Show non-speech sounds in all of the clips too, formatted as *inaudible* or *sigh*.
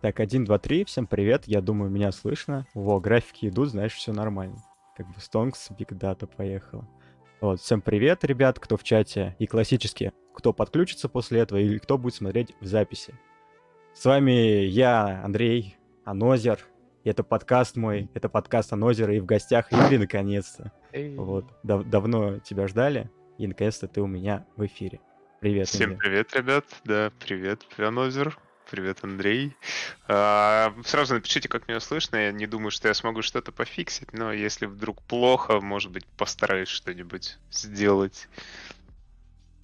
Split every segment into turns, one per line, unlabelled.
Так, один, два, три. Всем привет. Я думаю, меня слышно. Во, графики идут, знаешь, все нормально. Как бы Stonks, Big Data поехала. Вот, всем привет, ребят, кто в чате. И классически, кто подключится после этого или кто будет смотреть в записи. С вами я, Андрей Анозер. И это подкаст мой, это подкаст Анозера. И в гостях Юрий, наконец-то. Вот, дав- давно тебя ждали. И наконец-то ты у меня в эфире. Привет,
Всем
Андрей.
привет, ребят. Да, привет, Пианозер. Привет, Андрей. А, сразу напишите, как меня слышно. Я не думаю, что я смогу что-то пофиксить, но если вдруг плохо, может быть, постараюсь что-нибудь сделать.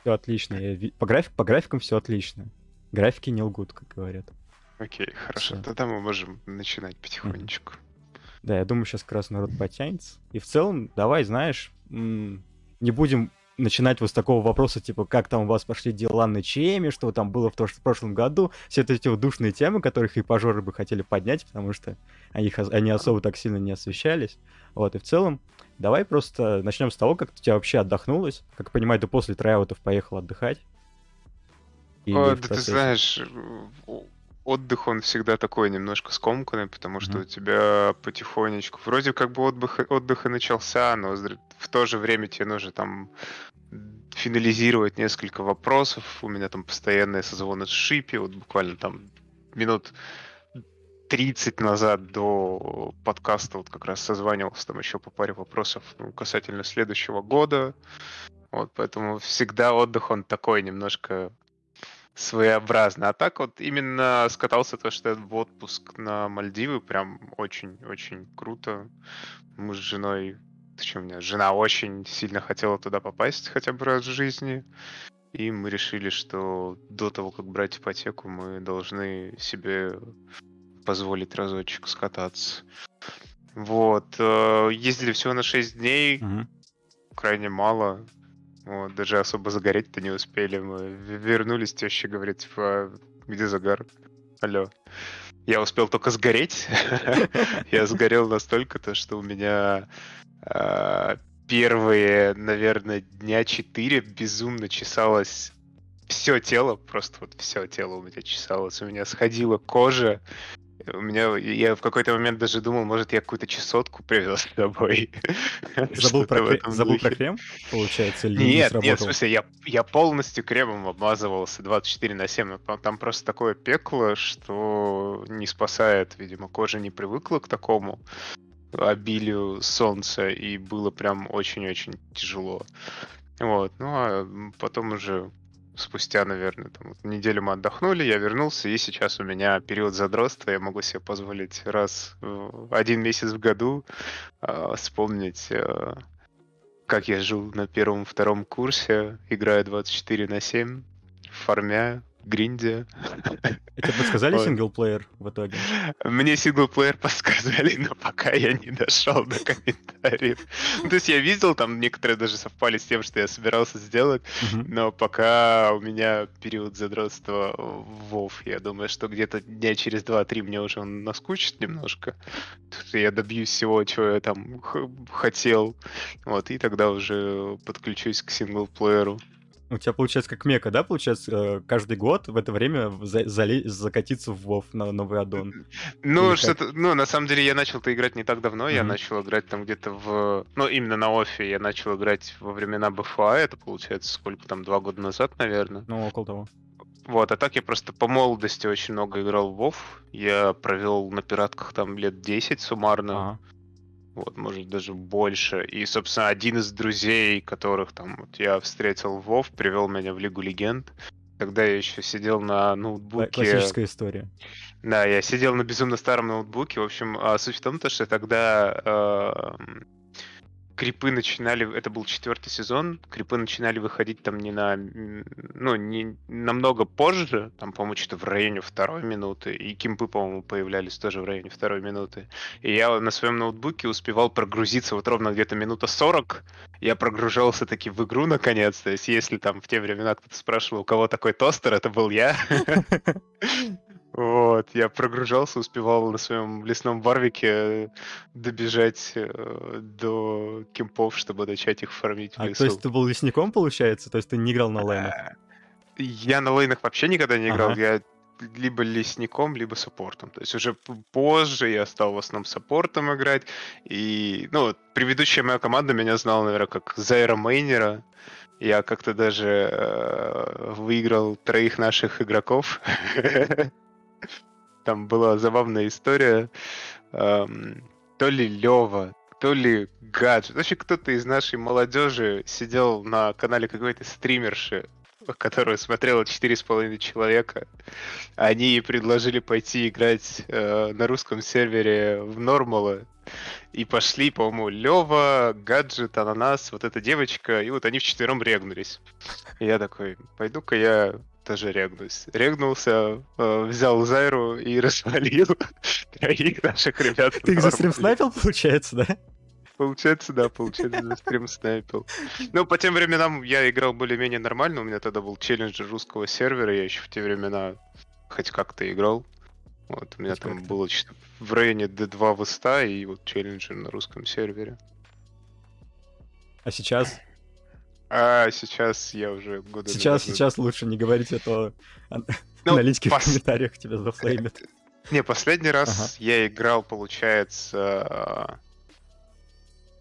Все отлично. Я По, график, по графикам все отлично. Графики не лгут, как говорят.
Окей, хорошо.
Всё.
Тогда мы можем начинать потихонечку.
Да, я думаю, сейчас как раз народ потянется. И в целом, давай, знаешь, не будем начинать вот с такого вопроса, типа, как там у вас пошли дела на ЧМе, что там было в, то- в прошлом году. Все вот эти вот душные темы, которых и пожоры бы хотели поднять, потому что они, они особо так сильно не освещались. Вот, и в целом, давай просто начнем с того, как у тебя вообще отдохнулось. Как понимаю, ты после траутов поехал отдыхать. Или
О, да ты знаешь, отдых, он всегда такой немножко скомканный, потому что
Мгм.
у тебя потихонечку... Вроде как бы отдых, отдых и начался, но в то же время тебе нужно там финализировать несколько вопросов. У меня там постоянные созвоны с Шипи, вот буквально там минут 30 назад до подкаста вот как раз созванивался там еще по паре вопросов ну, касательно следующего года. Вот, поэтому всегда отдых, он такой немножко своеобразный. А так вот именно скатался то, что в отпуск на Мальдивы, прям очень-очень круто. Мы с женой, точнее, у меня жена очень сильно хотела туда попасть хотя бы раз в жизни. И мы решили, что до того, как брать ипотеку, мы должны себе позволить разочек скататься. Вот. э, Ездили всего на 6 дней,
Мгм.
крайне мало. Вот, даже особо загореть-то не успели. Мы вернулись, теща говорит, типа, где загар? Алло. Я успел только сгореть. *laughs* Я сгорел настолько-то, что у меня первые, наверное, дня четыре безумно чесалось все тело, просто вот все тело у меня чесалось. У меня сходила кожа. У меня, я в какой-то момент даже думал, может, я какую-то чесотку привез с собой. *laughs*
Забыл, про, кре- забыл про крем, получается, или не
Нет, нет, в смысле, я, я полностью кремом обмазывался 24 на 7. но Там просто такое пекло, что не спасает. Видимо, кожа не привыкла к такому обилию солнца, и было прям очень-очень тяжело. Вот, ну а потом уже спустя, наверное, там, неделю мы отдохнули, я вернулся, и сейчас у меня период задротства, я могу себе позволить раз один месяц в году а, вспомнить а, как я жил на первом-втором курсе, играя 24 на 7, фармя, гринде.
Тебе подсказали *laughs*
Вот.
синглплеер в итоге?
Мне синглплеер подсказали, но пока я не дошел до комментариев. Ну, то есть я видел, там некоторые даже совпали с тем, что я собирался сделать, но пока у меня период задротства в WoW, я думаю, что где-то дня через 2-3 мне уже он наскучит немножко. Я добьюсь всего, чего я там хотел. Вот, и тогда уже подключусь к синглплееру.
У тебя получается как мека, да, получается, э, каждый год в это время за- закатиться в WoW на новый аддон. *laughs*
Ну, что-то, ну, на самом деле, я начал-то играть не так давно, я начал играть там где-то в... Ну, именно на офе я начал играть во времена БФА, это получается сколько там, два года назад, наверное.
Ну, около того.
Вот, а так я просто по молодости очень много играл в WoW. Я провел на пиратках там лет 10 суммарно.
Ага.
Вот, может, даже больше. И, собственно, один из друзей, которых там вот я встретил в WoW, привел меня в Лигу Легенд. Тогда я еще сидел на ноутбуке.
Классическая история.
Да, я сидел на безумно старом ноутбуке. В общем, а, суть в том, то, что тогда эм, крипы начинали, это был четвертый сезон, крипы начинали выходить там не на, ну, не намного позже, там, по-моему, что-то в районе второй минуты, и кимпы, по-моему, появлялись тоже в районе второй минуты. И я на своем ноутбуке успевал прогрузиться вот ровно где-то минута 40, я прогружался таки в игру наконец, то есть если там в те времена кто-то спрашивал, у кого такой тостер, это был я. *laughs* *laughs* Вот, я прогружался, успевал на своем лесном варвике добежать э, до кемпов, чтобы начать их фармить в
А,
лесу.
то есть ты был лесником, получается? То есть ты не играл на лейнах?
Я на лейнах вообще никогда не играл.
Ага.
Я либо лесником, либо саппортом. То есть уже позже я стал в основном саппортом играть. И, ну, предыдущая моя команда меня знала, наверное, как Зайра Мейнера. Я как-то даже э, выиграл троих наших игроков. *laughs* Там была забавная история. Эм, то ли Лева, то ли гаджет. Вообще кто-то из нашей молодежи сидел на канале какой-то стримерши, которую смотрело 4,5 человека. Они предложили пойти играть э, на русском сервере в нормалы. И пошли, по-моему, Лева, Гаджет, Ананас, вот эта девочка, и вот они вчетвером регнулись. И я такой, пойду-ка я тоже регнусь. Регнулся, э, взял Зайру и *laughs* развалил троих наших ребят.
Ты их за стрим снайпил, получается, да?
Получается, да, получается, за стрим снайпил. Ну, по тем временам я играл более-менее нормально, у меня тогда был челлендж русского сервера, я еще в те времена хоть как-то играл. Вот, у меня хоть там было в районе D2 в 100 и вот челленджер на русском сервере.
А сейчас?
А сейчас я уже года...
Сейчас, сейчас лучше не говорить, а то ну, аналитики пос... в комментариях тебя зафлеймят. *laughs*
Не, последний раз ага. я играл, получается,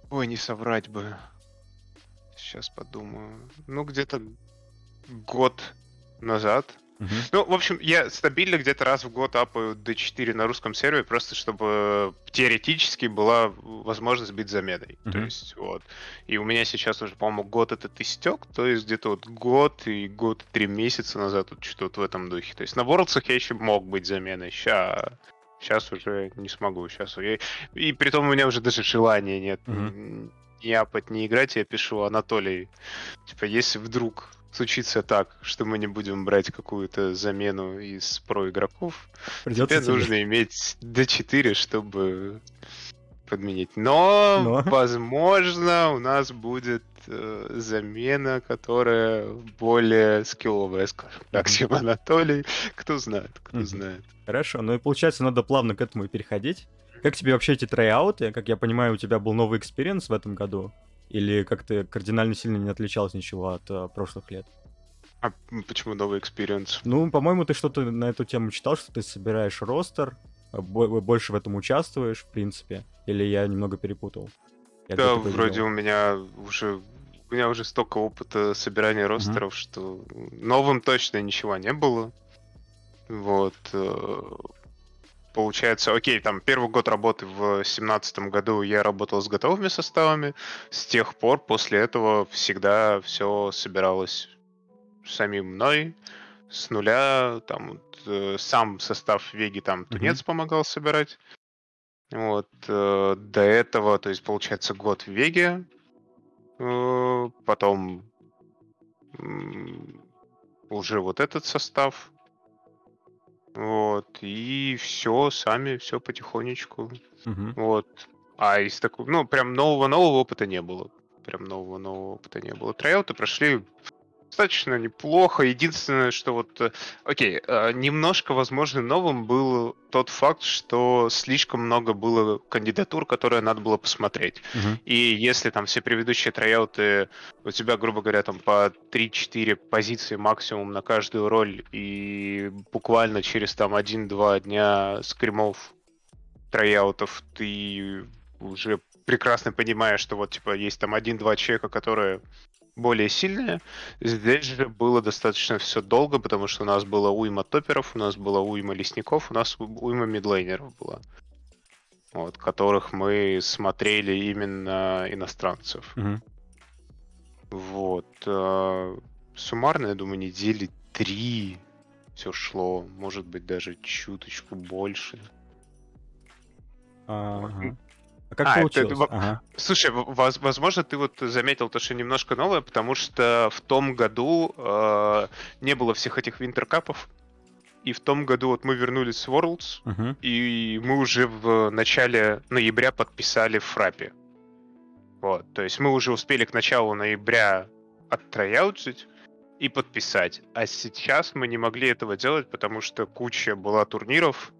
Ой, не соврать бы. Сейчас подумаю. Ну, где-то год назад. Uh-huh. Ну, в общем, я стабильно где-то раз в год апаю D4 на русском сервере, просто чтобы теоретически была возможность быть заменой. Uh-huh. То есть, вот. И у меня сейчас уже, по-моему, год этот истек, то есть где-то вот год и год три месяца назад вот что-то вот в этом духе. То есть на Worlds я еще мог быть заменой. Сейчас Сейчас уже не смогу. Сейчас я... И при том у меня уже даже желания нет. Mm-hmm. Не апать, не играть. Я пишу Анатолий. Типа, если вдруг случится так, что мы не будем брать какую-то замену из про игроков, Придется тебе, тебе нужно иметь D4, чтобы подменить. Но, Но, возможно, у нас будет э, замена, которая более скилловая, скажем так, чем Анатолий. Кто знает, кто mm-hmm. знает.
Хорошо, ну и получается, надо плавно к этому и переходить. Как тебе вообще эти tryout ы? Как я понимаю, у тебя был новый experience в этом году? Или как-то кардинально сильно не отличалось ничего от э, прошлых лет?
А почему новый experience?
Ну, по-моему, ты что-то на эту тему читал, что ты собираешь roster, а, больше в этом участвуешь, в принципе. Или я немного перепутал?
Я да, вроде у меня уже у меня уже столько опыта собирания roster ов, mm-hmm. что новым точно ничего не было. Вот. Э, получается, окей, там первый год работы в семнадцатом году я работал с готовыми составами. С тех пор, после этого, всегда все собиралось самим мной с нуля. Там э, сам состав Веги там тунец mm-hmm. помогал собирать. Вот. Э, до этого, то есть, получается, год в Веге. Потом уже вот этот состав. Вот, и все, сами, все потихонечку. Угу. Вот. А из такого, ну, прям нового-нового опыта не было. Прям нового-нового опыта не было. Трайауты прошли достаточно неплохо. Единственное, что вот, э, окей, э, немножко, возможно, новым был тот факт, что слишком много было кандидатур, которые надо было посмотреть. Uh-huh. И если там все предыдущие трояуты у тебя, грубо говоря, там по 3-4 позиции максимум на каждую роль, и буквально через там 1-2 дня скримов трояутов ты уже прекрасно понимаешь, что вот типа есть там один-два человека, которые более сильные. Здесь же было достаточно все долго, потому что у нас было уйма топеров, у нас было уйма лесников, у нас уйма мидлейнеров было. Вот, которых мы смотрели именно иностранцев. Угу. Вот. Э, суммарно, я думаю, недели три все шло. Может быть, даже чуточку больше.
Ага. А как а, получилось? Это, ага.
Слушай, возможно, ты вот заметил то, что немножко новое, потому что в том году э, не было всех этих винтеркапов. И в том году вот мы вернулись с Worlds, uh-huh. и мы уже в начале ноября подписали Фрапи. Вот, то есть мы уже успели к началу ноября оттрояутить и подписать. А сейчас мы не могли этого делать, потому что куча была турниров,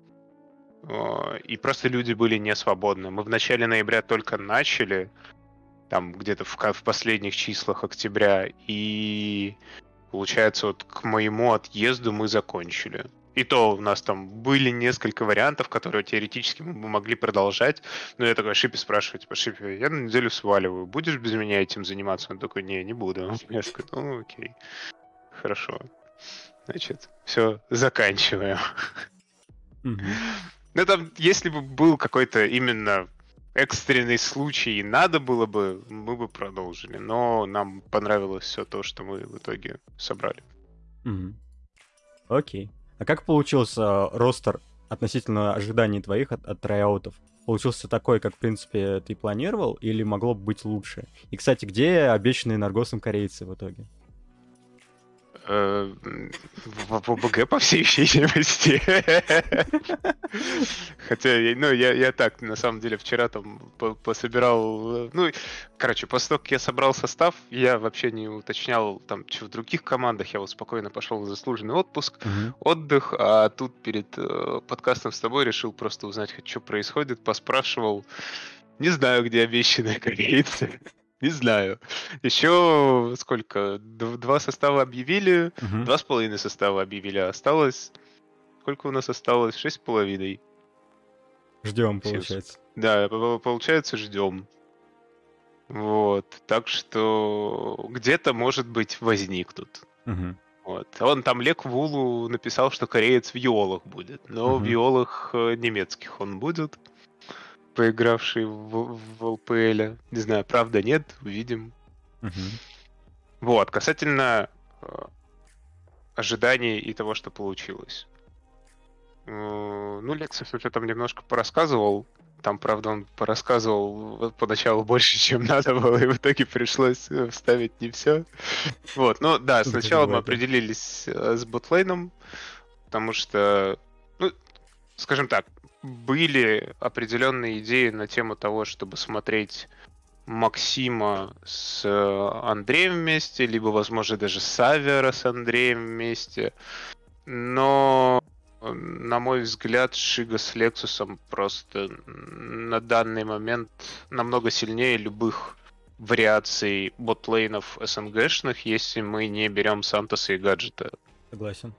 и просто люди были не свободны. Мы в начале ноября только начали, там где-то в, в последних числах октября, и Получается, вот к моему отъезду мы закончили. И то у нас там были несколько вариантов, которые теоретически мы могли продолжать. Но я такой Шипи спрашиваю, типа, Шипи, я на неделю сваливаю, будешь без меня этим заниматься? Он такой, не, не буду. *laughs* Я такой, ну окей, хорошо. Значит, все, заканчиваем. Ну там, если бы был какой-то именно экстренный случай и надо было бы, мы бы продолжили. Но нам понравилось все то, что мы в итоге собрали.
Окей. А как получился ростер относительно ожиданий твоих от, от трайаутов? Получился такой, как, в принципе, ты планировал, или могло бы быть лучше? И, кстати, где обещанные Наргосом корейцы в итоге?
Э, в ОБГ, по всей видимости. Хотя, ну, я, я так, на самом деле, вчера там пособирал... Ну, короче, после того, как я собрал состав, я вообще не уточнял там, что в других командах. Я вот спокойно пошел в заслуженный отпуск, отдых, а тут перед э, подкастом с тобой решил просто узнать, что происходит, поспрашивал. Не знаю, где обещанные корейцы. Не знаю. Еще сколько? Два состава объявили, угу. два с половиной состава объявили. Осталось... Сколько у нас осталось? Шесть с половиной.
Ждем, получается.
Да, получается, ждем. Вот. Так что где-то, может быть, возникнут. Угу. Вот. Он там Лек Вулу написал, что кореец в Йолах будет. Но угу. в Йолах э, немецких он будет поигравший в, в ЛПЛ. Не знаю, правда, нет, увидим. Угу. Вот, касательно э, ожиданий и того, что получилось. Э, ну, Лексус уже там немножко порассказывал. Там, правда, он порассказывал поначалу больше, чем надо было, и в итоге пришлось э, вставить не все. Вот, ну да, сначала мы определились с ботлейном, потому что, ну, скажем так, были определенные идеи на тему того, чтобы смотреть Максима с э, Андреем вместе, либо, возможно, даже Савера с Андреем вместе. Но, на мой взгляд, Шига с Лексусом просто на данный момент намного сильнее любых вариаций ботлейнов СНГшных, если мы не берем Сантоса и Гаджета.
Согласен.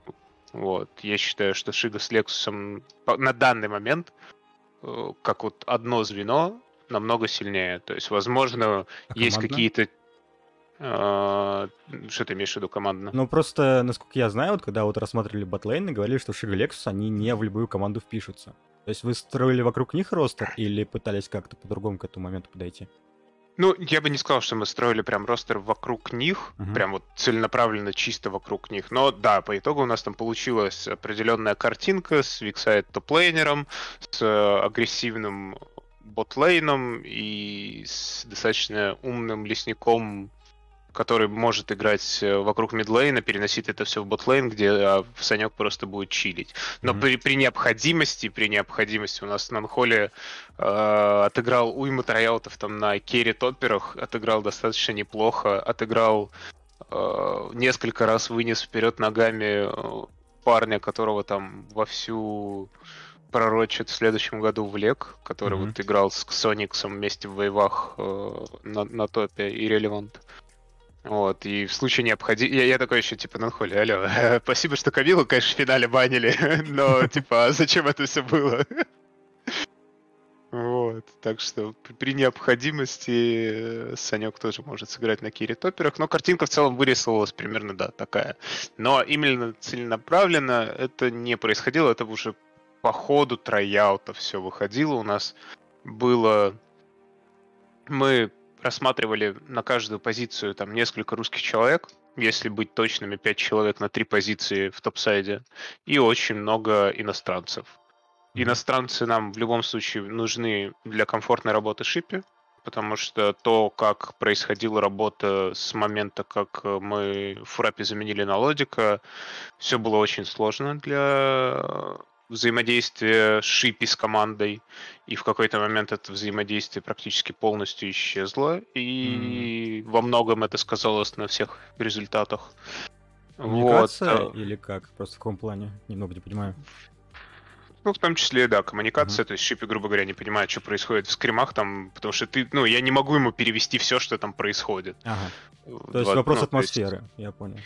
Вот. Я считаю, что Шига с Лексусом на данный момент э, как вот одно звено намного сильнее. То есть, возможно, а есть какие-то Uh, что ты имеешь в виду командно?
Ну, просто, насколько я знаю, вот когда вот рассматривали батлейны, говорили, что Шига Лексус, они не в любую команду впишутся. То есть вы строили вокруг них ростер или пытались как-то по-другому к этому моменту подойти?
Ну, я бы не сказал, что мы строили прям ростер вокруг них, uh-huh. прям вот целенаправленно чисто вокруг них. Но да, по итогу у нас там получилась определенная картинка с виксайд топлейнером, с э, агрессивным ботлейном и с достаточно умным лесником который может играть э, вокруг мидлейна, переносить это все в ботлейн, где а, Санек просто будет чилить. Но mm-hmm. при, при необходимости, при необходимости у нас Нанхоли э, отыграл уйму трояутов там на керри топперах, отыграл достаточно неплохо, отыграл э, несколько раз вынес вперед ногами э, парня, которого там вовсю пророчит в следующем году в Лек, который mm-hmm. вот играл с Сониксом вместе в воевах э, на, на топе и релевант. Вот, и в случае необходимости... Я, я такой еще, типа, на холе, алло, *laughs* спасибо, что Камилу, конечно, в финале банили, *laughs* но, типа, а зачем это все было? *laughs* Вот, так что при необходимости э, Санек тоже может сыграть на Кири топерах, но картинка в целом вырисовалась примерно, да, такая. Но именно целенаправленно это не происходило, это уже по ходу трояута все выходило. У нас было... Мы рассматривали на каждую позицию там несколько русских человек, если быть точными, 5 человек на три позиции в топсайде, и очень много иностранцев. Иностранцы нам в любом случае нужны для комфортной работы шипи, потому что то, как происходила работа с момента, как мы в Фурапе заменили на Лодика, все было очень сложно для взаимодействие Шипи с командой, и в какой-то момент это взаимодействие практически полностью исчезло, и mm. во многом это сказалось на всех результатах.
Коммуникация вот. или как? Просто в каком плане? Немного не понимаю.
Ну, в том числе, да, коммуникация, mm-hmm. то есть Шипи, грубо говоря, не понимает, что происходит в скримах там, потому что ты, ну, я не могу ему перевести все, что там происходит.
Ага. То есть вопрос ну, атмосферы, есть... я понял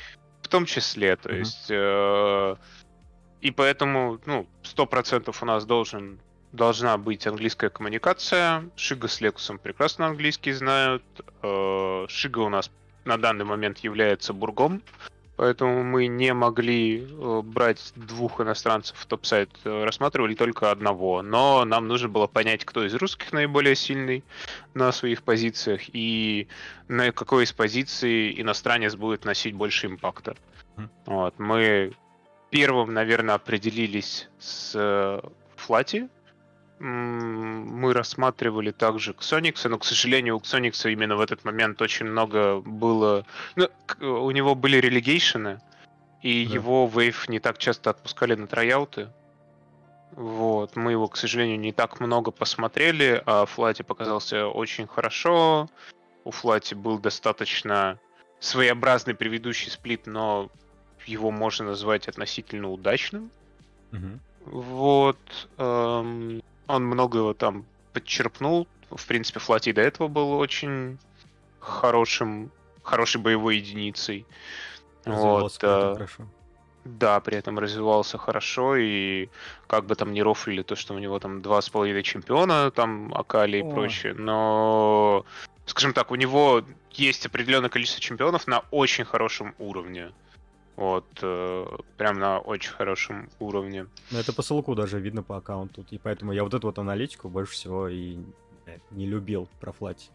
том числе, то
Мгм.
есть... э, и поэтому, ну, сто процентов у нас должен должна быть английская коммуникация. Шига с Лексусом прекрасно английский знают. Э, Шига у нас на данный момент является бургом, поэтому мы не могли э, брать двух иностранцев в топ-сайт, э, рассматривали только одного. Но нам нужно было понять, кто из русских наиболее сильный на своих позициях и на какой из позиций иностранец будет носить больше импакта. Вот, мы первым, наверное, определились с э, Флати, Мы рассматривали также Ксоникса, но, к сожалению, у Ксоникса именно в этот момент очень много было... Ну, у него были релегейшены, и
Да.
его Вейв не так часто отпускали на трояуты. Вот, мы его, к сожалению, не так много посмотрели, а Флати показался очень хорошо. У Флати был достаточно своеобразный предыдущий сплит, но его можно назвать относительно удачным.
Мгм.
Вот. эм, он многого там подчерпнул. В принципе, Флати до этого был очень хорошим, хорошей боевой единицей. Вот, э,
хорошо.
да, при этом развивался хорошо, и как бы там не рофлили то, что у него там два с половиной чемпиона, там Акали и
О.
прочее, но, скажем так, у него есть определенное количество чемпионов на очень хорошем уровне. Вот, э, прям на очень хорошем уровне.
Но это по ссылку даже видно по аккаунту. И поэтому я вот эту вот аналитику больше всего и э, не любил про флати.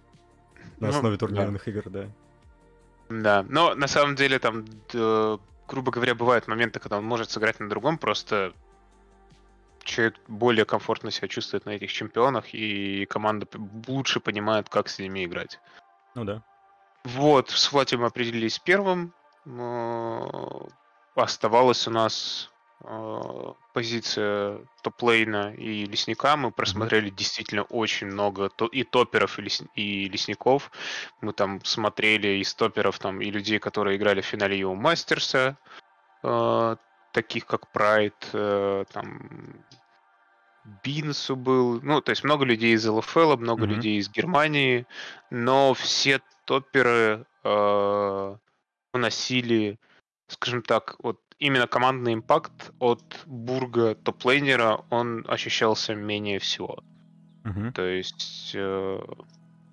На
Ну,
основе
да.
турнирных игр, да.
Да, но на самом деле там, д- грубо говоря, бывают моменты, когда он может сыграть на другом, просто человек более комфортно себя чувствует на этих чемпионах, и команда лучше понимает, как с ними играть.
Ну да.
Вот, с Флати мы определились первым. Оставалась у нас э, позиция топ-лейна и лесника. Мы просмотрели действительно очень много и топеров, и, лес- и лесников. Мы там смотрели из топеров там, и людей, которые играли в финале Йоу Мастерса, э, таких как Прайд, э, там Бинсу был, ну, то есть много людей из ЛФЛ, много
Мгм.
людей из Германии, но все топеры э, носили, скажем так, вот именно командный импакт от Бурга топ-лейнера, он ощущался менее всего.
Мгм.
То есть, э,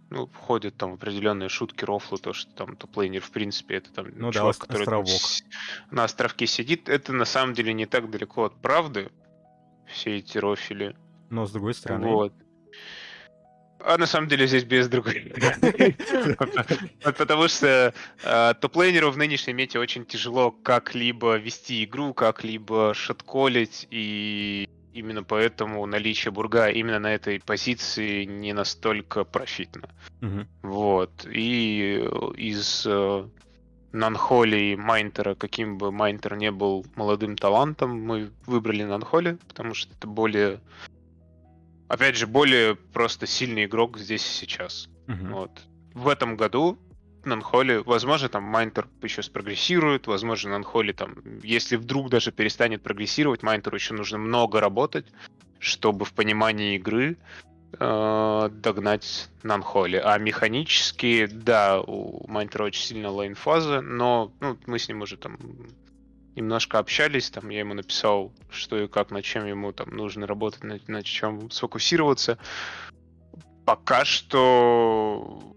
ну, входят там определенные шутки, рофлы, то, что там топ-лейнер, в принципе, это там
Ну да,
чувак,
ос-
который там
островок.
с- на островке сидит. Это на самом деле не так далеко от правды, все эти рофили.
Но с другой стороны...
Вот. А на самом деле здесь без другой. *laughs* *laughs* Потому что э, топ-лейнеру в нынешнем мете очень тяжело как-либо вести игру, как-либо шотколить, и именно поэтому наличие бурга именно на этой позиции не настолько профитно. Вот. И из э, Нанхоли и Майнтера, каким бы Майнтер не был молодым талантом, мы выбрали Нанхоли, потому что это более... Опять же, более просто сильный игрок здесь и сейчас.
Мгм.
Вот. В этом году Нанхоли, возможно, там Майнтер еще спрогрессирует, возможно, Нанхоли там, если вдруг даже перестанет прогрессировать, Майнтеру еще нужно много работать, чтобы в понимании игры э, догнать Нанхоли. А механически, да, у Майнтера очень сильно лайн-фаза, но ну, мы с ним уже там немножко общались, там я ему написал, что и как, над чем ему там нужно работать, над, над чем сфокусироваться. Пока что...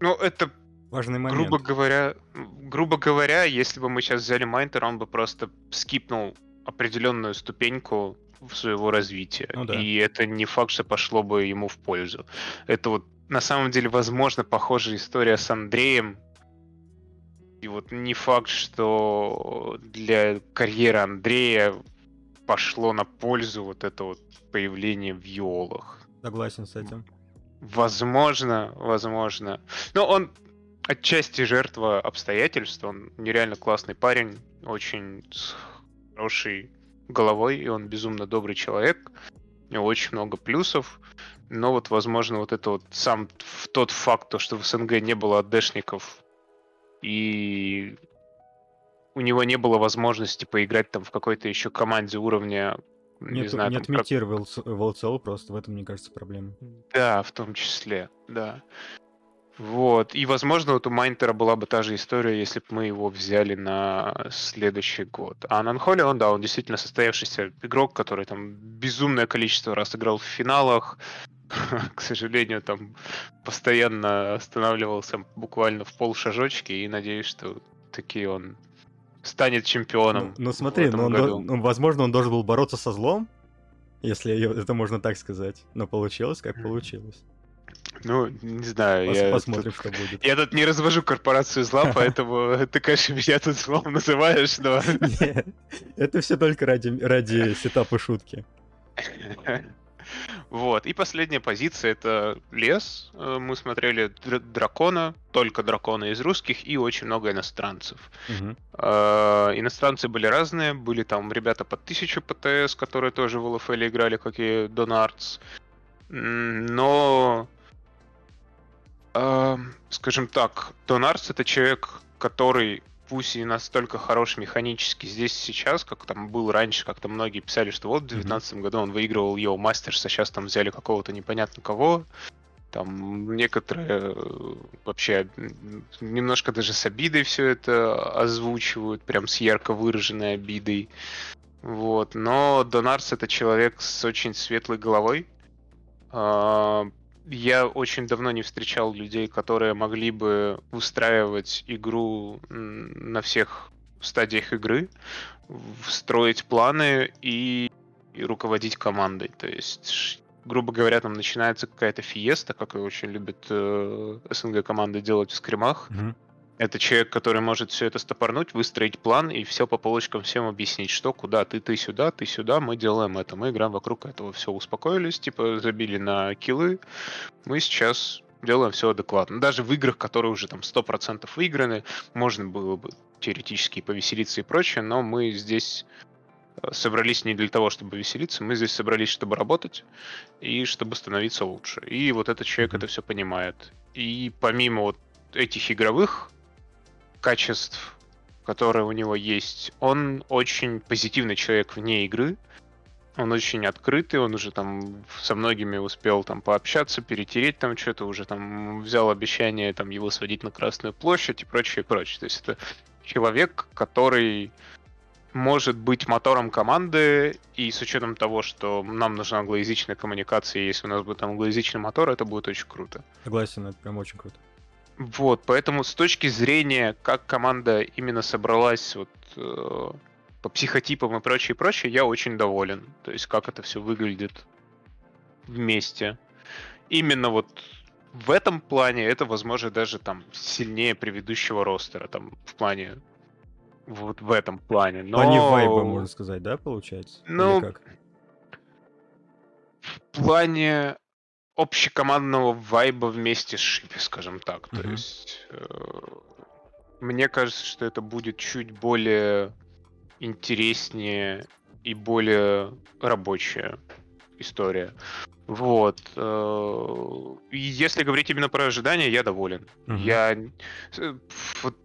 Ну, это
Важный момент.
Грубо говоря, грубо говоря, если бы мы сейчас взяли Майнтер, он бы просто скипнул определенную ступеньку в своего развития.
Ну да.
И это не факт, что пошло бы ему в пользу. Это вот на самом деле, возможно, похожая история с Андреем. И вот не факт, что для карьеры Андрея пошло на пользу вот это вот появление в Йолах.
Согласен с этим.
Возможно, возможно. Но он отчасти жертва обстоятельств. Он нереально классный парень, очень с хорошей головой, и он безумно добрый человек. У него очень много плюсов. Но вот, возможно, вот это вот сам тот факт, то, что в СНГ не было АДшников, и у него не было возможности поиграть там в какой-то еще команде уровня, не
Нет,
знаю,
нет
там, как-
метир в ЛЦЛ просто, в этом, мне кажется, проблема.
Да, в том числе, да. Вот. И, возможно, вот у Майнтера была бы та же история, если бы мы его взяли на следующий год. А Нанхоли, он, да, он действительно состоявшийся игрок, который там безумное количество раз играл в финалах. *laughs* К сожалению, там постоянно останавливался буквально в полшажочки, и надеюсь, что таки он станет чемпионом.
Ну, ну смотри, ну, он, ну, возможно, он должен был бороться со злом, если это можно так сказать. Но получилось, как получилось.
Ну, не знаю.
Пос-
я
посмотрим,
тут,
что будет.
Я тут не развожу корпорацию зла, *laughs* поэтому ты, конечно, меня тут злом называешь, но... *laughs*
Нет, это все только ради, ради сетапа шутки.
Вот. И последняя позиция это лес. Э, мы смотрели дракона, только дракона из русских и очень много иностранцев. Угу. Иностранцы были разные. Были там ребята под 1000 ПТС, которые тоже в ЛФЛ играли, как и Донартс. Но скажем так, Донарс это человек, который пусть и настолько хорош механически здесь сейчас, как там был раньше, как-то многие писали, что вот в 2019 mm-hmm. году он выигрывал его Мастерс, а сейчас там взяли какого-то непонятно кого. Там некоторые э, вообще немножко даже с обидой все это озвучивают, прям с ярко выраженной обидой. Вот. Но Донарс это человек с очень светлой головой. А, я очень давно не встречал людей, которые могли бы устраивать игру на всех стадиях игры, строить планы и, и руководить командой. То есть, грубо говоря, там начинается какая-то фиеста, как и очень любят э, СНГ команды делать в скримах. Mm-hmm. Это человек, который может все это стопорнуть, выстроить план и все по полочкам всем объяснить, что, куда, ты, ты сюда, ты сюда, мы делаем это, мы играем вокруг этого, все успокоились, типа забили на килы, мы сейчас делаем все адекватно. Даже в играх, которые уже там 100% выиграны, можно было бы теоретически повеселиться и прочее, но мы здесь э, собрались не для того, чтобы веселиться, мы здесь собрались, чтобы работать и чтобы становиться лучше. И вот этот человек это все понимает. И помимо вот этих игровых качеств, которые у него есть. Он очень позитивный человек вне игры. Он очень открытый, он уже там со многими успел там пообщаться, перетереть там что-то, уже там взял обещание там его сводить на Красную площадь и прочее, прочее. То есть это человек, который может быть мотором команды, и с учетом того, что нам нужна англоязычная коммуникация, если у нас будет англоязычный мотор, это будет очень круто.
Согласен, это прям очень круто.
Вот, поэтому с точки зрения, как команда именно собралась вот, э, по психотипам и прочее, прочее, я очень доволен. То есть, как это все выглядит вместе. Именно вот в этом плане это, возможно, даже там сильнее предыдущего ростера, там, в плане вот в этом плане. Но... В
плане вайба, можно сказать, да, получается?
Ну, в плане общекомандного вайба вместе с Шипи, скажем так. Mm-hmm. То есть э, мне кажется, что это будет чуть более интереснее и более рабочая история. Вот. Э, и если говорить именно про ожидания, я доволен. Mm-hmm. Я э, вот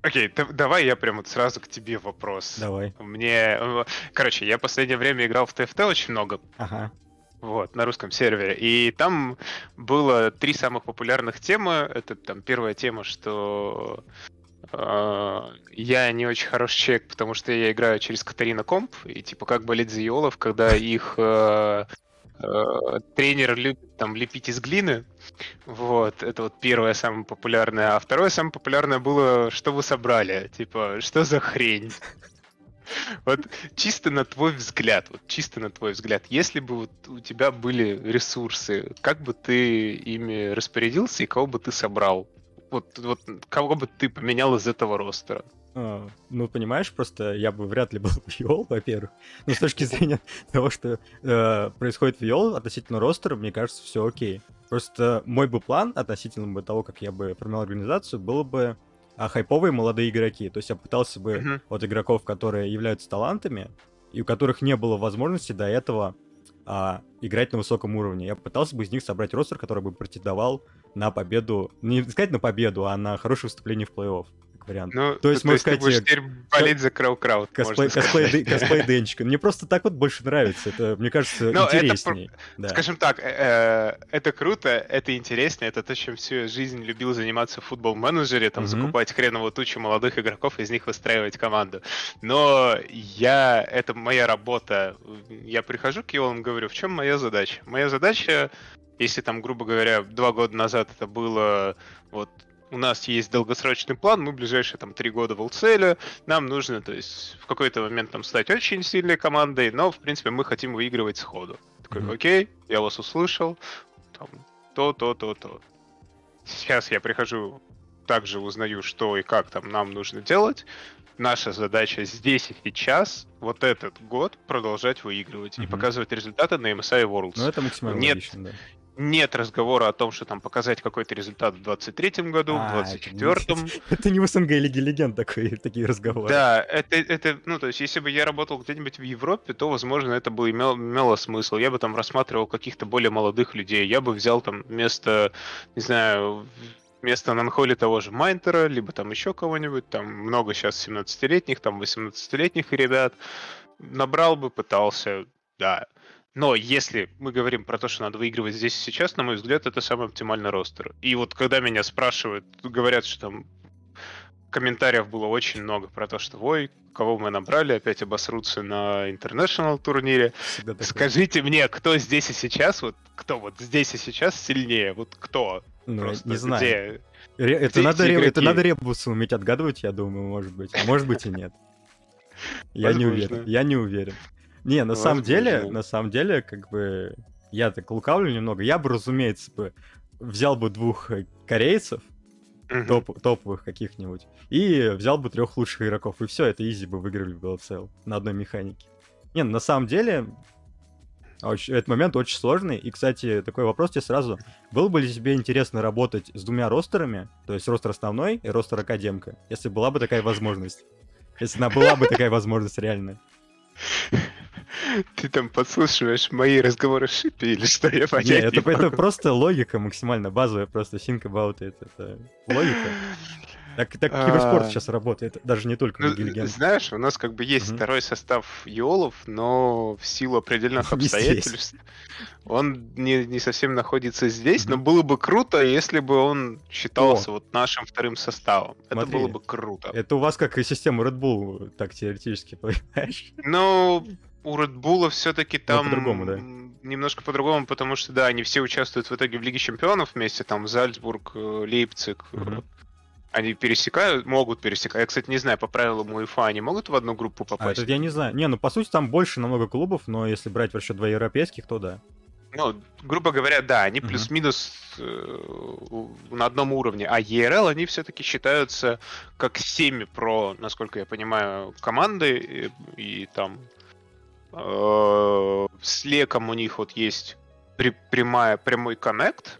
Окей, давай я прям вот сразу к тебе вопрос.
Давай.
Мне, э, короче, я последнее время играл в ТФТ очень много.
Ага.
Вот, на русском сервере. И там было три самых популярных темы. Это там первая тема, что э, я не очень хороший человек, потому что я играю через Катарина Комп. И типа как болеть за Иолов, когда их э, э, тренер любит там лепить из глины. Вот, это вот первое самое популярное. А второе самое популярное было, что вы собрали. Типа, что за хрень? Вот чисто на твой взгляд, вот чисто на твой взгляд, если бы вот у тебя были ресурсы, как бы ты ими распорядился и кого бы ты собрал? Вот, вот кого бы ты поменял из этого ростера?
А, ну, понимаешь, просто я бы вряд ли был *laughs* в Йол, во-первых. Но с точки зрения того, что э, происходит в Йол относительно ростера, мне кажется, все окей. Просто мой бы план относительно того, как я бы формировал организацию, было бы а хайповые молодые игроки. То есть я пытался бы uh-huh. от игроков, которые являются талантами, и у которых не было возможности до этого а, играть на высоком уровне. Я пытался бы из них собрать ростер, который бы претендовал на победу, не сказать на победу, а на хорошее выступление в плей-офф. Вариант.
Ну,
То есть,
то
можно
есть ты
сказать,
будешь
э,
теперь болеть за Крау Крауд,
Косплей, косплей, *laughs* косплей Денчика. Мне просто так вот больше нравится. Это, мне кажется,
Ну, это
интересней. Да.
Скажем так, э, э, это круто, это интересно, это то, чем всю жизнь любил заниматься в футбол-менеджере, там,
Мгм.
закупать хреновую тучу молодых игроков, из них выстраивать команду. Но я, это моя работа. Я прихожу к Йолам, говорю, в чем моя задача? Моя задача, если там, грубо говоря, два года назад это было вот у нас есть долгосрочный план, мы ближайшие там три года в ЛЦЛ, нам нужно, то есть, в какой-то момент там стать очень сильной командой, но, в принципе, мы хотим выигрывать сходу. Такой,
Мгм.
окей, я вас услышал, там, то, то, то, то. Сейчас я прихожу, также узнаю, что и как там нам нужно делать. Наша задача здесь и сейчас, вот этот год, продолжать выигрывать и
Мгм.
показывать результаты на MSI Worlds.
Ну, это максимально
Нет.
логично, да.
Нет разговора о том, что там показать какой-то результат в 23-м году,
А,
в
это
24-м. *laughs*
Это не в СНГ Лиги Легенд такой, *laughs* такие разговоры.
Да, это, это, ну, то есть, если бы я работал где-нибудь в Европе, то, возможно, это бы имело, имело смысл. Я бы там рассматривал каких-то более молодых людей. Я бы взял там вместо, не знаю, вместо Нанхоли того же Майнтера, либо там еще кого-нибудь. Там много сейчас 17-летних, там 18-летних ребят. Набрал бы, пытался, да. Но если мы говорим про то, что надо выигрывать здесь и сейчас, на мой взгляд, это самый оптимальный ростер. И вот когда меня спрашивают, говорят, что там комментариев было очень много про то, что ой, кого мы набрали, опять обосрутся на интернешнл турнире. Скажите мне, кто здесь и сейчас, вот кто вот здесь и сейчас сильнее, вот кто?
Ну,
Просто
не знаю.
где-
Ре- Это
где
надо,
эти
ре- это надо ребусы уметь отгадывать, я думаю, может быть. А может быть и нет. *laughs* Я не уверен. Я не уверен. Не, на самом деле, на самом деле, как бы, я так лукавлю немного. Я бы, разумеется, бы взял бы двух э, корейцев, топ- топовых каких-нибудь, и взял бы трех лучших игроков, и все, это изи бы выиграли в GLCL на одной механике. Не, на самом деле, очень- этот момент очень сложный. И, кстати, такой вопрос тебе сразу. Было бы ли тебе интересно работать с двумя ростерами, то есть ростер основной и ростер академка, если была бы такая возможность? Если она была бы такая возможность реально.
Ты там подслушиваешь мои разговоры с Шипи или что? Я понять
это,
не
это
могу.
просто логика максимально базовая, просто think about it. Это логика. Так, так киберспорт
А.
сейчас работает, даже не только
Ну,
на Гильген.
знаешь, у нас как бы есть
Мгм.
второй состав Йолов, но в силу определенных *laughs* обстоятельств он не, не совсем находится здесь, но
Мгм.
было бы круто, если бы он считался вот нашим вторым составом. Это
Смотри,
было бы круто.
Это у вас как и система Red Bull, так теоретически, *laughs* понимаешь?
Но у Bull все-таки там
по-другому, да.
немножко по-другому, потому что, да, они все участвуют в итоге в Лиге Чемпионов вместе, там Зальцбург, э, Лейпциг. э,
Мгм.
Они пересекают, могут пересекать. Я, кстати, не знаю, по правилам УЕФА они могут в одну группу
А,
попасть?
это я не знаю. Не, ну по сути там больше намного клубов, но если брать в расчет два европейских, то да.
Ну, грубо говоря, да, они
Мгм.
плюс-минус э, на одном уровне. А ERL, они все-таки считаются как семи-про, насколько я понимаю, команды. И, и там э, с Леком у них вот есть при- прямая, прямой коннект.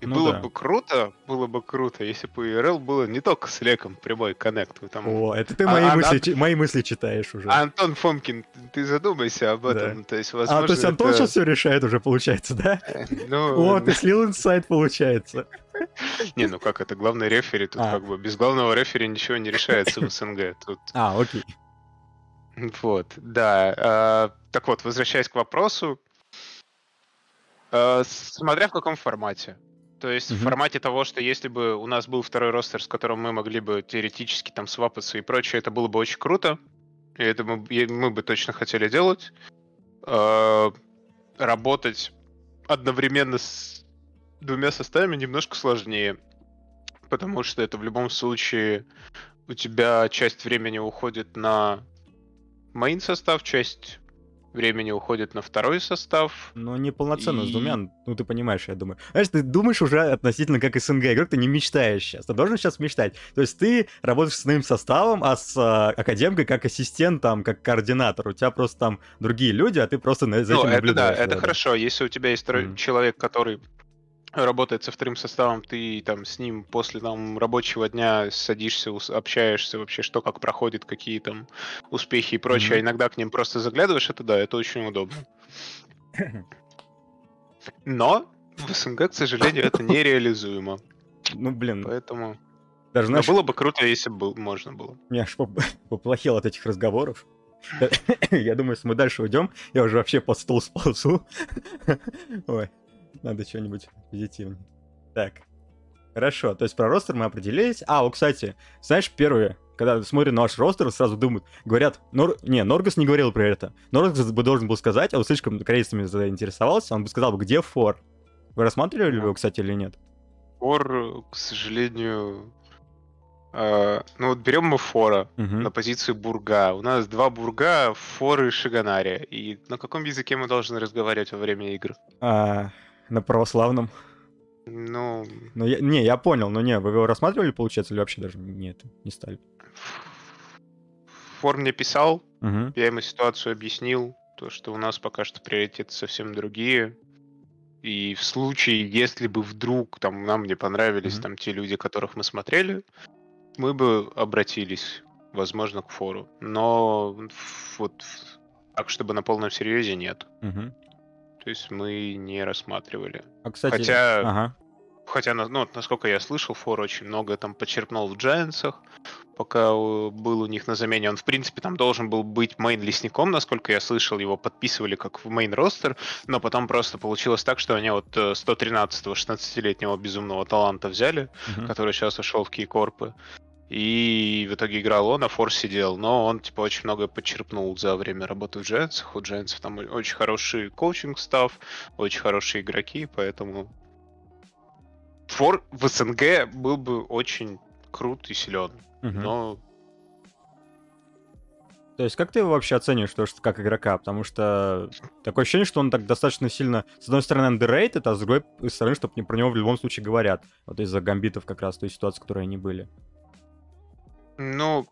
И
Ну
было
да.
бы круто, было бы круто, если бы у ERL было не только с Леком прямой коннект. Там
О, это ты
А-
мои,
а-
мысли,
а-
чи- мои мысли читаешь уже.
Антон Фомкин, ты задумайся об
Да.
этом. То есть,
а,
возможно,
то есть Антон
это-
сейчас все решает уже, получается, да? *laughs*
Ну,
О, ты слил инсайт, получается.
Не, ну как это, главный рефери, тут
А.
как бы без главного рефери ничего не решается в *laughs* СНГ. Тут
А, окей.
Вот, да. а, так вот, возвращаясь к вопросу, а, смотря в каком формате. То есть в
Мгм.
формате того, что если бы у нас был второй ростер, с которым мы могли бы теоретически там свапаться и прочее, это было бы очень круто. И это мы, и мы бы точно хотели делать. А, Работать одновременно с двумя составами немножко сложнее. Потому что это в любом случае у тебя часть времени уходит на мейн состав, часть времени уходит на второй состав.
Но не полноценно с
И-
двумя, ну ты понимаешь, я думаю. Знаешь, ты думаешь уже относительно как СНГ игрок, ты не мечтаешь сейчас. Ты должен сейчас мечтать. То есть ты работаешь с своим составом, а с а, академкой как ассистент, там, как координатор. У тебя просто там другие люди, а ты просто на- за
Ну,
этим
это да, это хорошо. Если у тебя есть
Мгм.
человек, который работает со вторым составом, ты там с ним после там рабочего дня садишься, общаешься вообще, что как проходит, какие там успехи и прочее, а
Мгм.
иногда к ним просто заглядываешь, это да, это очень удобно. *laughs* Но в СНГ, к сожалению, это нереализуемо.
Ну, блин,
Поэтому
Даже,
Но
знаешь,
было бы круто, если бы можно было.
меня аж поп- *laughs* поплохело от этих разговоров. *laughs* Я думаю, если мы дальше уйдем, я уже вообще под стол сползу. Ой, *laughs* надо что-нибудь позитивнее. Так, хорошо, то есть про ростер мы определились. А, о, кстати, знаешь, первые, когда смотрят на ваш ростер, сразу думают, говорят, Нор... не, Норгас не говорил про это. Норгас бы должен был сказать, а он слишком корейцами заинтересовался, он бы сказал, где Фор. Вы рассматривали его, кстати, или нет?
Фор, к сожалению... э, ну вот берем мы Фора
Мгм.
на позицию Бурга. У нас два Бурга, Фор и Шиганари. И на каком языке мы должны разговаривать во время игр?
А, на православном.
Ну,
Ну, я, не, я понял, но не, вы его рассматривали, получается, или вообще даже нет, не стали?
Фор мне писал,
Мгм.
я ему ситуацию объяснил, то, что у нас пока что приоритеты совсем другие. И в случае, если бы вдруг там нам не понравились
Мгм.
там те люди, которых мы смотрели, мы бы обратились, возможно, к фору. Но вот так, чтобы на полном серьезе нет.
Мгм.
То есть мы не рассматривали.
А, кстати...
Хотя-
Ага.
Хотя, ну, насколько я слышал, Фор очень много там почерпнул в Джайансах, пока э, был у них на замене. Он, в принципе, там должен был быть мейн-лесником, насколько я слышал. Его подписывали как в мейн-ростер, но потом просто получилось так, что они вот э, 113-го, 16-летнего безумного таланта взяли,
Мгм.
который сейчас ушел в кейкорпы. И в итоге играл он, а Фор сидел. Но он, типа, очень много подчерпнул за время работы в Джайансах. У Джайансов там очень хороший коучинг-став, очень хорошие игроки, поэтому Фор в СНГ был бы очень крут и силен.
Мгм.
Но
То есть как ты его вообще оцениваешь, то, что как игрока? Потому что такое ощущение, что он так достаточно сильно, с одной стороны, underrated, а с другой стороны, чтобы не про него в любом случае говорят. Вот из-за гамбитов как раз той ситуации, в которой они были.
Ну,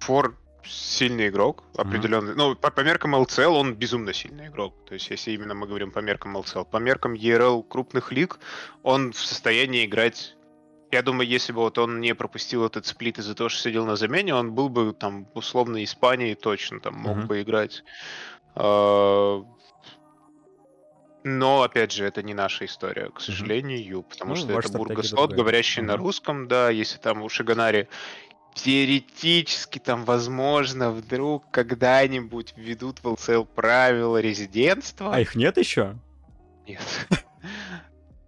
Фор сильный игрок, определенный. Ну, по, по меркам LCL он безумно сильный игрок. То есть, если именно мы говорим по меркам LCL. По меркам ERL крупных лиг, он в состоянии играть... Я думаю, если бы вот он не пропустил этот сплит из-за того, что сидел на замене, он был бы там условно Испании точно там мог
Мгм.
бы играть. А, Но, опять же, это не наша история, к сожалению, потому
Ну,
что это
другая.
говорящий на
Мгм.
русском, да, если там у Шиганари теоретически там, возможно, вдруг когда-нибудь введут в ЛЦЛ правила резидентства.
А их нет еще?
Нет.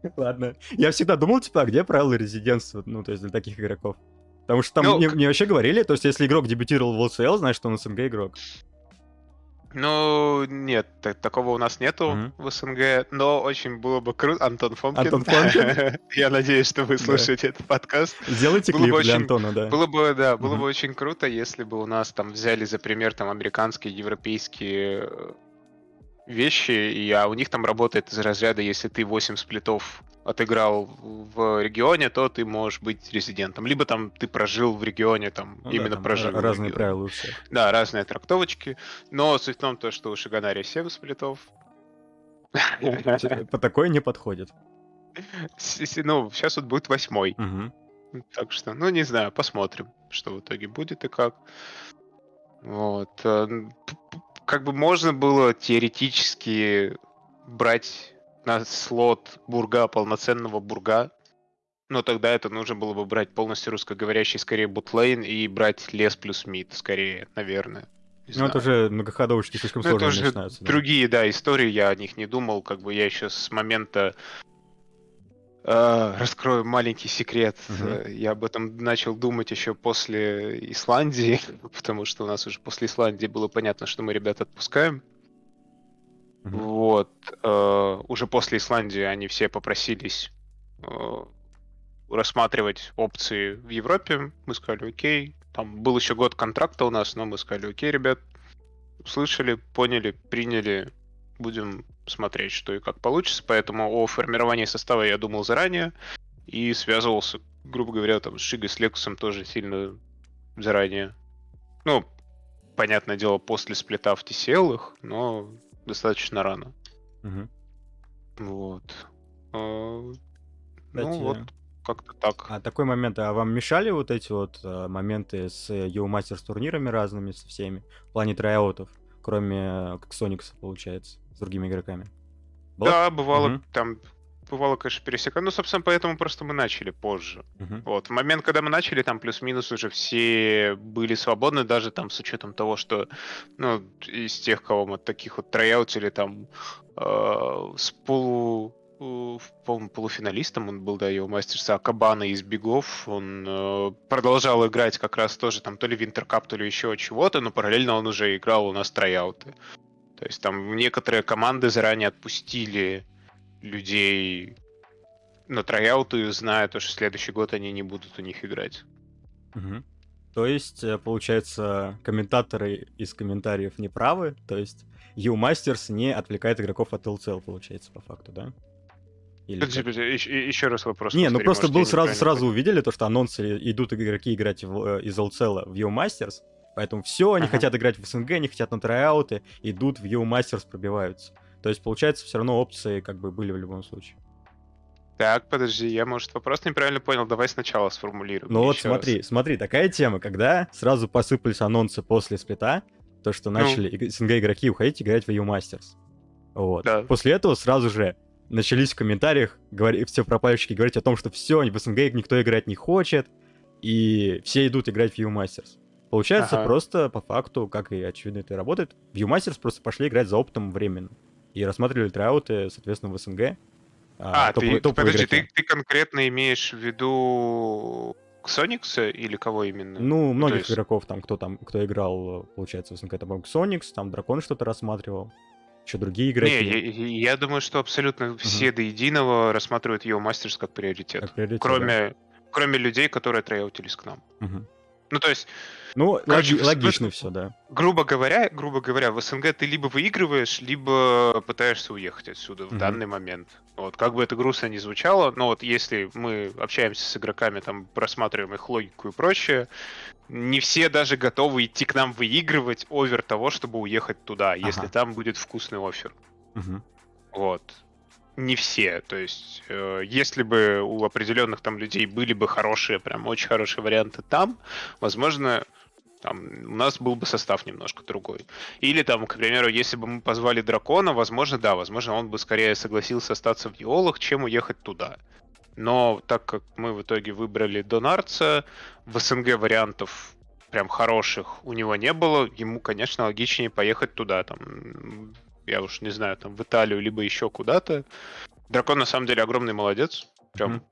*laughs*
Ладно. Я всегда думал, типа, а где правила резидентства, ну, то есть для таких игроков? Потому что там
Ну,
мне, вообще говорили, то есть если игрок дебютировал в ЛЦЛ, значит, он СНГ игрок.
Ну, нет, та- такого у нас нету
Мгм.
в СНГ, но очень было бы круто. Антон Фомкин.
Антон Фомкин? *laughs*
Я надеюсь, что вы слушаете этот подкаст.
Сделайте клип для Антона, да.
Было бы, да, было бы очень круто, если бы у нас там взяли за пример там американские, европейские э, вещи, и, а у них там работает из разряда, если ты 8 сплитов отыграл в регионе, то ты можешь быть резидентом. Либо там ты прожил в регионе, там
Ну да,
именно
там
прожил.
Разные правила у всех.
Да, разные трактовочки. Но суть в том, то, что у Шиганари 7 сплитов.
По такой не подходит.
Ну, сейчас вот будет восьмой. Так что, ну, не знаю, посмотрим, что в итоге будет и как. Вот. Как бы можно было теоретически брать на слот бурга, полноценного бурга, но тогда это нужно было бы брать полностью русскоговорящий, скорее, бутлейн и брать лес плюс мид, скорее, наверное. Не
Ну, это
знаю.
уже многоходовочки слишком
Ну, это
сложно
уже
начинаются. да.
Другие, да, истории, я о них не думал, как бы я еще с момента раскрою маленький секрет. Э, Я об этом начал думать еще после Исландии, *laughs* потому что у нас уже после Исландии было понятно, что мы ребят отпускаем.
Мгм.
Вот. э, уже после Исландии они все попросились э, рассматривать опции в Европе. Мы сказали, окей. Там был еще год контракта у нас, но мы сказали, окей, ребят, услышали, поняли, приняли, будем смотреть, что и как получится. Поэтому о формировании состава я думал заранее и связывался, грубо говоря, там с Шигой, с Лексусом тоже сильно заранее. Ну, понятное дело, после сплита в TCL их, но достаточно рано.
Мгм.
Вот. Э,
Кстати,
Ну, вот как-то так.
А такой момент, а вам мешали вот эти вот э, моменты с Yo Masters турнирами разными, со всеми, в плане траиаутов, кроме э, как Соникса, получается, с другими игроками? Было?
Да, бывало
Мгм.
там бывало, конечно, пересекать. Ну, собственно, поэтому просто мы начали позже.
Мгм.
Вот, в момент, когда мы начали, там плюс-минус уже все были свободны, даже там с учетом того, что, ну, из тех, кого мы таких вот трояутили, там, э, с полу, э, по-моему, полуфиналистом он был, да, его мастерса Кабана из Бегов, он э, продолжал играть как раз тоже там то ли Винтеркап, то ли еще чего-то, но параллельно он уже играл у нас трояуты. То есть там некоторые команды заранее отпустили людей на трояуты, зная то, что следующий год они не будут у них играть.
Мгм. То есть, э, получается, комментаторы из комментариев не правы, то есть U Masters не отвлекает игроков от LCL, получается, по факту, да? Или как?
еще, еще раз вопрос.
Не, ну просто
может,
был сразу, сразу увидели то, что анонсы идут игроки играть в, э, из LCL в U Masters, поэтому все, они
Ага.
хотят играть в СНГ, они хотят на трояуты, идут в U Masters, пробиваются. То есть, получается, все равно опции как бы были в любом случае.
Так, подожди, я, может, вопрос неправильно понял. Давай сначала сформулируем.
Ну вот
еще раз.
смотри, смотри, такая тема, когда сразу посыпались анонсы после сплита, то, что
Ну.
начали иг- СНГ игроки уходить играть в EU Masters. Вот.
Да.
После этого сразу же начались в комментариях говори, все пропальщики говорить о том, что все, в СНГ никто играть не хочет, и все идут играть в EU Masters. Получается,
Ага.
просто по факту, как и очевидно это и работает, в EU Masters просто пошли играть за опытом временно. И рассматривали трауты, соответственно, в СНГ.
А,
топовые-
ты,
топовые
подожди,
игроки.
ты, ты конкретно имеешь в виду Ксоникса или кого именно?
Ну, многих
есть-
игроков там, кто там, кто играл, получается, в СНГ, там, Соникс, там Дракон что-то рассматривал, еще другие игроки.
Не, я, я думаю, что абсолютно все до единого рассматривают его мастерс как приоритет.
как приоритет,
кроме, кроме людей, которые трояутились к нам.
да.
Ну, то есть,
Ну,
Короче,
логи- логично
смысле-
все, да.
грубо говоря, грубо говоря, в СНГ ты либо выигрываешь, либо пытаешься уехать отсюда в
Мгм.
данный момент. Вот, как бы это грустно не звучало, но вот если мы общаемся с игроками, там, просматриваем их логику и прочее, не все даже готовы идти к нам выигрывать овер того, чтобы уехать туда, если
Ага.
там будет вкусный офер.
Мгм.
Вот. Не все. То есть, э, если бы у определенных там людей были бы хорошие, прям очень хорошие варианты там, возможно, там у нас был бы состав немножко другой. Или там, к примеру, если бы мы позвали дракона, возможно, да, возможно, он бы скорее согласился остаться в Диолах, чем уехать туда. Но так как мы в итоге выбрали Донарца, в СНГ вариантов прям хороших у него не было, ему, конечно, логичнее поехать туда, там, я уж не знаю, там, в Италию, либо еще куда-то. Дракон, на самом деле, огромный молодец. Прям,
Мгм.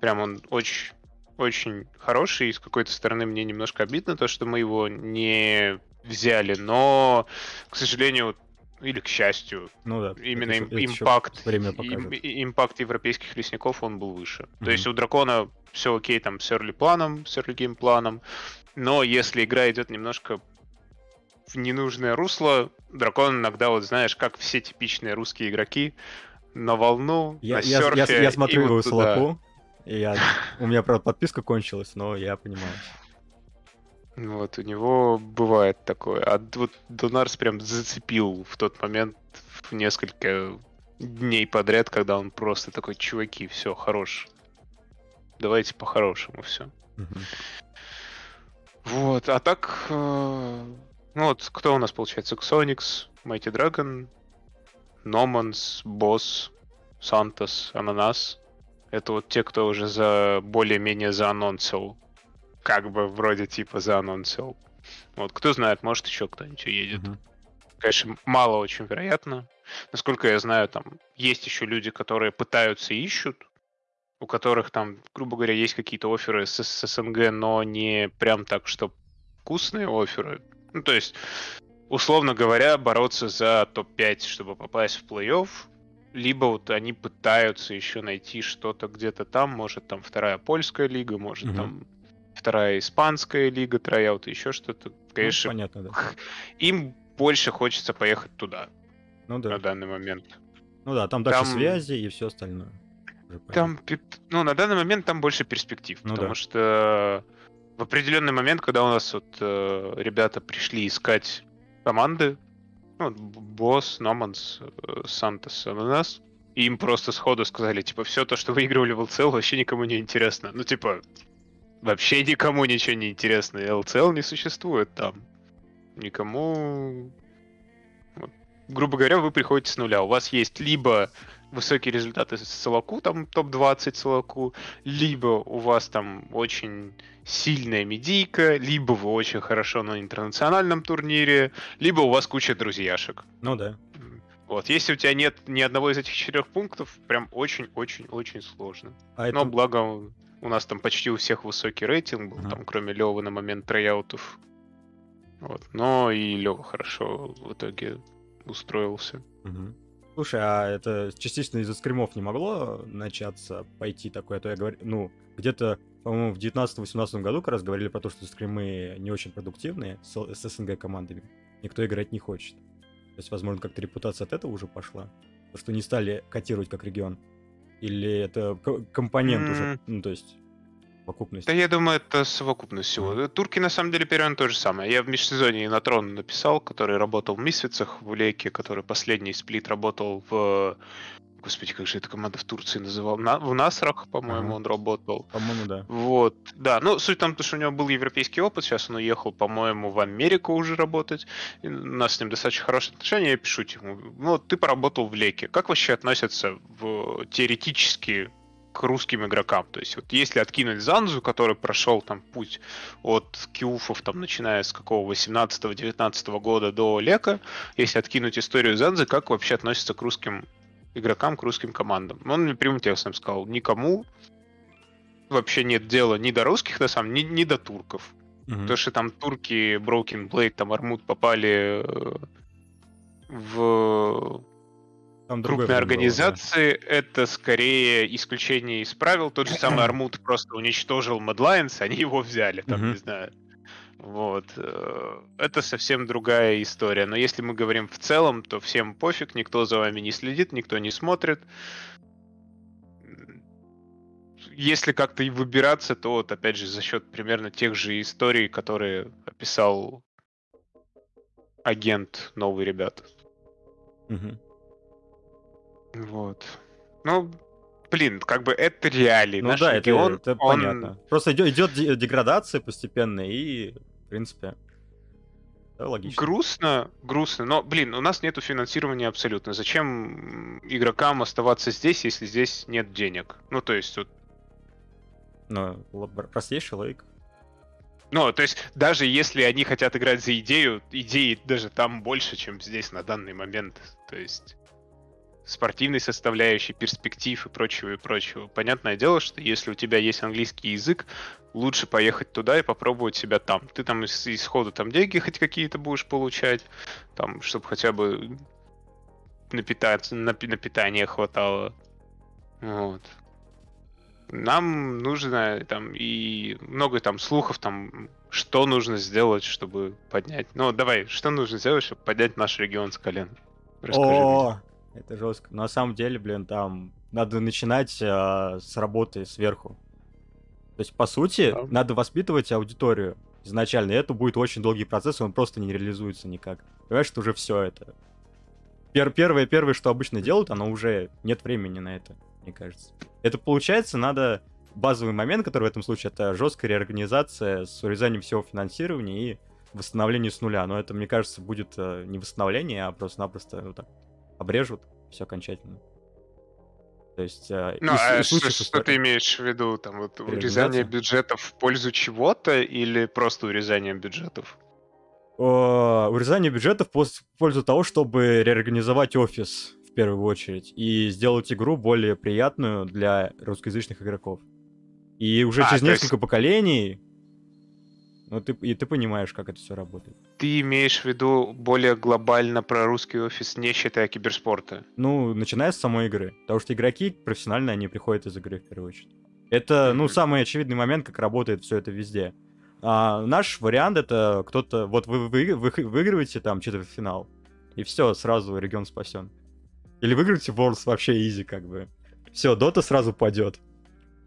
прям он очень, очень хороший, и с какой-то стороны мне немножко обидно то, что мы его не взяли, но, к сожалению, или к счастью,
Ну да.
именно
это
им-
это
импакт,
Время
им- импакт европейских лесников, он был выше.
Мгм.
То есть у дракона все окей там с early планом, с early game планом, но если игра идет немножко в ненужное русло, дракон иногда, вот знаешь, как все типичные русские игроки, на волну,
Я,
на
я,
серфе,
я, я смотрю
вот.
Солоку, и я, *laughs* у меня, правда, подписка кончилась, но я понимаю.
Вот, у него бывает такое. А вот Донарс прям зацепил в тот момент в несколько дней подряд, когда он просто такой, чуваки, все, хорош. Давайте по-хорошему все. Вот, а так, э, ну вот, кто у нас получается? Ксоникс, Mighty Dragon, Номанс, Босс, Сантос, Ананас. Это вот те, кто уже за более-менее заанонсил. Как бы вроде типа заанонсил. Вот, кто знает, может еще кто-нибудь уедет.
Мгм.
Конечно, мало очень вероятно. Насколько я знаю, там есть еще люди, которые пытаются и ищут, у которых там, грубо говоря, есть какие-то оферы с, с СНГ, но не прям так, что вкусные оферы. Ну, то есть, условно говоря, бороться за топ-5, чтобы попасть в плей-офф, либо вот они пытаются еще найти что-то где-то там, может там вторая польская лига, может
Мгм.
там вторая испанская лига, трояут, еще что-то.
Ну,
Конечно,
понятно, да. *laughs*
им больше хочется поехать туда
Ну
на
да.
данный момент.
Ну да, там дальше
Там-
связи и все остальное.
Там, ну, на данный момент там больше перспектив,
Ну
потому
да.
что в определенный момент, когда у нас вот э, ребята пришли искать команды, ну, Босс, Номанс, э, Сантос, Ананас, и им просто сходу сказали, типа, все то, что выигрывали в LCL, вообще никому не интересно. Ну, типа, вообще никому ничего не интересно. и LCL не существует там. Никому... Вот. Грубо говоря, вы приходите с нуля. У вас есть либо высокие результаты с Солоку, там топ-20 Солоку, либо у вас там очень сильная медийка, либо вы очень хорошо на интернациональном турнире, либо у вас куча друзьяшек.
Ну да.
Вот, если у тебя нет ни одного из этих четырех пунктов, прям очень-очень-очень сложно. А Но это... благо у нас там почти у всех высокий рейтинг был, ага. там кроме Левы на момент трояутов. Вот. Но и Лева хорошо в итоге устроился.
Угу. Слушай, а это частично из-за скримов не могло начаться, пойти такое? А то я говорю, ну, где-то, по-моему, в 19-18 году как раз говорили про то, что скримы не очень продуктивные с, с СНГ командами. Никто играть не хочет. То есть, возможно, как-то репутация от этого уже пошла. То, что не стали котировать как регион. Или это компонент mm. уже, ну, то есть совокупность?
Да я думаю, это совокупность всего. Mm. Турки, на самом деле, примерно то же самое. Я в межсезонье на трон написал, который работал в Мисвицах, в Леке, который последний сплит работал в Господи, как же эта команда в Турции называл? На, в Насрах, по-моему, ага. он работал.
По-моему, да.
Вот, да. Ну, суть в том, что у него был европейский опыт, сейчас он уехал, по-моему, в Америку уже работать. И у нас с ним достаточно хорошие отношения, я пишу ему, ну, ты поработал в Леке. Как вообще относятся в, теоретически к русским игрокам. То есть вот если откинуть Занзу, который прошел там путь от киуфов, там, начиная с какого 18-19 года до Лека, если откинуть историю Занзы, как вообще относятся к русским игрокам, к русским командам. Он мне прямым текстом сказал, никому вообще нет дела ни до русских, на самом ни, ни до турков. Mm-hmm. Потому что там турки, Broken Blade, там Армут попали э, в там крупные организации. Было, да. Это скорее исключение из правил. Тот же самый *clears throat* Армут просто уничтожил Mad они его взяли, там, mm-hmm. не знаю. Вот. Э, это совсем другая история. Но если мы говорим в целом, то всем пофиг, никто за вами не следит, никто не смотрит. Если как-то и выбираться, то вот опять же за счет примерно тех же историй, которые описал агент новый ребят. Угу. Вот. Ну, блин, как бы это реалии.
Ну Наш да, регион, это, это он... понятно. Просто идет, идет деградация постепенная, и, в принципе,
да, логично. Грустно, грустно, но, блин, у нас нету финансирования абсолютно. Зачем игрокам оставаться здесь, если здесь нет денег? Ну, то есть, вот...
Ну, простейший логик.
Ну, то есть, даже если они хотят играть за идею, идеи даже там больше, чем здесь на данный момент. То есть спортивной составляющей, перспектив и прочего, и прочего. Понятное дело, что если у тебя есть английский язык, лучше поехать туда и попробовать себя там. Ты там из, исхода там деньги хоть какие-то будешь получать, там, чтобы хотя бы на, питаться, на, на питание хватало. Вот. Нам нужно там и много там слухов там, что нужно сделать, чтобы поднять. Ну, давай, что нужно сделать, чтобы поднять наш регион с колен?
Расскажи О. Это жестко. На самом деле, блин, там надо начинать э, с работы сверху. То есть, по сути, да. надо воспитывать аудиторию изначально. И это будет очень долгий процесс, он просто не реализуется никак. Понимаешь, что уже все это. Пер первое, первое, что обычно делают, оно уже нет времени на это, мне кажется. Это получается, надо базовый момент, который в этом случае, это жесткая реорганизация с урезанием всего финансирования и восстановление с нуля. Но это, мне кажется, будет э, не восстановление, а просто-напросто ну, так, обрежут все окончательно.
То есть, э, ну, а из что, что ты имеешь в виду? Там вот урезание бюджетов в пользу чего-то или просто урезание бюджетов?
О, урезание бюджетов в пользу того, чтобы реорганизовать офис в первую очередь и сделать игру более приятную для русскоязычных игроков. И уже а, через несколько есть... поколений ну, ты, и ты понимаешь, как это все работает.
Ты имеешь в виду более глобально про русский офис, не считая киберспорта?
Ну, начиная с самой игры. Потому что игроки профессионально, они приходят из игры в первую очередь. Это, ну, самый очевидный момент, как работает все это везде. А наш вариант это кто-то... Вот вы, вы, вы выигрываете там четвертьфинал, и все, сразу регион спасен. Или выиграете Worlds вообще изи, как бы. Все, Дота сразу падет.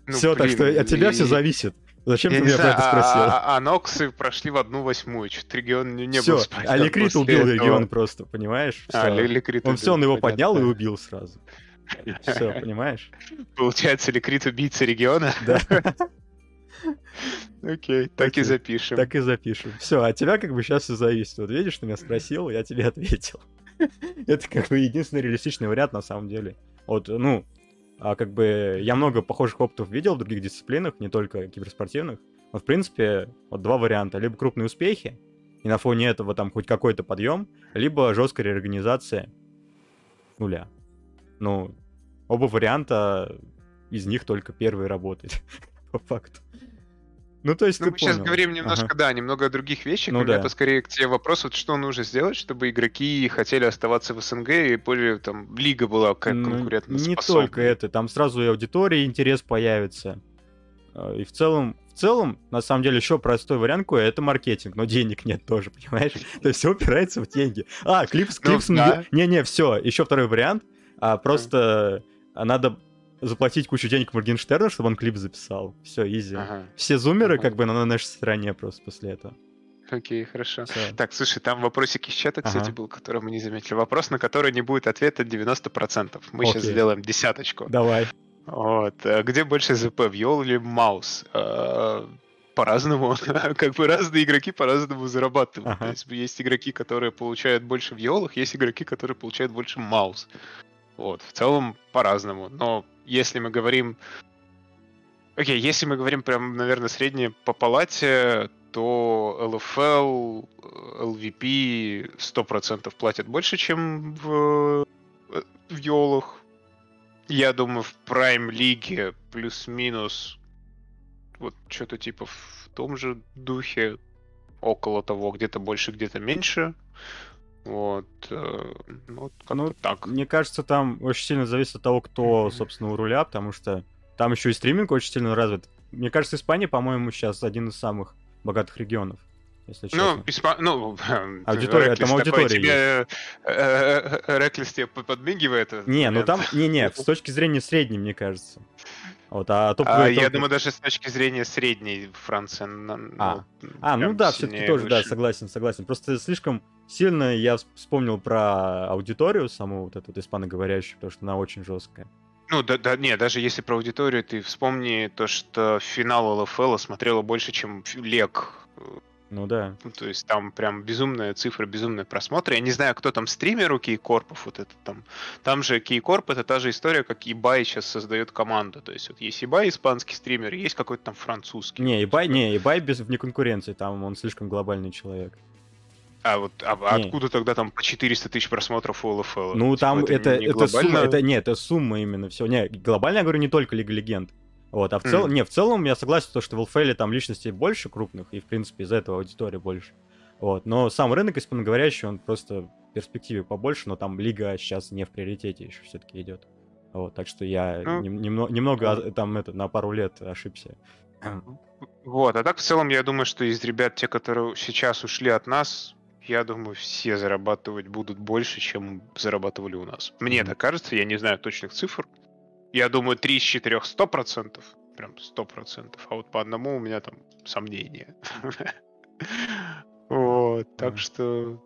Ну, все, блин, так что от тебя и... все зависит. Зачем я ты меня знаю, про это спросил?
А, а, а Ноксы прошли в одну восьмую, что-то регион не, не
все,
был
спасен. А Ликрит убил этого. регион просто, понимаешь? Все. А, Ликрит Он убил, все, он его понятно. поднял и убил сразу. Все, понимаешь? *laughs*
Получается, Ликрит убийца региона?
Да. *laughs*
Окей, так и запишем.
Так и запишем. Все, от тебя как бы сейчас все зависит. Вот видишь, ты меня спросил, я тебе ответил. *laughs* Это как бы единственный реалистичный вариант на самом деле. Вот, ну, а как бы я много похожих опытов видел в других дисциплинах, не только киберспортивных. Но, в принципе, вот два варианта. Либо крупные успехи, и на фоне этого там хоть какой-то подъем, либо жесткая реорганизация нуля. Ну, оба варианта, из них только первый работает, *laughs* по факту.
Ну, то есть ну, ты мы понял. сейчас говорим немножко, ага. да, немного о других вещах. Ну, да. поскорее к тебе вопрос, вот что нужно сделать, чтобы игроки хотели оставаться в СНГ и более там лига была как ну, конкурентно
Не только это, там сразу и аудитория, интерес появится. А, и в целом, в целом, на самом деле, еще простой вариант кое это маркетинг, но денег нет тоже, *laughs* понимаешь? То есть все упирается в деньги. А, клип с клипсом... Не-не, все, еще второй вариант. А, просто надо заплатить кучу денег Моргенштерну, чтобы он клип записал. Все, изи. Ага. Все зумеры ага. как бы на нашей стороне просто после этого.
Окей, хорошо. Все. Так, слушай, там вопросик из чата, кстати, ага. был, который мы не заметили. Вопрос, на который не будет ответа 90%. Мы Окей. сейчас сделаем десяточку.
Давай.
Вот. Э, где больше ЗП, Вьол или Маус? Э, по-разному. *laughs* как бы разные игроки по-разному зарабатывают. Ага. То есть есть игроки, которые получают больше в Йолах, есть игроки, которые получают больше Маус. Вот, в целом по-разному. Но если мы говорим... Окей, okay, если мы говорим прям, наверное, среднее по палате, то LFL, LVP 100% платят больше, чем в, в Йолах. Я думаю, в Prime лиге плюс-минус вот что-то типа в том же духе, около того, где-то больше, где-то меньше. Вот, э, вот
ну, так. Мне кажется, там очень сильно зависит от того, кто, собственно, у руля, потому что там еще и стриминг очень сильно развит. Мне кажется, Испания, по-моему, сейчас один из самых богатых регионов. Если ну, честно.
Ну, испа... *laughs* ну, *laughs*
аудитория, там аудитория тебе,
Реклис тебе подмигивает.
Не, ну там, *laughs* не-не, с точки зрения средней, мне кажется.
Вот, а, топовые, а, топ... Я думаю, даже с точки зрения средней Франции. Ну,
а, а ну да, все-таки тоже, выше. да, согласен, согласен. Просто слишком сильно я вспомнил про аудиторию саму вот эту вот испаноговорящую, потому что она очень жесткая.
Ну, да, да, не, даже если про аудиторию, ты вспомни то, что финал ЛФЛ смотрело больше, чем Лег
ну да.
Ну, то есть там прям безумная цифра, безумные просмотры. Я не знаю, кто там стример у Кейкорпов, вот это там. Там же Кейкорп это та же история, как eBay сейчас создает команду. То есть вот есть eBay испанский стример, есть какой-то там французский.
Не, eBay, не, eBay без вне конкуренции, там он слишком глобальный человек.
А вот а откуда тогда там по 400 тысяч просмотров у ЛФЛ?
Ну типа, там это, это, это сумма, это, нет, это сумма именно все. Не, глобально я говорю не только Лига Легенд. Вот, а в целом, mm. не, в целом я согласен, то, что в LFL там личностей больше крупных, и, в принципе, из-за этого аудитория больше. Вот, но сам рынок испаноговорящий, он просто в перспективе побольше, но там лига сейчас не в приоритете еще все-таки идет. Вот, так что я mm. нем, немного, немного там это, на пару лет ошибся.
Вот, а так в целом я думаю, что из ребят, те, которые сейчас ушли от нас, я думаю, все зарабатывать будут больше, чем зарабатывали у нас. Мне mm-hmm. так кажется, я не знаю точных цифр, я думаю, 3 из 4 100 процентов. Прям 100 процентов. А вот по одному у меня там сомнения. *laughs* Вот, так что...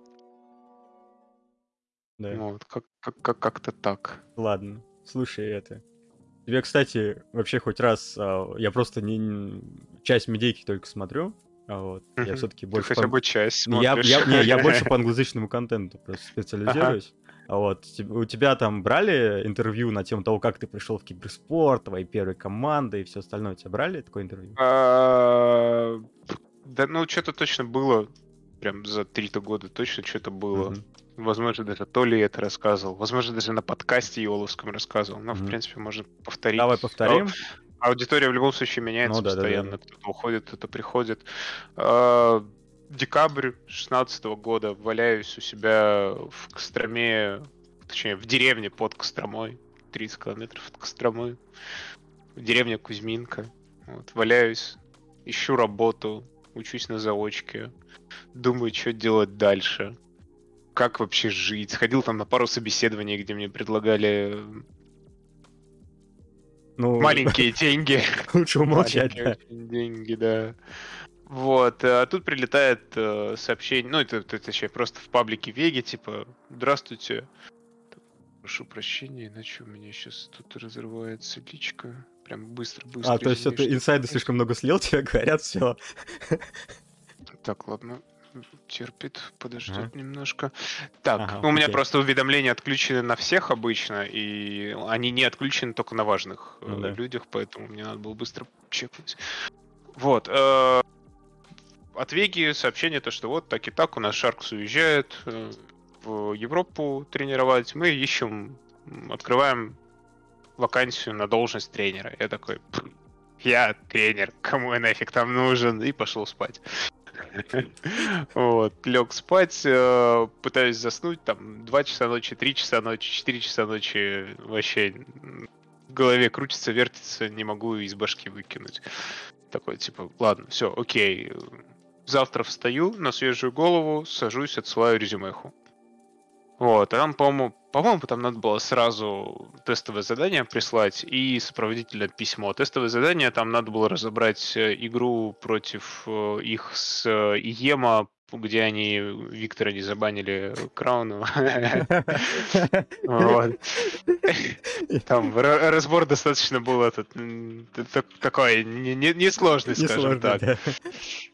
Да. Вот, как- как- как-то так.
Ладно, слушай это. Тебе, кстати, вообще хоть раз, а, я просто не, часть медейки только смотрю, а вот, я все-таки больше...
хотя бы часть
я, я, не, я больше *laughs* по англоязычному контенту просто специализируюсь. А вот, у тебя там брали интервью на тему того, как ты пришел в киберспорт, твои первые команды и все остальное? У тебя брали такое интервью?
А, да, ну, что-то точно было. Прям за три-то года точно что-то было. Возможно, даже то ли это рассказывал. Возможно, даже на подкасте Иоловском рассказывал. Но, в принципе, можно повторить.
Давай повторим.
Аудитория в любом случае меняется ну, постоянно. Кто-то уходит, кто-то приходит. Декабрь 16 года валяюсь у себя в Костроме, точнее, в деревне под Костромой, 30 километров от Костромы, деревня Кузьминка. Вот, валяюсь, ищу работу, учусь на заочке, думаю, что делать дальше, как вообще жить. Сходил там на пару собеседований, где мне предлагали ну, маленькие деньги. *laughs*
Лучше умолчать,
да. Деньги, да. Вот, а тут прилетает э, сообщение, ну это, это точнее просто в паблике Веги, типа, здравствуйте, прошу прощения, иначе у меня сейчас тут разрывается личка. Прям быстро, быстро.
А, то есть это инсайды слишком много слил, тебе говорят, все.
Так, ладно. терпит, подождет ага. немножко. Так, ага, у меня окей. просто уведомления отключены на всех обычно, и они не отключены только на важных да. людях, поэтому мне надо было быстро чекнуть. Вот. Э, от Веги сообщение то, что вот так и так у нас Шаркс уезжает э, в Европу тренировать. Мы ищем, открываем вакансию на должность тренера. Я такой, я тренер, кому я нафиг там нужен, и пошел спать. *laughs* Вот, лег спать, э, пытаюсь заснуть, там, 2 часа ночи, 3 часа ночи, 4 часа ночи, вообще в голове крутится, вертится, не могу из башки выкинуть. Такой, типа, ладно, все, окей. Завтра встаю на свежую голову, сажусь, отсылаю резюмеху. Вот, а там, по-моему, по-моему, там надо было сразу тестовое задание прислать и сопроводительное письмо. Тестовое задание там надо было разобрать э, игру против э, их с э, Иема где они Виктора не забанили Крауну. *laughs* Там разбор достаточно был этот такой несложный, скажем так.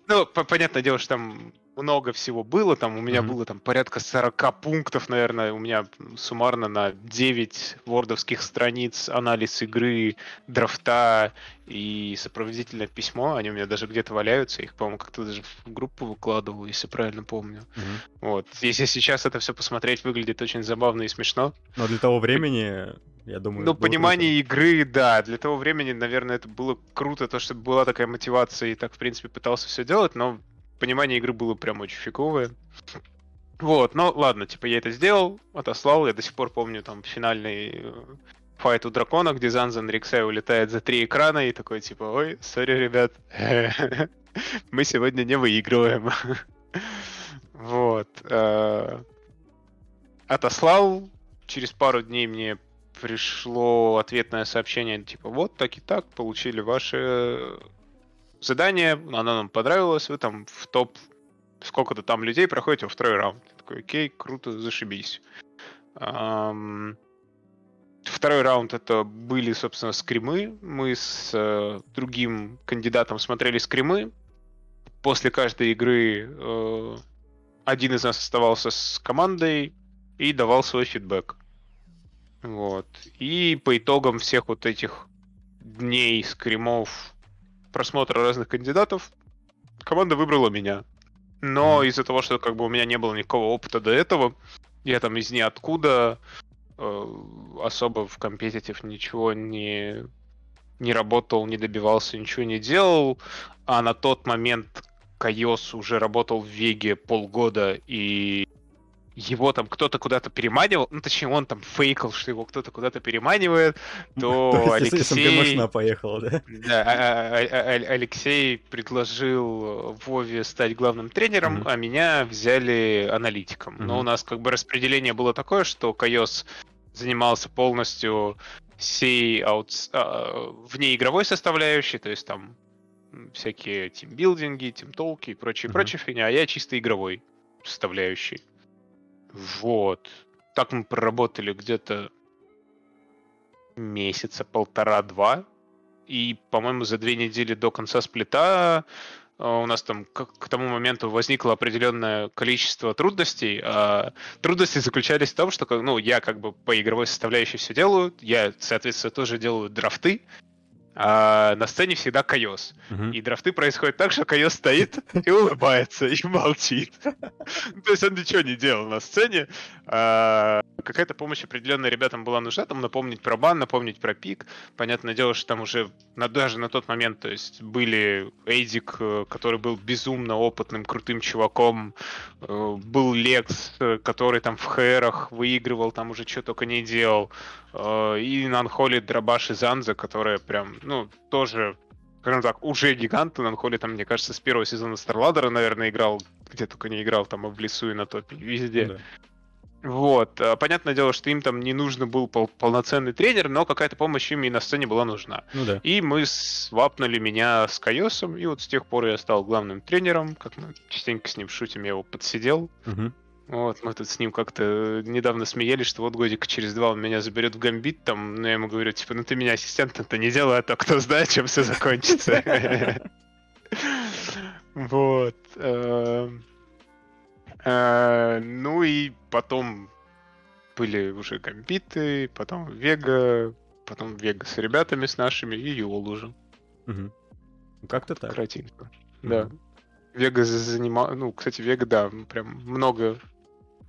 Ну, понятное дело, что там много всего было. Там у меня mm-hmm. было там порядка 40 пунктов, наверное, у меня суммарно на 9 вордовских страниц анализ игры, драфта и сопроводительное письмо. Они у меня даже где-то валяются. Их, по-моему, как-то даже в группу выкладывал, если правильно помню. Mm-hmm. Вот. Если сейчас это все посмотреть, выглядит очень забавно и смешно.
Но для того времени я думаю.
Ну, понимание круто. игры, да. Для того времени, наверное, это было круто, то, что была такая мотивация и так, в принципе, пытался все делать, но понимание игры было прям очень фиговое. Вот, ну ладно, типа я это сделал, отослал, я до сих пор помню там финальный э, файт у дракона, где Занзан Риксай улетает за три экрана и такой типа, ой, сори, ребят, *laughs* мы сегодня не выигрываем. *laughs* Вот. Э, отослал, через пару дней мне пришло ответное сообщение, типа, вот так и так, получили ваши задание, оно нам понравилось, вы там в топ сколько-то там людей проходите во второй раунд. Я такой, окей, круто, зашибись. Um, второй раунд это были, собственно, скримы. Мы с uh, другим кандидатом смотрели скримы. После каждой игры uh, один из нас оставался с командой и давал свой фидбэк. Вот. И по итогам всех вот этих дней скримов просмотра разных кандидатов, команда выбрала меня. Но mm. из-за того, что как бы у меня не было никакого опыта до этого, я там из ниоткуда э, особо в компетитив ничего не, не работал, не добивался, ничего не делал. А на тот момент Кайос уже работал в Веге полгода и его там кто-то куда-то переманивал, ну точнее он там фейкал, что его кто-то куда-то переманивает, *laughs* то Алексей...
поехал, да?
Да, а, а, а, Алексей предложил Вове стать главным тренером, а меня взяли аналитиком. Но у нас как бы распределение было такое, что Кайос занимался полностью всей внеигровой составляющей, то есть там всякие тимбилдинги, тимтолки и прочее-прочее фигня, а я чисто игровой составляющий. Вот. Так мы проработали где-то месяца полтора-два. И, по-моему, за две недели до конца сплита э, у нас там к, к тому моменту возникло определенное количество трудностей. А трудности заключались в том, что ну, я как бы по игровой составляющей все делаю, я, соответственно, тоже делаю драфты, а на сцене всегда Кайос. Uh-huh. И драфты происходят так, что Кайос стоит и улыбается, и молчит. *laughs* То есть он ничего не делал на сцене. А, какая-то помощь определенная ребятам была нужна, там напомнить про бан, напомнить про пик. Понятное дело, что там уже даже на тот момент, то есть были Эйдик, э, который был безумно опытным, крутым чуваком, э, был Лекс, э, который там в хэрах выигрывал, там уже что только не делал. И Нанхоли Драбаш и Занза, которая прям, ну, тоже, скажем так, уже гигант. Нанхоли там, мне кажется, с первого сезона Старладера, наверное, играл, где только не играл, там и в лесу, и на топе, везде. Да. Вот. Э, понятное дело, что им там не нужно был пол- полноценный тренер, но какая-то помощь им и на сцене была нужна.
Ну да.
И мы свапнули меня с Кайосом, и вот с тех пор я стал главным тренером. Как мы частенько с ним шутим, я его подсидел. Угу. Вот, мы тут с ним как-то недавно смеялись, что вот годик через два он меня заберет в гамбит, там, но я ему говорю, типа, ну ты меня ассистентом-то не делай, а то кто знает, чем все закончится. *laughs* Вот. Эм, Э, Ну и потом были уже гамбиты, потом Вега, потом Вега с ребятами с нашими и Юол уже.
Ну, как-то так.
Кратенько. Да. Вега занимал... Ну, кстати, Вега, да, прям много...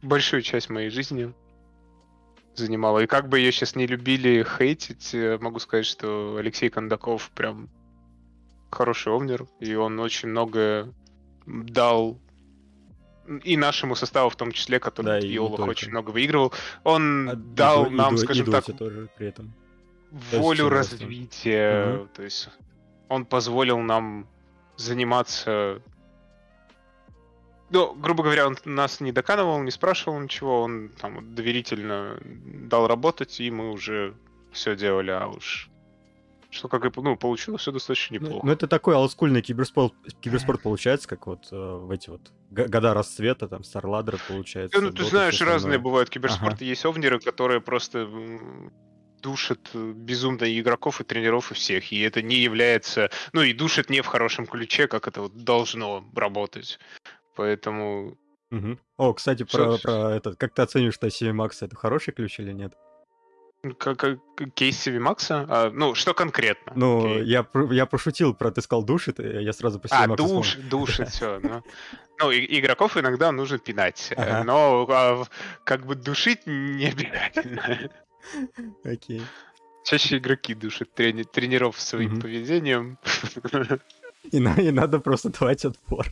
Большую часть моей жизни занимала. И как бы ее сейчас не любили хейтить, э, могу сказать, что Алексей Кондаков прям хороший овнер, и он очень много дал и нашему составу в том числе, который
Да, и только.
очень много выигрывал, он
А, и
дал
и
нам,
и
скажем так,
Доте тоже при этом.
волю развития.
Мгм.
То есть он позволил нам заниматься... Ну, грубо говоря, он нас не доканывал, не спрашивал ничего, он там доверительно дал работать, и мы уже все делали, а уж что как и ну, получилось все достаточно
Ну,
неплохо.
ну, это такой олдскульный киберспорт, киберспорт получается, как вот э, в эти вот года расцвета, там, Старладер получается.
Ну, ты знаешь, разные бывают киберспорты. Есть овнеры, которые просто душат э, безумно и игроков, и тренеров, и всех. И это не является... Ну, и душат не в хорошем ключе, как это вот должно работать. Поэтому...
Мгм. О, кстати, про, про этот, как ты оцениваешь, что CV Max это хороший ключ или нет?
ну, Как, как кейс CV Макса? А, ну, что конкретно?
Ну,
Окей.
я, я пошутил про ты сказал душит, и я сразу по CV
А,
Max
душ,
вспомнил.
душит все. *laughs* Ну, Ну, и- игроков иногда нужно пинать. э,
Ага.
Но а, как бы душить не обязательно.
Окей.
Чаще игроки душат трени- тренеров своим
Мгм.
поведением. *laughs*
И, и надо просто давать отпор.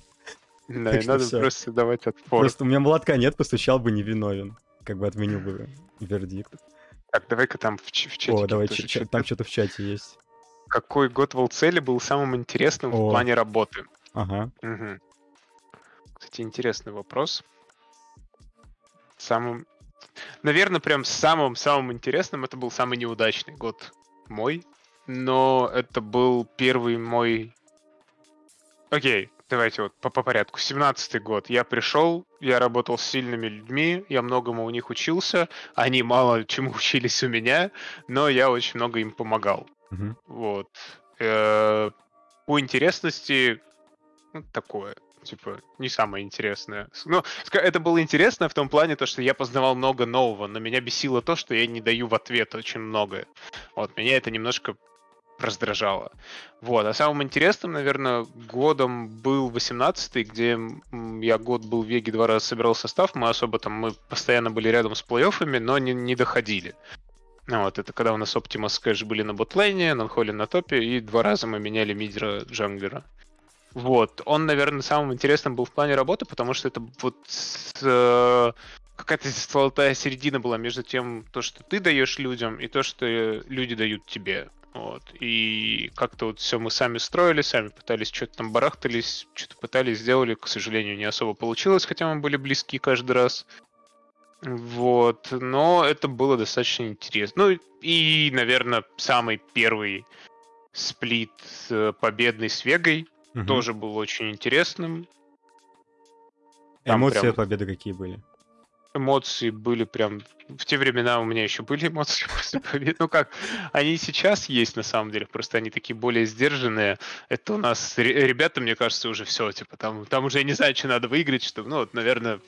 Да,
Так
и надо
всё.
просто давать отпор.
Просто у меня молотка нет, постучал бы невиновен. Как бы отменил бы вердикт.
Так, давай-ка там в, ч- в чатике
О, давай, ча-
чё-то.
там что-то в чате есть.
Какой год в цели был самым интересным
О.
в плане работы?
Ага.
Мгм. Кстати, интересный вопрос. Самым... Наверное, прям самым-самым интересным это был самый неудачный год мой. Но это был первый мой... Окей, давайте вот по, по порядку. 17-й год. Я пришел, я работал с сильными людьми, я многому у них учился. Они мало чему *laughs* учились у меня, но я очень много им помогал.
Мгм.
Вот. Э, По интересности, ну, такое. Типа, не самое интересное. Ну, это было интересно в том плане, то, что я познавал много нового, но меня бесило то, что я не даю в ответ очень многое. Вот, меня это немножко раздражало. Вот, а самым интересным, наверное, годом был 18-й, где я год был в Веге, два раза собирал состав, мы особо там, мы постоянно были рядом с плей-оффами, но не, не доходили. Ну вот, это когда у нас Optimus Cash были на ботлейне, Нанхоли на топе, и два раза мы меняли мидера джанглера. Вот, он, наверное, самым интересным был в плане работы, потому что это вот э, какая-то золотая середина была между тем, то, что ты даешь людям, и то, что люди дают тебе. Вот. И как-то вот все мы сами строили, сами пытались что-то там барахтались, что-то пытались, сделали, к сожалению, не особо получилось, хотя мы были близки каждый раз. Вот, но это было достаточно интересно. Ну и, наверное, самый первый сплит э, победный с Вегой
Мгм.
тоже был очень интересным. там
Эмоции
прям-
от победы какие были?
Эмоции были прям... В те времена у меня еще были эмоции *laughs* после победы. Ну как, они сейчас есть на самом деле, просто они такие более сдержанные. Это у нас ре- ребята, мне кажется, уже все, типа там, там уже я не знаю, что надо выиграть, чтобы, ну вот, наверное,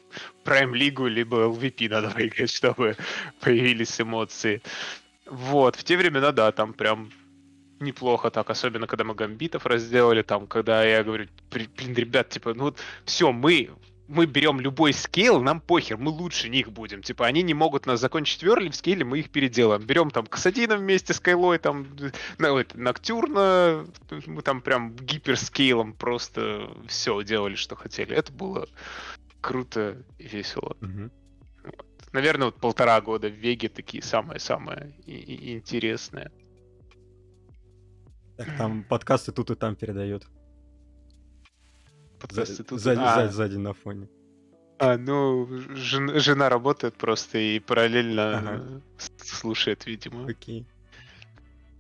Prime Лигу либо LVP надо *laughs* выиграть, чтобы появились эмоции. Вот, в те времена, да, там прям неплохо так, особенно когда мы гамбитов разделали, там, когда я говорю, «При- блин, ребят, типа, ну вот, все, мы, мы берем любой скейл, нам похер, мы лучше них будем. Типа, они не могут нас закончить в Early, в скейле мы их переделаем. Берем там Касадина вместе с Кайлой, там, ну, это, Ноктюрна, мы там прям гиперскейлом просто все делали, что хотели. Это было круто и весело.
Мгм.
Наверное, вот полтора года в Веге такие самые-самые интересные.
Так, там подкасты тут и там передают.
Тут-
сзади,
А,
сзади, сзади на фоне.
А, ну, жен- жена работает просто и параллельно
Ага.
слушает, видимо.
Окей.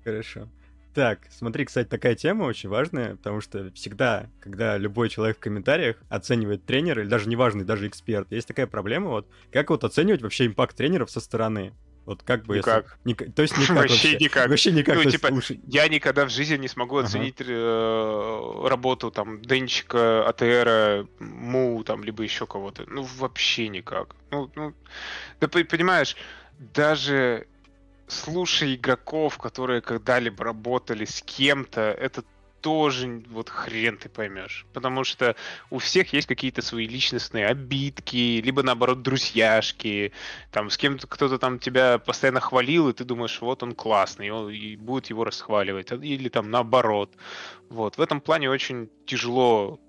Хорошо. Так, смотри, кстати, такая тема очень важная, потому что всегда, когда любой человек в комментариях оценивает тренера, или даже неважный, даже эксперт, есть такая проблема, вот, как вот оценивать вообще импакт тренеров со стороны? Вот как бы
Никак.
если... Ник- То есть никак
Вообще
вообще.
никак.
Вообще никак.
Ну, типа,
лучше-
Я никогда в жизни не смогу
Ага.
оценить э, работу там Денчика, АТР, Му, там, либо еще кого-то. Ну, вообще никак. Ну, ну, да по- понимаешь, даже слушая игроков, которые когда-либо работали с кем-то, это тоже вот хрен ты поймешь. Потому что у всех есть какие-то свои личностные обидки, либо наоборот друзьяшки, там с кем-то кто-то там тебя постоянно хвалил, и ты думаешь, вот он классный, и, он- и будет его расхваливать, а- или там наоборот. Вот. В этом плане очень тяжело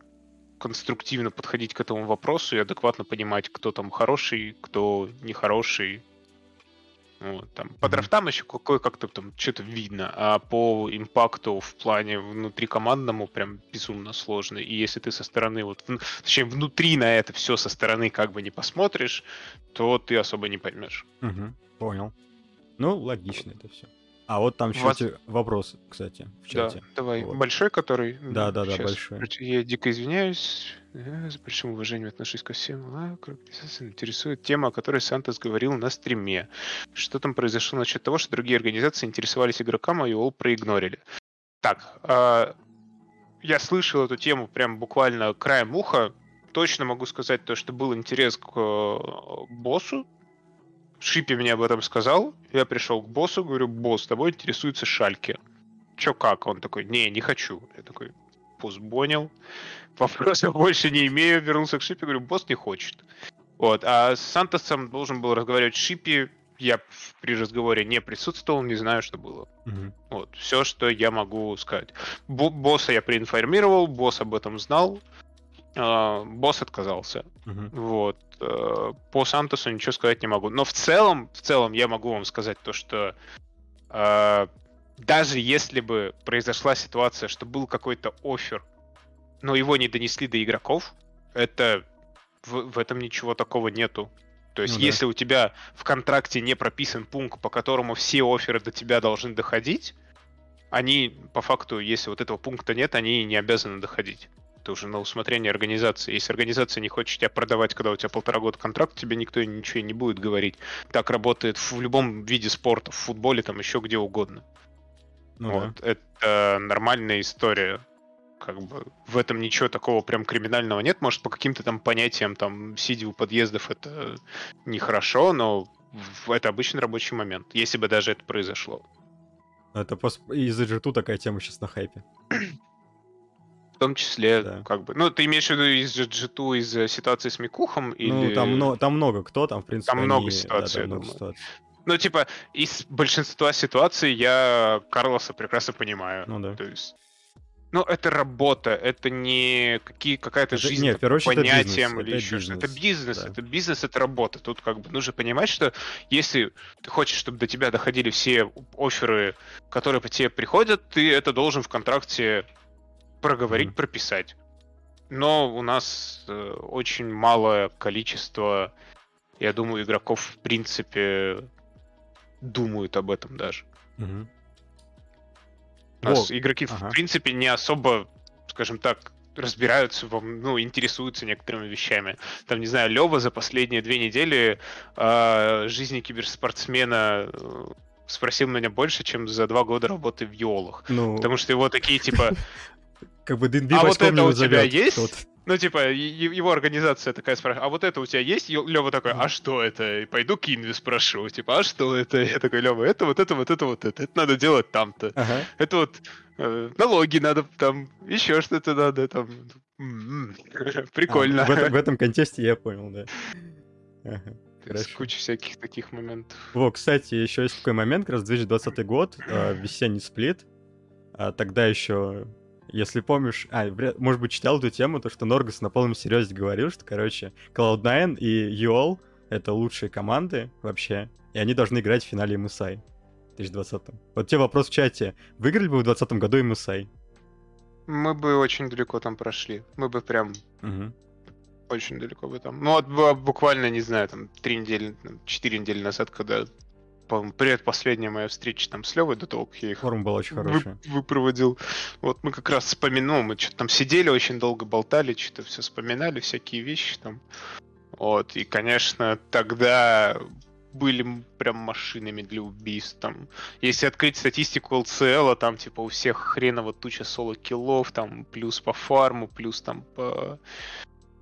конструктивно подходить к этому вопросу и адекватно понимать, кто там хороший, кто нехороший. Вот, там, по драфтам еще какое как-то там что-то видно, а по импакту в плане внутрикомандному прям безумно сложно. И если ты со стороны, вот, вн- точнее, внутри на это все со стороны как бы не посмотришь, то ты особо не поймешь.
Мгм, Понял. Ну, логично это все. А вот там еще
Вас-
вопрос, кстати, в
Да,
чате.
давай.
Вот.
Большой, который?
Да, да, да, большой.
Я дико извиняюсь. э, С большим уважением отношусь ко всем. А, интересует тема, о которой Сантос говорил на стриме. Что там произошло насчет того, что другие организации интересовались игрокам, а EOL проигнорили? Так, а, я слышал эту тему прям буквально краем уха. Точно могу сказать то, что был интерес к э, боссу. Шипи мне об этом сказал. Я пришел к боссу, говорю, босс, тобой интересуется Шальки. Чё как? Он такой, не, не хочу. Я такой, босс, понял. *laughs* Вопросов больше не имею. Вернулся к Шипи, говорю, босс не хочет. Вот. А с Сантосом должен был разговаривать Шипи. Я при разговоре не присутствовал, не знаю, что было.
Мгм.
Вот, все, что я могу сказать. Бо- босса я проинформировал, босс об этом знал, босс отказался.
Мгм.
Вот. э, По Сантосу ничего сказать не могу. Но в целом, в целом я могу вам сказать то, что э, даже если бы произошла ситуация, что был какой-то офер, но его не донесли до игроков, это в, в этом ничего такого нету. То есть,
Ну да.
если у тебя в контракте не прописан пункт, по которому все оферы до тебя должны доходить, они, по факту, если вот этого пункта нет, они не обязаны доходить. Это уже на усмотрение организации. Если организация не хочет тебя продавать, когда у тебя полтора года контракт, тебе никто ничего не будет говорить. Так работает в любом виде спорта, в футболе, там еще где угодно.
Ну да.
вот. Это нормальная история. Как бы в этом ничего такого прям криминального нет. Может, по каким-то там понятиям, там, сидя у подъездов, это нехорошо, но это обычный рабочий момент, если бы даже это произошло.
Это пос- из-за G2 такая тема сейчас на хайпе.
В том числе,
Да.
как бы. Ну, ты имеешь в виду из G2, из ситуации с Микухом? Или...
Ну, там, там много кто, там, в принципе,
Там много
они-
ситуаций,
да,
я
да, много
думаю.
ситуаций.
Ну, типа, из большинства ситуаций я Карлоса прекрасно понимаю.
Ну да.
То есть, ну, это работа, это не какие, какая-то
Это-
жизнь
нет, первую очередь, это
понятием
бизнес,
или
это
еще что-то. Это
бизнес,
бизнес,
да.
это бизнес, это работа. Тут как бы нужно понимать, что если ты хочешь, чтобы до тебя доходили все оферы, которые по тебе приходят, ты это должен в контракте проговорить, прописать. Но у нас э, очень малое количество, я думаю, игроков в принципе думают об этом даже.
Мгм.
У нас
Во,
игроки,
ага.
в принципе, не особо, скажем так, разбираются, ну, интересуются некоторыми вещами. Там, не знаю, Лева за последние две недели о жизни киберспортсмена э, спросил меня больше, чем за два года работы в Йолах.
Ну,
Потому что его такие, типа, *laughs*
как бы DNB
А вот это у тебя есть?
кто-то.
ну, типа, его организация такая спрашивает, а вот это у тебя есть? Лева такой, а что это? И пойду к Инви спрошу, типа, а что это? Я такой, Лева, это вот это, вот это, вот это. Это надо делать там-то.
Ага.
Это вот э, налоги надо там, еще что-то надо там. М-м. *laughs* Прикольно.
А, в, этом, в *laughs* этом контексте я понял, да. Ага. Хорошо.
кучей всяких таких моментов.
Во, кстати, еще есть такой момент, как раз 2020 год, э, весенний сплит. А тогда еще, если помнишь, а, может быть, читал эту тему, то, что Норгас на полном серьезе говорил, что, короче, Cloud9 и UOL — это лучшие команды вообще, и они должны играть в финале MSI в 2020. Вот тебе вопрос в чате. Выиграли бы в 2020 году MSI?
Мы бы очень далеко там прошли. Мы бы прям
Мгм.
очень далеко бы там. Ну, вот бу- буквально, не знаю, там, три недели, четыре недели назад, когда, по-моему, предпоследняя моя встреча там с Левой, до того, как я их
Форма была очень
вы-
хорошая.
выпроводил. Вот мы как раз вспоминали, мы что-то там сидели, очень долго болтали, что-то все вспоминали, всякие вещи там. Вот, и, конечно, тогда были прям машинами для убийств. Там, если открыть статистику LCL, там типа у всех хреново туча соло-киллов, там плюс по фарму, плюс там по,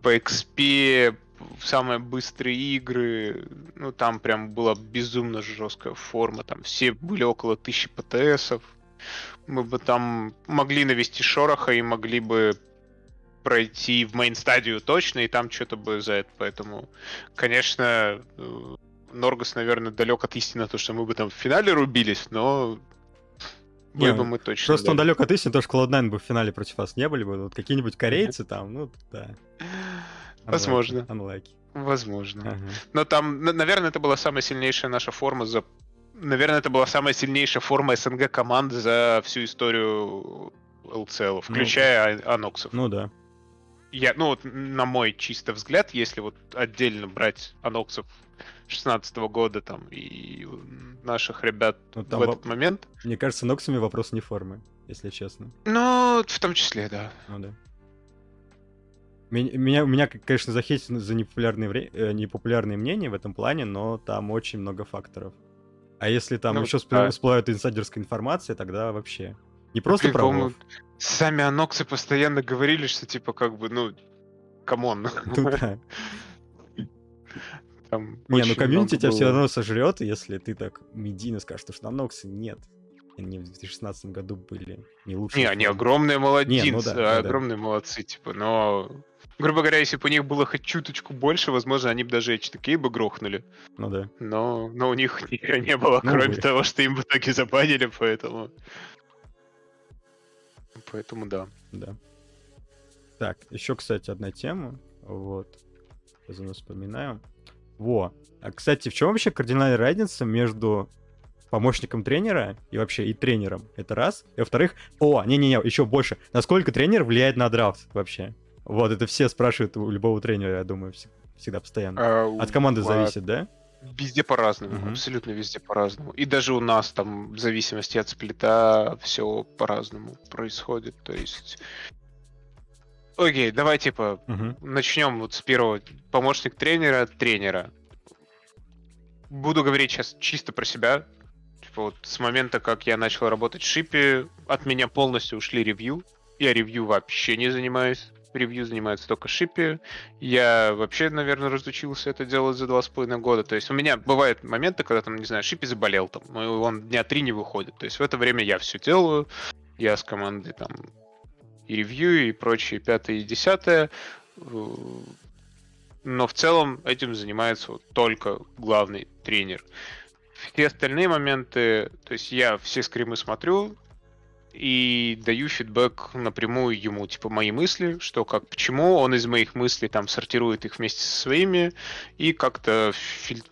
по XP, самые быстрые игры, ну там прям была безумно жесткая форма, там все были около тысячи ПТСов. Мы бы там могли навести шороха и могли бы пройти в мейн-стадию точно, и там что-то бы за это. Поэтому, конечно, э, Норгас, наверное, далек от истины, то, что мы бы там в финале рубились, но
не, бы мы точно. Просто дали. он далек от истины, то, что Cloud9 бы в финале против вас не были бы. Вот какие-нибудь корейцы там, ну, да.
Возможно.
Unlucky.
Возможно. Ага. Но там, наверное, это была самая сильнейшая наша форма за... Наверное, это была самая сильнейшая форма СНГ команд за всю историю LCL, включая ну, Аноксов.
Ну да
я, ну вот на мой чисто взгляд, если вот отдельно брать аноксов 16 года там и наших ребят ну, в этот во... момент.
Мне кажется, ноксами вопрос не формы, если честно.
Ну, в том числе, да.
Ну да. Меня, меня конечно, захейтят за непопулярные, вре... э, непопулярные мнения в этом плане, но там очень много факторов. А если там ну, еще да. всплывает инсайдерская информация, тогда вообще. Не просто про Вов.
Сами аноксы постоянно говорили, что типа как бы, ну, come on. *laughs* Ну да.
Там не, ну комьюнити тебя было... все равно сожрет, если ты так медийно скажешь, что аноксы нет. Они в 2016 году были не лучше.
Не, они огромные молодцы, не, ну да, ну огромные да. молодцы, типа, но... Грубо говоря, если бы у них было хоть чуточку больше, возможно, они бы даже такие бы грохнули.
Ну да.
Но, но у них *laughs* ничего не было, ну, кроме вы. того, что им в итоге забанили, поэтому... Поэтому да.
Да. Так, еще, кстати, одна тема. Вот. Сейчас вспоминаю. Во. А, кстати, в чем вообще кардинальная разница между помощником тренера и вообще и тренером? Это раз. И во-вторых, о, не-не-не, еще больше. Насколько тренер влияет на драфт вообще? Вот, это все спрашивают у любого тренера, я думаю, всегда постоянно. А, От команды зависит, да?
Везде по-разному, угу. абсолютно везде по-разному. И даже у нас там, в зависимости от сплита, все по-разному происходит. То есть. Окей, давай типа угу. начнем вот с первого. Помощник тренера, тренера. Буду говорить сейчас чисто про себя. Типа вот с момента, как я начал работать в Шипе, от меня полностью ушли ревью. Я ревью вообще не занимаюсь ревью занимается только Шипи. Я вообще, наверное, разучился это делать за два с половиной года. То есть у меня бывают моменты, когда там, не знаю, Шипи заболел, там, и он дня три не выходит. То есть в это время я все делаю. Я с командой там и ревью, и прочее, пятое и десятое. Но в целом этим занимается вот только главный тренер. Все остальные моменты, то есть я все скримы смотрю, и даю фидбэк напрямую ему, типа мои мысли, что как, почему, он из моих мыслей там сортирует их вместе со своими и как-то филь...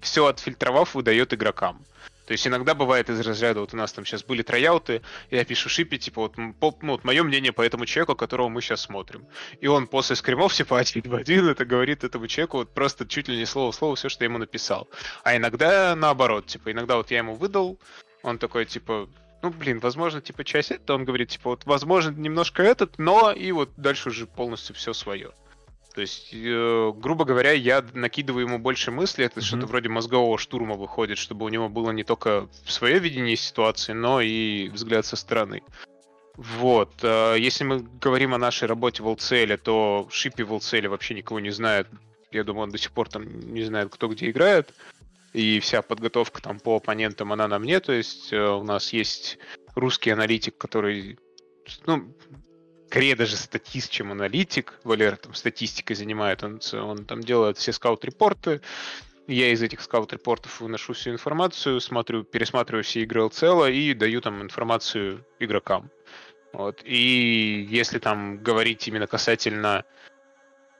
все отфильтровав выдает игрокам. То есть иногда бывает из разряда, вот у нас там сейчас были трояуты, я пишу шипи, типа, вот, по, ну, вот мое мнение по этому человеку, которого мы сейчас смотрим. И он после скримов, типа, один в один это говорит этому человеку, вот просто чуть ли не слово в слово все, что я ему написал. А иногда наоборот, типа, иногда вот я ему выдал, он такой, типа, ну, блин, возможно, типа, часть это, он говорит, типа, вот, возможно, немножко этот, но и вот дальше уже полностью все свое. То есть, э, грубо говоря, я накидываю ему больше мыслей, это mm-hmm. что-то вроде мозгового штурма выходит, чтобы у него было не только свое видение ситуации, но и взгляд со стороны. Вот. Э, если мы говорим о нашей работе в LCL, то Шипи в LCL вообще никого не знает. Я думаю, он до сих пор там не знает, кто где играет и вся подготовка там по оппонентам, она на мне, то есть э, у нас есть русский аналитик, который, ну, скорее даже статист, чем аналитик, Валер там статистикой занимает, он, он там делает все скаут-репорты, я из этих скаут-репортов выношу всю информацию, смотрю, пересматриваю все игры LCL и даю там информацию игрокам. Вот. И если там говорить именно касательно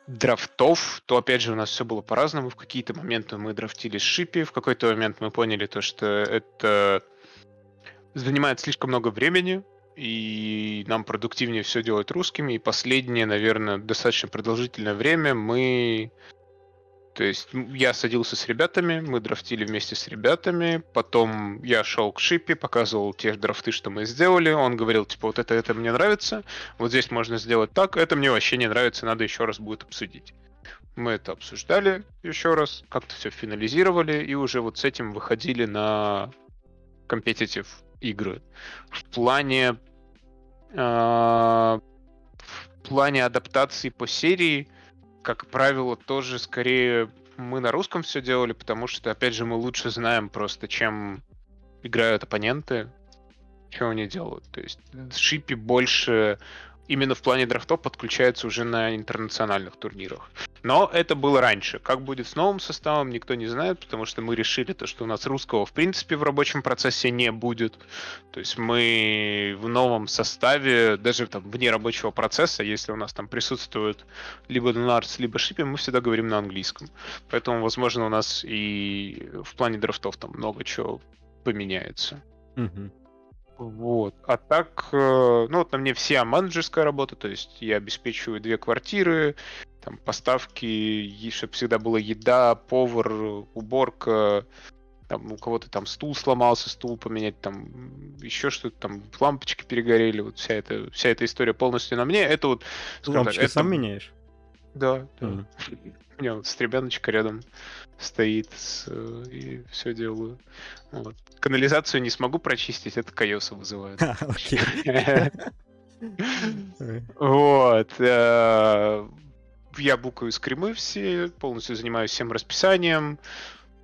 драфтов, то опять же у нас все было по-разному. В какие-то моменты мы драфтили шипи, в какой-то момент мы поняли то, что это занимает слишком много времени, и нам продуктивнее все делать русскими. И последнее, наверное, достаточно продолжительное время мы то есть я садился с ребятами, мы драфтили вместе с ребятами, потом я шел к Шипе, показывал те драфты, что мы сделали, он говорил, типа, вот это, это мне нравится, вот здесь можно сделать так, это мне вообще не нравится, надо еще раз будет обсудить. Мы это обсуждали еще раз, как-то все финализировали, и уже вот с этим выходили на компетитив игры. В плане в плане адаптации по серии, как правило, тоже скорее мы на русском все делали, потому что, опять же, мы лучше знаем просто, чем играют оппоненты, что они делают. То есть шипи больше именно в плане драфтов подключается уже на интернациональных турнирах. Но это было раньше. Как будет с новым составом, никто не знает, потому что мы решили то, что у нас русского в принципе в рабочем процессе не будет. То есть мы в новом составе, даже там вне рабочего процесса, если у нас там присутствует либо Донарс, либо Шипи, мы всегда говорим на английском. Поэтому, возможно, у нас и в плане драфтов там много чего поменяется.
Мгм.
Вот. А так, э, ну вот на мне вся менеджерская работа, то есть я обеспечиваю две квартиры, там поставки, чтобы всегда была еда, повар, уборка, там у кого-то там стул сломался, стул поменять, там еще что-то, там лампочки перегорели, вот вся эта, вся эта история полностью на мне. Это вот, скажем так,
Лампочки
это-
сам меняешь?
Да, да.
Мгм.
Меня вот стребяночка рядом стоит, с, э, и все делаю. Вот. Канализацию не смогу прочистить, это кайоса вызывает. *laughs* *laughs* Вот. э, Я букаю скримы все, полностью занимаюсь всем расписанием,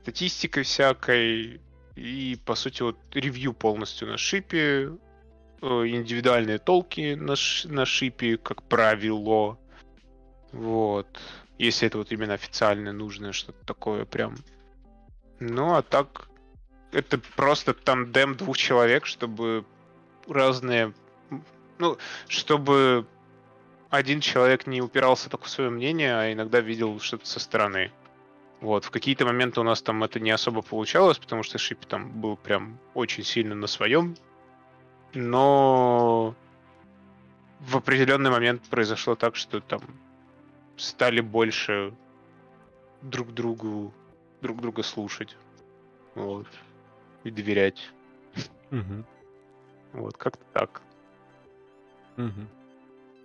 статистикой всякой, и, по сути, вот ревью полностью на шипе, э, индивидуальные толки на, на шипе, как правило. Вот. Если это вот именно официально нужное, что-то такое прям. Ну, а так, это просто тандем двух человек, чтобы разные... Ну, чтобы один человек не упирался только в свое мнение, а иногда видел что-то со стороны. Вот, в какие-то моменты у нас там это не особо получалось, потому что Шип там был прям очень сильно на своем. Но в определенный момент произошло так, что там стали больше друг другу друг друга слушать. Вот. И доверять.
Мгм.
Вот, как-то так.
Мгм.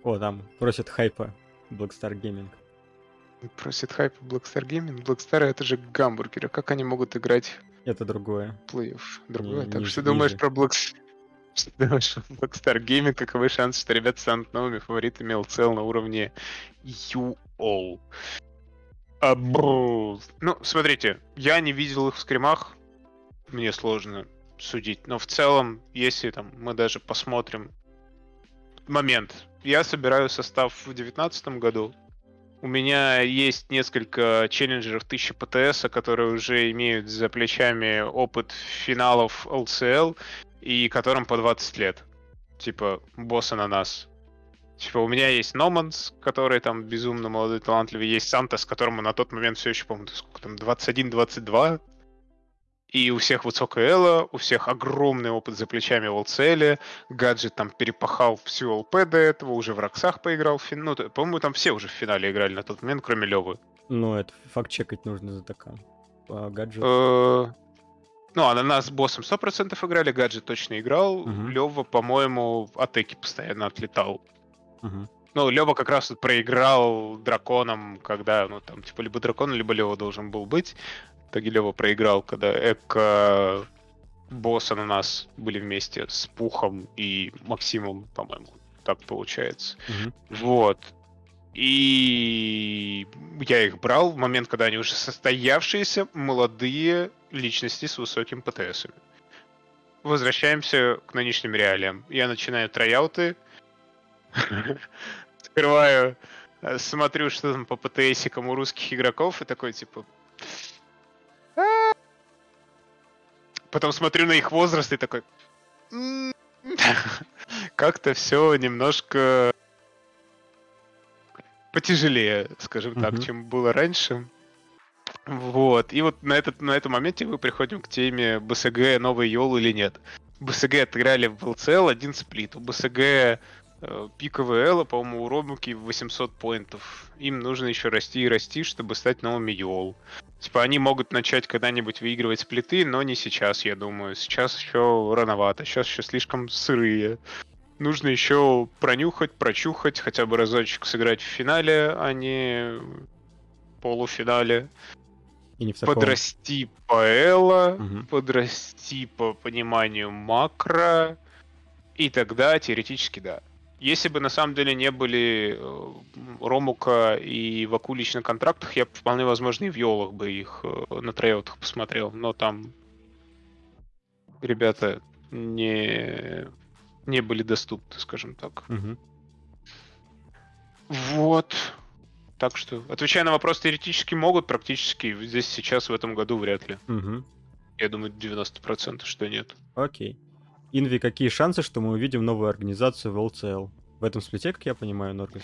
О, там просят хайпа Blackstar Gaming.
Просит хайп Blackstar Gaming. Blackstar это же гамбургеры. Как они могут играть
Это другое.
плей-офф? Другое.
Не-
так
ниже-
что думаешь
ниже.
про Black... Что про Blackstar Gaming? Каковы шансы, что ребята станут новыми фаворитами LCL на уровне UO? А, бру. Ну, смотрите, я не видел их в скримах. Мне сложно судить. Но в целом, если там мы даже посмотрим момент. Я собираю состав в 2019 году. У меня есть несколько челленджеров 1000 ПТС, которые уже имеют за плечами опыт финалов LCL и которым по 20 лет. Типа, босса на нас. Типа, у меня есть Номанс, который там безумно молодой, талантливый. Есть Сантос, которому на тот момент все еще, по-моему, сколько там, 21-22. И у всех высокая эла, у всех огромный опыт за плечами в LCL. Гаджет там перепахал всю ЛП до этого, уже в Роксах поиграл. в Ну, по-моему, там все уже в финале играли на тот момент, кроме Левы.
Ну, это факт чекать нужно за такая. По гаджету.
Э, Ну, а на нас с боссом 100% играли, гаджет точно играл.
Мгм.
Лева, по-моему, в атаке постоянно отлетал.
Мгм.
Ну, Лева как раз проиграл драконом, когда, ну, там, типа, либо дракон, либо Лева должен был быть. В итоге Лева проиграл, когда Эко босса на нас были вместе с Пухом и Максимом, по-моему. Так получается.
Мгм.
Вот. И я их брал в момент, когда они уже состоявшиеся молодые личности с высоким ПТСами. Возвращаемся к нынешним реалиям. Я начинаю трояуты, *laughs* открываю, э, смотрю, что там по ПТСикам у русских игроков, и такой, типа... «А». Потом смотрю на их возраст и такой... «М, *laughs* Как-то все немножко потяжелее, скажем так,
Мгм.
чем было раньше. Вот. И вот на этот, на этом моменте мы приходим к теме БСГ новый Йол или нет. БСГ отыграли в ЛЦЛ один сплит. У БСГ э, пиковые Элла, по-моему, у Ромуки 800 поинтов. Им нужно еще расти и расти, чтобы стать новыми Йол. Типа они могут начать когда-нибудь выигрывать сплиты, но не сейчас, я думаю. Сейчас еще рановато, сейчас еще слишком сырые. Нужно еще пронюхать, прочухать, хотя бы разочек сыграть в финале, а не полуфинале.
И не в таком...
Подрасти по эло,
Мгм.
подрасти по пониманию макро, и тогда теоретически да. Если бы на самом деле не были э, Ромука и Вакулич на контрактах, я вполне возможно и в Йолах бы их э, на троеутах посмотрел, но там ребята не, не были доступны, скажем так.
Мгм.
Вот. Так что, отвечая на вопрос, теоретически могут, практически здесь сейчас в этом году вряд ли.
Мгм.
Я думаю, 90% что нет.
Окей. Инви, какие шансы, что мы увидим новую организацию в ЛЦЛ? В этом сплите, как я понимаю, Норгас?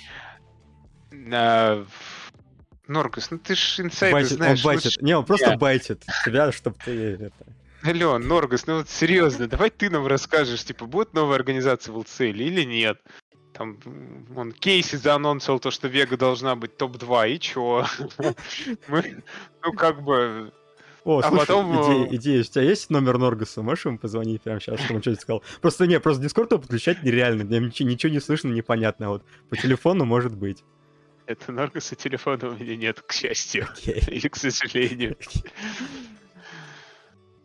А, в- Норгас, ну ты ж инсайды
Байтит, он
знаешь.
байтит. Не, он просто
я.
байтит тебя, чтобы ты это...
Алло, Норгас, ну вот серьезно, давай ты нам расскажешь, типа, будет новая организация в ЛЦЛ или нет? Там, он Кейси заанонсил то, что Вега должна быть топ-2, и чё? *laughs* Мы, ну, как бы,
О,
А
слушай,
потом,
идея,
э,
идея. У тебя есть номер Норгаса? Можешь ему позвонить прямо сейчас, чтобы он что-нибудь сказал? *laughs* Просто не, просто Дискорд подключать нереально. Ничего, ничего не слышно, непонятно. Вот по телефону может быть.
это Норгаса телефона у меня нет, к счастью.
Окей. *laughs*
Или к сожалению.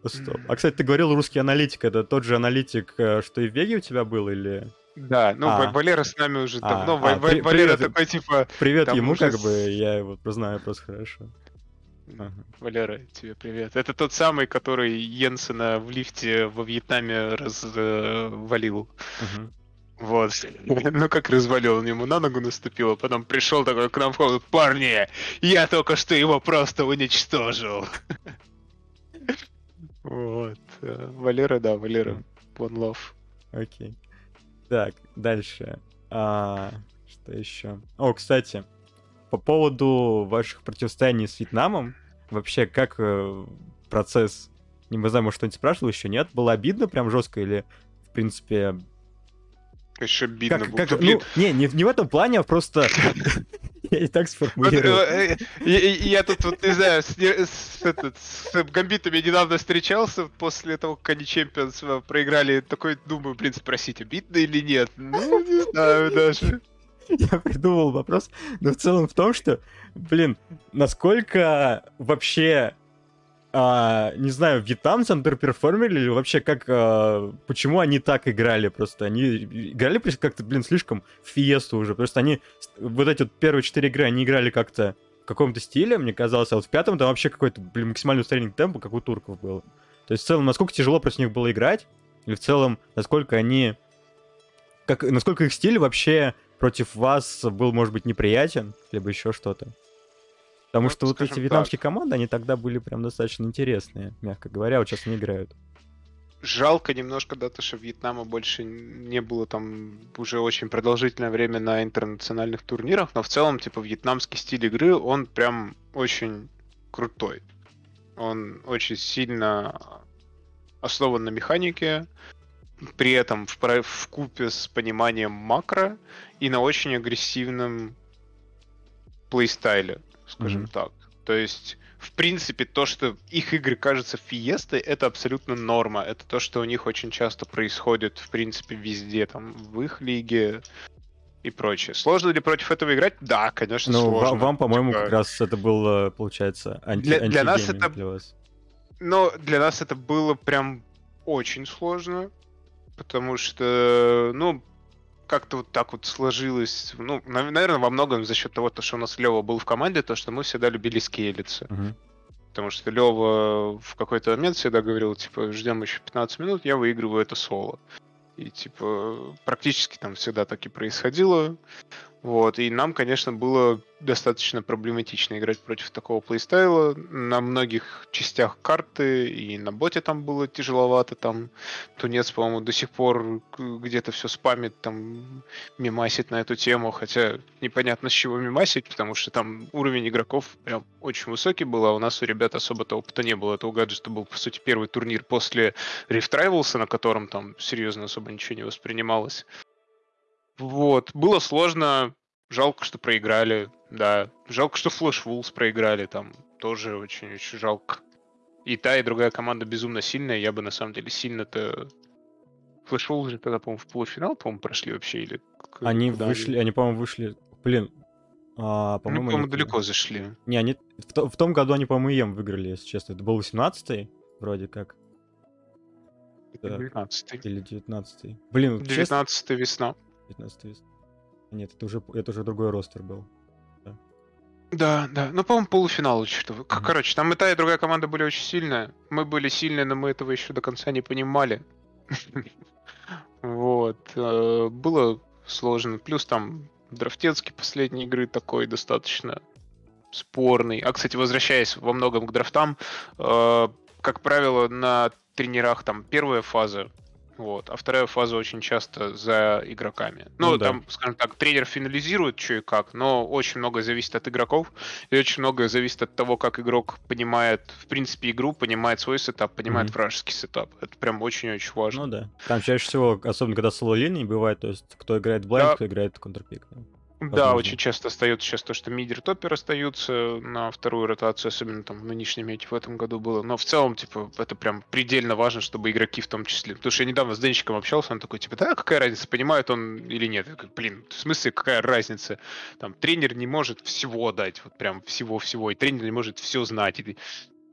Стоп. А, кстати, ты говорил русский аналитик. Это тот же аналитик, э, что и в Веге у тебя был, или...
Да, ну,
А.
Ва- Валера с нами уже
А,
давно.
а,
Валера
привет.
такой, типа,
Привет ему,
уже
как бы, я его знаю просто хорошо. Ага.
Валера, тебе привет. Это тот самый, который Йенсена в лифте во Вьетнаме развалил.
Мгм.
Вот. *laughs* Ну как развалил, он ему на ногу наступил, а потом пришел такой к нам в комнату, парни, я только что его просто уничтожил. *laughs* Вот. э, Валера, да, Валера. One love.
Окей. Так, дальше. А, что еще? О, кстати, по поводу ваших противостояний с Вьетнамом, вообще, как э, процесс, не знаю, может, что-нибудь спрашивал еще, нет? Было обидно прям жестко или, в принципе...
Еще обидно
Как,
было.
как, ну, не, не, не в этом плане, а просто... *laughs* *laughs* Я и так
э, э, и- и- Я тут, вот, не знаю, с, гамбитами недавно встречался после того, как они э, проиграли. Такой, думаю, блин, спросить, обидно или нет? Ну, не знаю даже. *laughs*
Я придумал вопрос, но в целом в том, что, блин, насколько вообще, а, не знаю, вьетнамцы андерперформили или вообще как, а, почему они так играли просто? Они играли как-то, блин, слишком фиесту уже. Просто они, вот эти вот первые четыре игры, они играли как-то в каком-то стиле, мне казалось, а вот в пятом там вообще какой-то, блин, максимальный устарение темпа, как у турков было. То есть в целом, насколько тяжело против них было играть, или в целом, насколько они, как, насколько их стиль вообще против вас был, может быть, неприятен, либо еще что-то. Потому
Ну,
что вот эти вьетнамские команды, они тогда были прям достаточно интересные, мягко говоря, вот сейчас не играют.
Жалко немножко, да, то, что Вьетнама больше не было там уже очень продолжительное время на интернациональных турнирах, но в целом, типа, вьетнамский стиль игры, он прям очень крутой. Он очень сильно основан на механике, при этом в, в купе с пониманием макро и на очень агрессивном плейстайле, скажем
Мгм.
так. То есть, в принципе, то, что их игры кажутся фиестой, это абсолютно норма. Это то, что у них очень часто происходит, в принципе, везде, там, в их лиге и прочее. Сложно ли против этого играть? Да, конечно,
Ну,
сложно.
вам, по-моему,
Типа,
как раз это было, получается, анти
Для- для нас это-
для вас.
Но для нас это было прям очень сложно, потому что, ну, как-то вот так вот сложилось. Ну, наверное, во многом за счет того, то, что у нас Лева был в команде, то, что мы всегда любили скейлиться.
Мгм.
Потому что Лева в какой-то момент всегда говорил, типа, ждем еще 15 минут, я выигрываю это соло. И, типа, практически там всегда так и происходило. Вот, и нам, конечно, было достаточно проблематично играть против такого плейстайла. На многих частях карты и на боте там было тяжеловато. Там Тунец, по-моему, до сих пор где-то все спамит, там мимасит на эту тему, хотя непонятно с чего мимасить, потому что там уровень игроков прям очень высокий был, а у нас у ребят особо-то опыта не было. Это у гаджета был, по сути, первый турнир после Rift Rivals, на котором там серьезно особо ничего не воспринималось. Вот. Было сложно. Жалко, что проиграли. Да. Жалко, что Flash Wolves проиграли. Там тоже очень-очень жалко. И та, и другая команда безумно сильная. Я бы, на самом деле, сильно-то... Flash Wolves же тогда, по-моему, в полуфинал, по-моему, прошли вообще. Или...
Они
Куда
вышли... Они, по-моему, вышли... Блин, а,
ну,
по-моему, ну,
по-моему,
они...
далеко зашли.
Не, они... В, в том году они, по-моему, ЕМ выиграли, если честно. Это был 18-й, вроде как.
19-й.
Или 19-й. Блин, 19-й честно...
весна.
15 вес. Нет, это уже, это уже другой ростер был.
Да, да. да. Ну, по-моему, полуфинал что
mm-hmm.
Короче, там и та, и другая команда были очень сильная. Мы были сильные, но мы этого еще до конца не понимали. *laughs* вот. Э, было сложно. Плюс там драфтецкий последней игры такой достаточно спорный. А, кстати, возвращаясь во многом к драфтам, э, как правило, на тренерах там первая фаза вот, а вторая фаза очень часто за игроками. Ну,
Ну да.
там, скажем так, тренер финализирует, что и как, но очень многое зависит от игроков, и очень многое зависит от того, как игрок понимает, в принципе, игру, понимает свой setup, понимает
Мгм.
вражеский setup. Это прям очень-очень важно.
Ну да. Там чаще всего, особенно когда соло линии бывает, то есть кто играет blind,
Да.
кто играет counterpick. да.
Да,
Возможно.
очень часто остается сейчас то, что мидер топпер остаются на вторую ротацию, особенно там в нынешнем мете в этом году было. Но в целом, типа, это прям предельно важно, чтобы игроки в том числе. Потому что я недавно с Денчиком общался, он такой, типа, да, какая разница, понимает он или нет? Я такой, блин, в смысле, какая разница? Там тренер не может всего дать, вот прям всего-всего, и тренер не может все знать. И-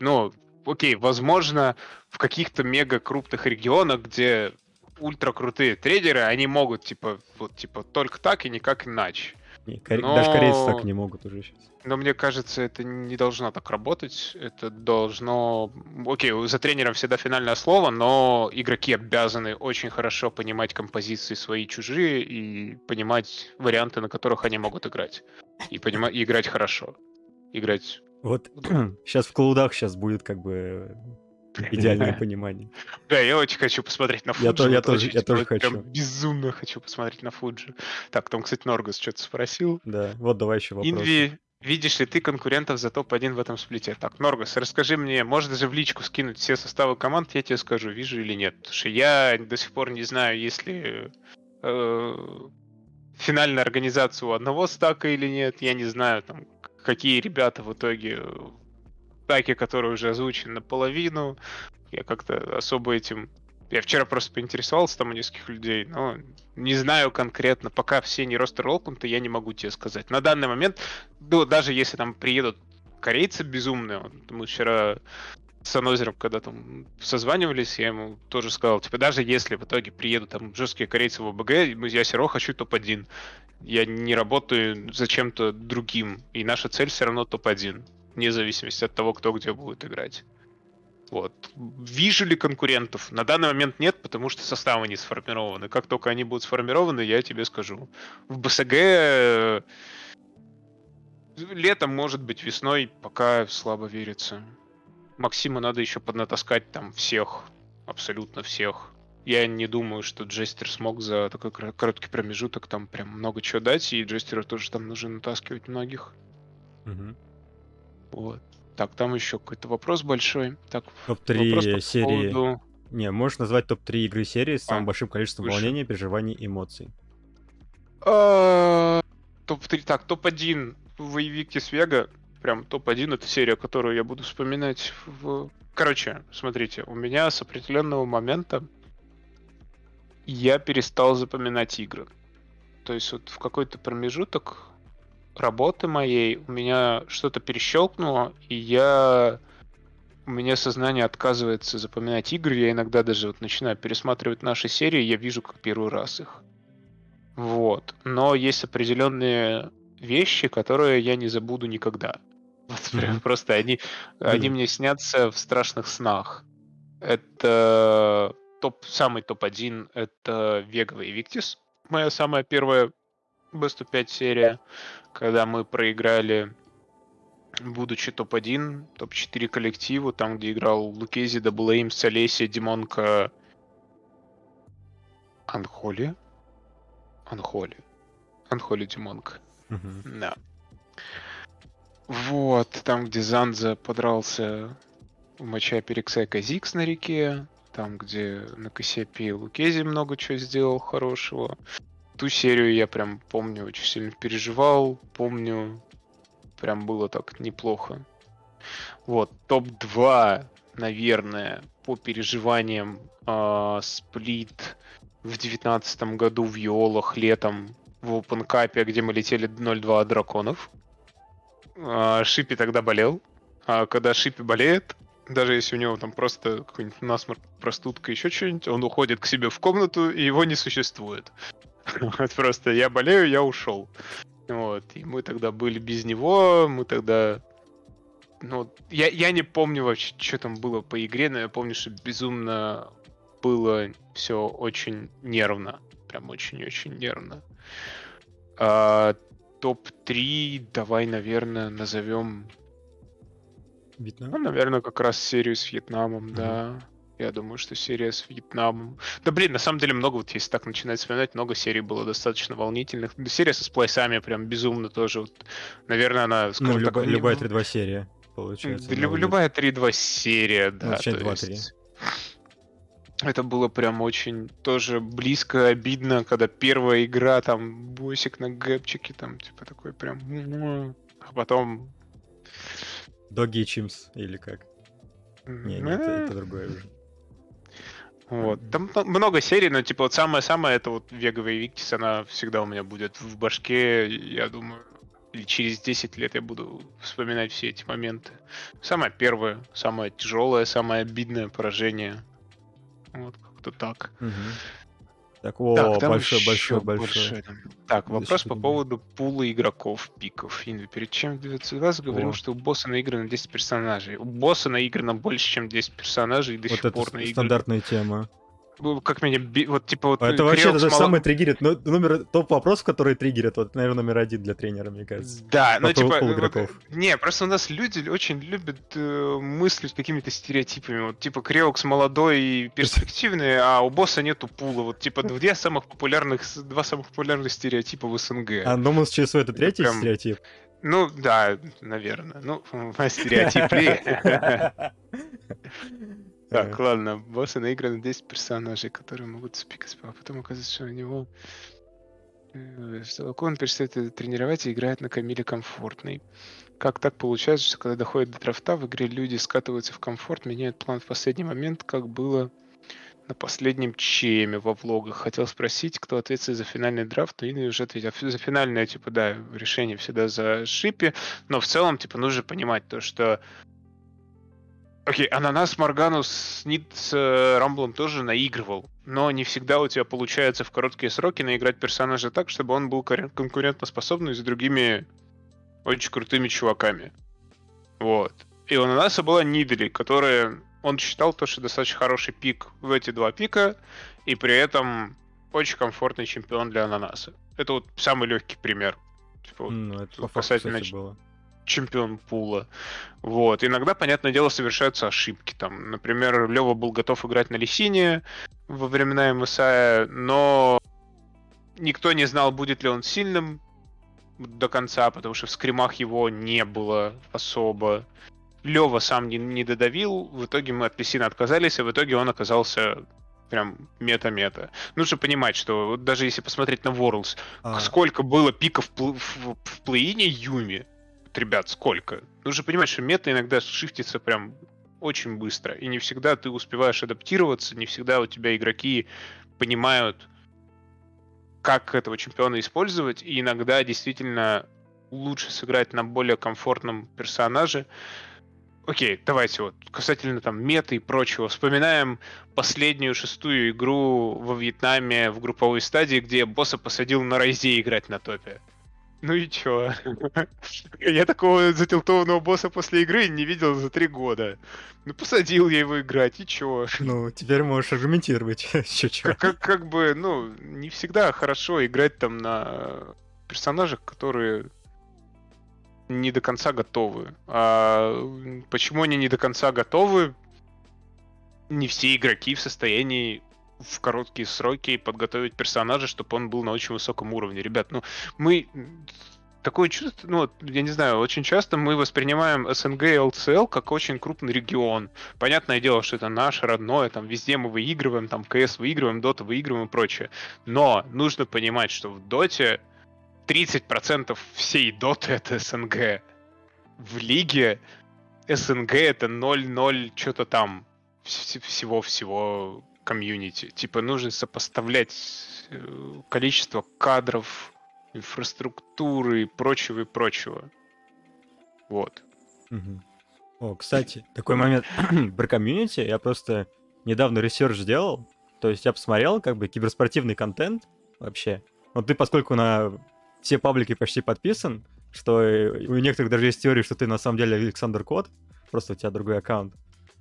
Ну, окей, возможно, в каких-то мега крупных регионах, где ультра крутые трейдеры, они могут, типа, вот, типа, только так и никак иначе.
Не, коре- Даже корейцы
Но-
так не могут уже сейчас.
Но мне кажется, это не должно так работать. Это должно... Окей, за тренером всегда финальное слово, но игроки обязаны очень хорошо понимать композиции свои чужие и понимать варианты, на которых они могут играть. И, понима... и играть хорошо. Играть...
Вот сейчас *clears throat* в клоудах сейчас будет как бы *laughs* идеальное понимание.
Да, я очень хочу посмотреть на Фуджи.
Я то- я тоже- я тоже
вот прям
хочу.
безумно хочу посмотреть на Фуджи. Так, там, кстати, Норгас что-то спросил.
Да, вот давай еще вопрос.
Инви, видишь ли ты конкурентов за топ-1 в этом сплите? Так, Норгас, расскажи мне, можно даже в личку скинуть все составы команд, я тебе скажу, вижу или нет. Потому что я до сих пор не знаю, есть ли э, финальная организация у одного стака или нет. Я не знаю, там, какие ребята в итоге стаке, который уже озвучен наполовину. Я как-то особо этим... Я вчера просто поинтересовался там у нескольких людей, но не знаю конкретно. Пока все не ростер ролкнуты, я не могу тебе сказать. На данный момент, ну, даже если там приедут корейцы безумные, мы вчера с Анозером, когда там созванивались, я ему тоже сказал, типа, даже если в итоге приедут там жесткие корейцы в ОБГ, я все равно хочу топ-1. Я не работаю за чем-то другим, и наша цель все равно топ-1, вне зависимости от того, кто где будет играть. Вот. Вижу ли конкурентов? На данный момент нет, потому что составы не сформированы. Как только они будут сформированы, я тебе скажу. В БСГ э, летом, может быть, весной, пока слабо верится. Максиму надо еще поднатаскать там всех, абсолютно всех. Я не думаю, что Джестер смог за такой короткий промежуток там прям много чего дать, и Джестеру тоже там нужно натаскивать многих.
Мгм.
Вот. Так, там еще какой-то вопрос большой. Так,
Топ-3
вопрос по
серии.
поводу-
Не, можешь назвать топ-3 игры серии с самым
А,
большим количеством
слушай.
волнения, переживаний и эмоций.
А, Топ-3. Так, топ-1 в Invictus Vega. Прям топ-1 это серия, которую я буду вспоминать в... Короче, смотрите, у меня с определенного момента я перестал запоминать игры. То есть вот в какой-то промежуток работы моей у меня что-то перещелкнуло, и я... У меня сознание отказывается запоминать игры. Я иногда даже вот начинаю пересматривать наши серии, я вижу как первый раз их. Вот. Но есть определенные вещи, которые я не забуду никогда. Вот прям просто они, они мне снятся в страшных снах. Это топ, самый топ-1 это Вегова и Виктис. Моя самая первая Best of 5 серия, когда мы проиграли, будучи топ-1, топ-4 коллективу, там, где играл Лукези, Даблэйм, Солесия, Димонка, Анхоли. Анхоли. Анхоли Димонка.
Мгм.
Да. Вот, там, где Занза подрался в матче Перекса Казикс на реке, там, где на Кассиопе Лукези много чего сделал хорошего. Ту серию я прям помню, очень сильно переживал, помню, прям было так неплохо. Вот, топ-2, наверное, по переживаниям а, сплит в девятнадцатом году в Йолах летом в OpenCap, где мы летели 0-2 от драконов. А, Шипи тогда болел. А когда Шипи болеет, даже если у него там просто какой-нибудь насморк, простудка, еще что-нибудь, он уходит к себе в комнату, и его не существует. *laughs* Вот просто я болею, я ушел. Вот, и мы тогда были без него, мы тогда... Ну, я, я не помню вообще, что там было по игре, но я помню, что безумно было все очень нервно. Прям очень-очень нервно. А, топ-3 давай, наверное, назовем...
Вьетнам?
Ну, наверное, как раз серию с Вьетнамом, mm-hmm. да. Я думаю, что серия с Вьетнамом. Да блин, на самом деле много, вот если так начинать вспоминать, много серий было достаточно волнительных. Серия со сплайсами прям безумно тоже. Вот, наверное, она,
ну, любо, так... Любая 3-2 серия, получается.
Да, любая 3-2 серия, да.
Вообще 2-3. Есть...
Это было прям очень тоже близко, обидно, когда первая игра, там, босик на гэпчике, там, типа, такой прям... А потом...
Доги Чимс, или как? Не, не, это, это другое уже.
Вот. Там много серий, но типа вот самое-самое это вот Вега и Виктис, она всегда у меня будет в башке, я думаю, или через 10 лет я буду вспоминать все эти моменты. Самое первое, самое тяжелое, самое обидное поражение. Вот как-то так.
Угу. Так, о, так, большой, большой, большой.
Так, вопрос по поводу пула игроков пиков. Инви, перед чем 900 раз говорил, о. что у босса наиграно 10 персонажей. У босса наиграно больше, чем 10 персонажей, и до
вот
сих пор
наиграно. стандартная тема.
Ну, как меня, вот типа вот...
Это вообще это мало... самый триггерит, ну, номер, топ вопрос, который триггерит, вот, наверное, номер один для тренера, мне кажется.
Да, ну типа... Вот, не, просто у нас люди очень любят э, мыслить какими-то стереотипами, вот типа Креокс молодой и перспективный, а у босса нету пула, вот типа две самых популярных, два самых популярных стереотипа в СНГ.
А Номанс ЧСУ это третий Прям... стереотип?
Ну, да, наверное. Ну, *laughs* стереотип ли? *laughs* Так, ладно, боссы наиграны 10 персонажей, которые могут спикать, а потом оказывается, что у него... Э, он перестает тренировать и играет на Камиле комфортный. Как так получается, что когда доходит до драфта, в игре люди скатываются в комфорт, меняют план в последний момент, как было на последнем чеме во влогах. Хотел спросить, кто ответственный за финальный драфт, но Инна уже ответил. За финальное, типа, да, решение всегда за шипи, но в целом, типа, нужно понимать то, что Окей, okay, Ананас Морганус Нит с э, Рамблом тоже наигрывал, но не всегда у тебя получается в короткие сроки наиграть персонажа так, чтобы он был конкурентоспособный с другими очень крутыми чуваками. Вот. И у Ананаса была Нидли, которая... Он считал то, что достаточно хороший пик в эти два пика, и при этом очень комфортный чемпион для Ананаса. Это вот самый легкий пример.
Типа, ну, это касательно... Факту, было
чемпион пула. Вот. Иногда, понятное дело, совершаются ошибки. Там, например, Лева был готов играть на Лисине во времена МСА, но никто не знал, будет ли он сильным до конца, потому что в скримах его не было особо. Лева сам не, не додавил, в итоге мы от Лисина отказались, а в итоге он оказался прям мета-мета. Нужно понимать, что даже если посмотреть на Worlds, а... сколько было пиков в, в, в плей-ине Юми, ребят, сколько? Нужно понимать, что мета иногда шифтится прям очень быстро, и не всегда ты успеваешь адаптироваться, не всегда у тебя игроки понимают, как этого чемпиона использовать, и иногда действительно лучше сыграть на более комфортном персонаже. Окей, давайте вот касательно там меты и прочего. Вспоминаем последнюю шестую игру во Вьетнаме в групповой стадии, где босса посадил на Райзе играть на топе. Ну и чё? Я такого затилтованного босса после игры не видел за три года. Ну, посадил я его играть, и чё?
Ну, теперь можешь аргументировать. *laughs* чё, чё.
Как, как, как бы, ну, не всегда хорошо играть там на персонажах, которые не до конца готовы. А почему они не до конца готовы? Не все игроки в состоянии в короткие сроки подготовить персонажа, чтобы он был на очень высоком уровне. Ребят, ну, мы такое чувство, ну, я не знаю, очень часто мы воспринимаем СНГ и ЛЦЛ как очень крупный регион. Понятное дело, что это наше родное, там везде мы выигрываем, там КС выигрываем, Дота выигрываем и прочее. Но нужно понимать, что в Доте 30% всей Доты это СНГ. В лиге СНГ это 0-0 что-то там всего-всего комьюнити. Типа нужно сопоставлять э, количество кадров инфраструктуры и прочего и прочего. Вот.
Мгм. О, кстати, такой момент *clears throat* про комьюнити. Я просто недавно research сделал. То есть я посмотрел, как бы, киберспортивный контент вообще. Вот ты, поскольку на все паблики почти подписан, что э, у некоторых даже есть теория, что ты на самом деле Александр Кот, просто у тебя другой аккаунт.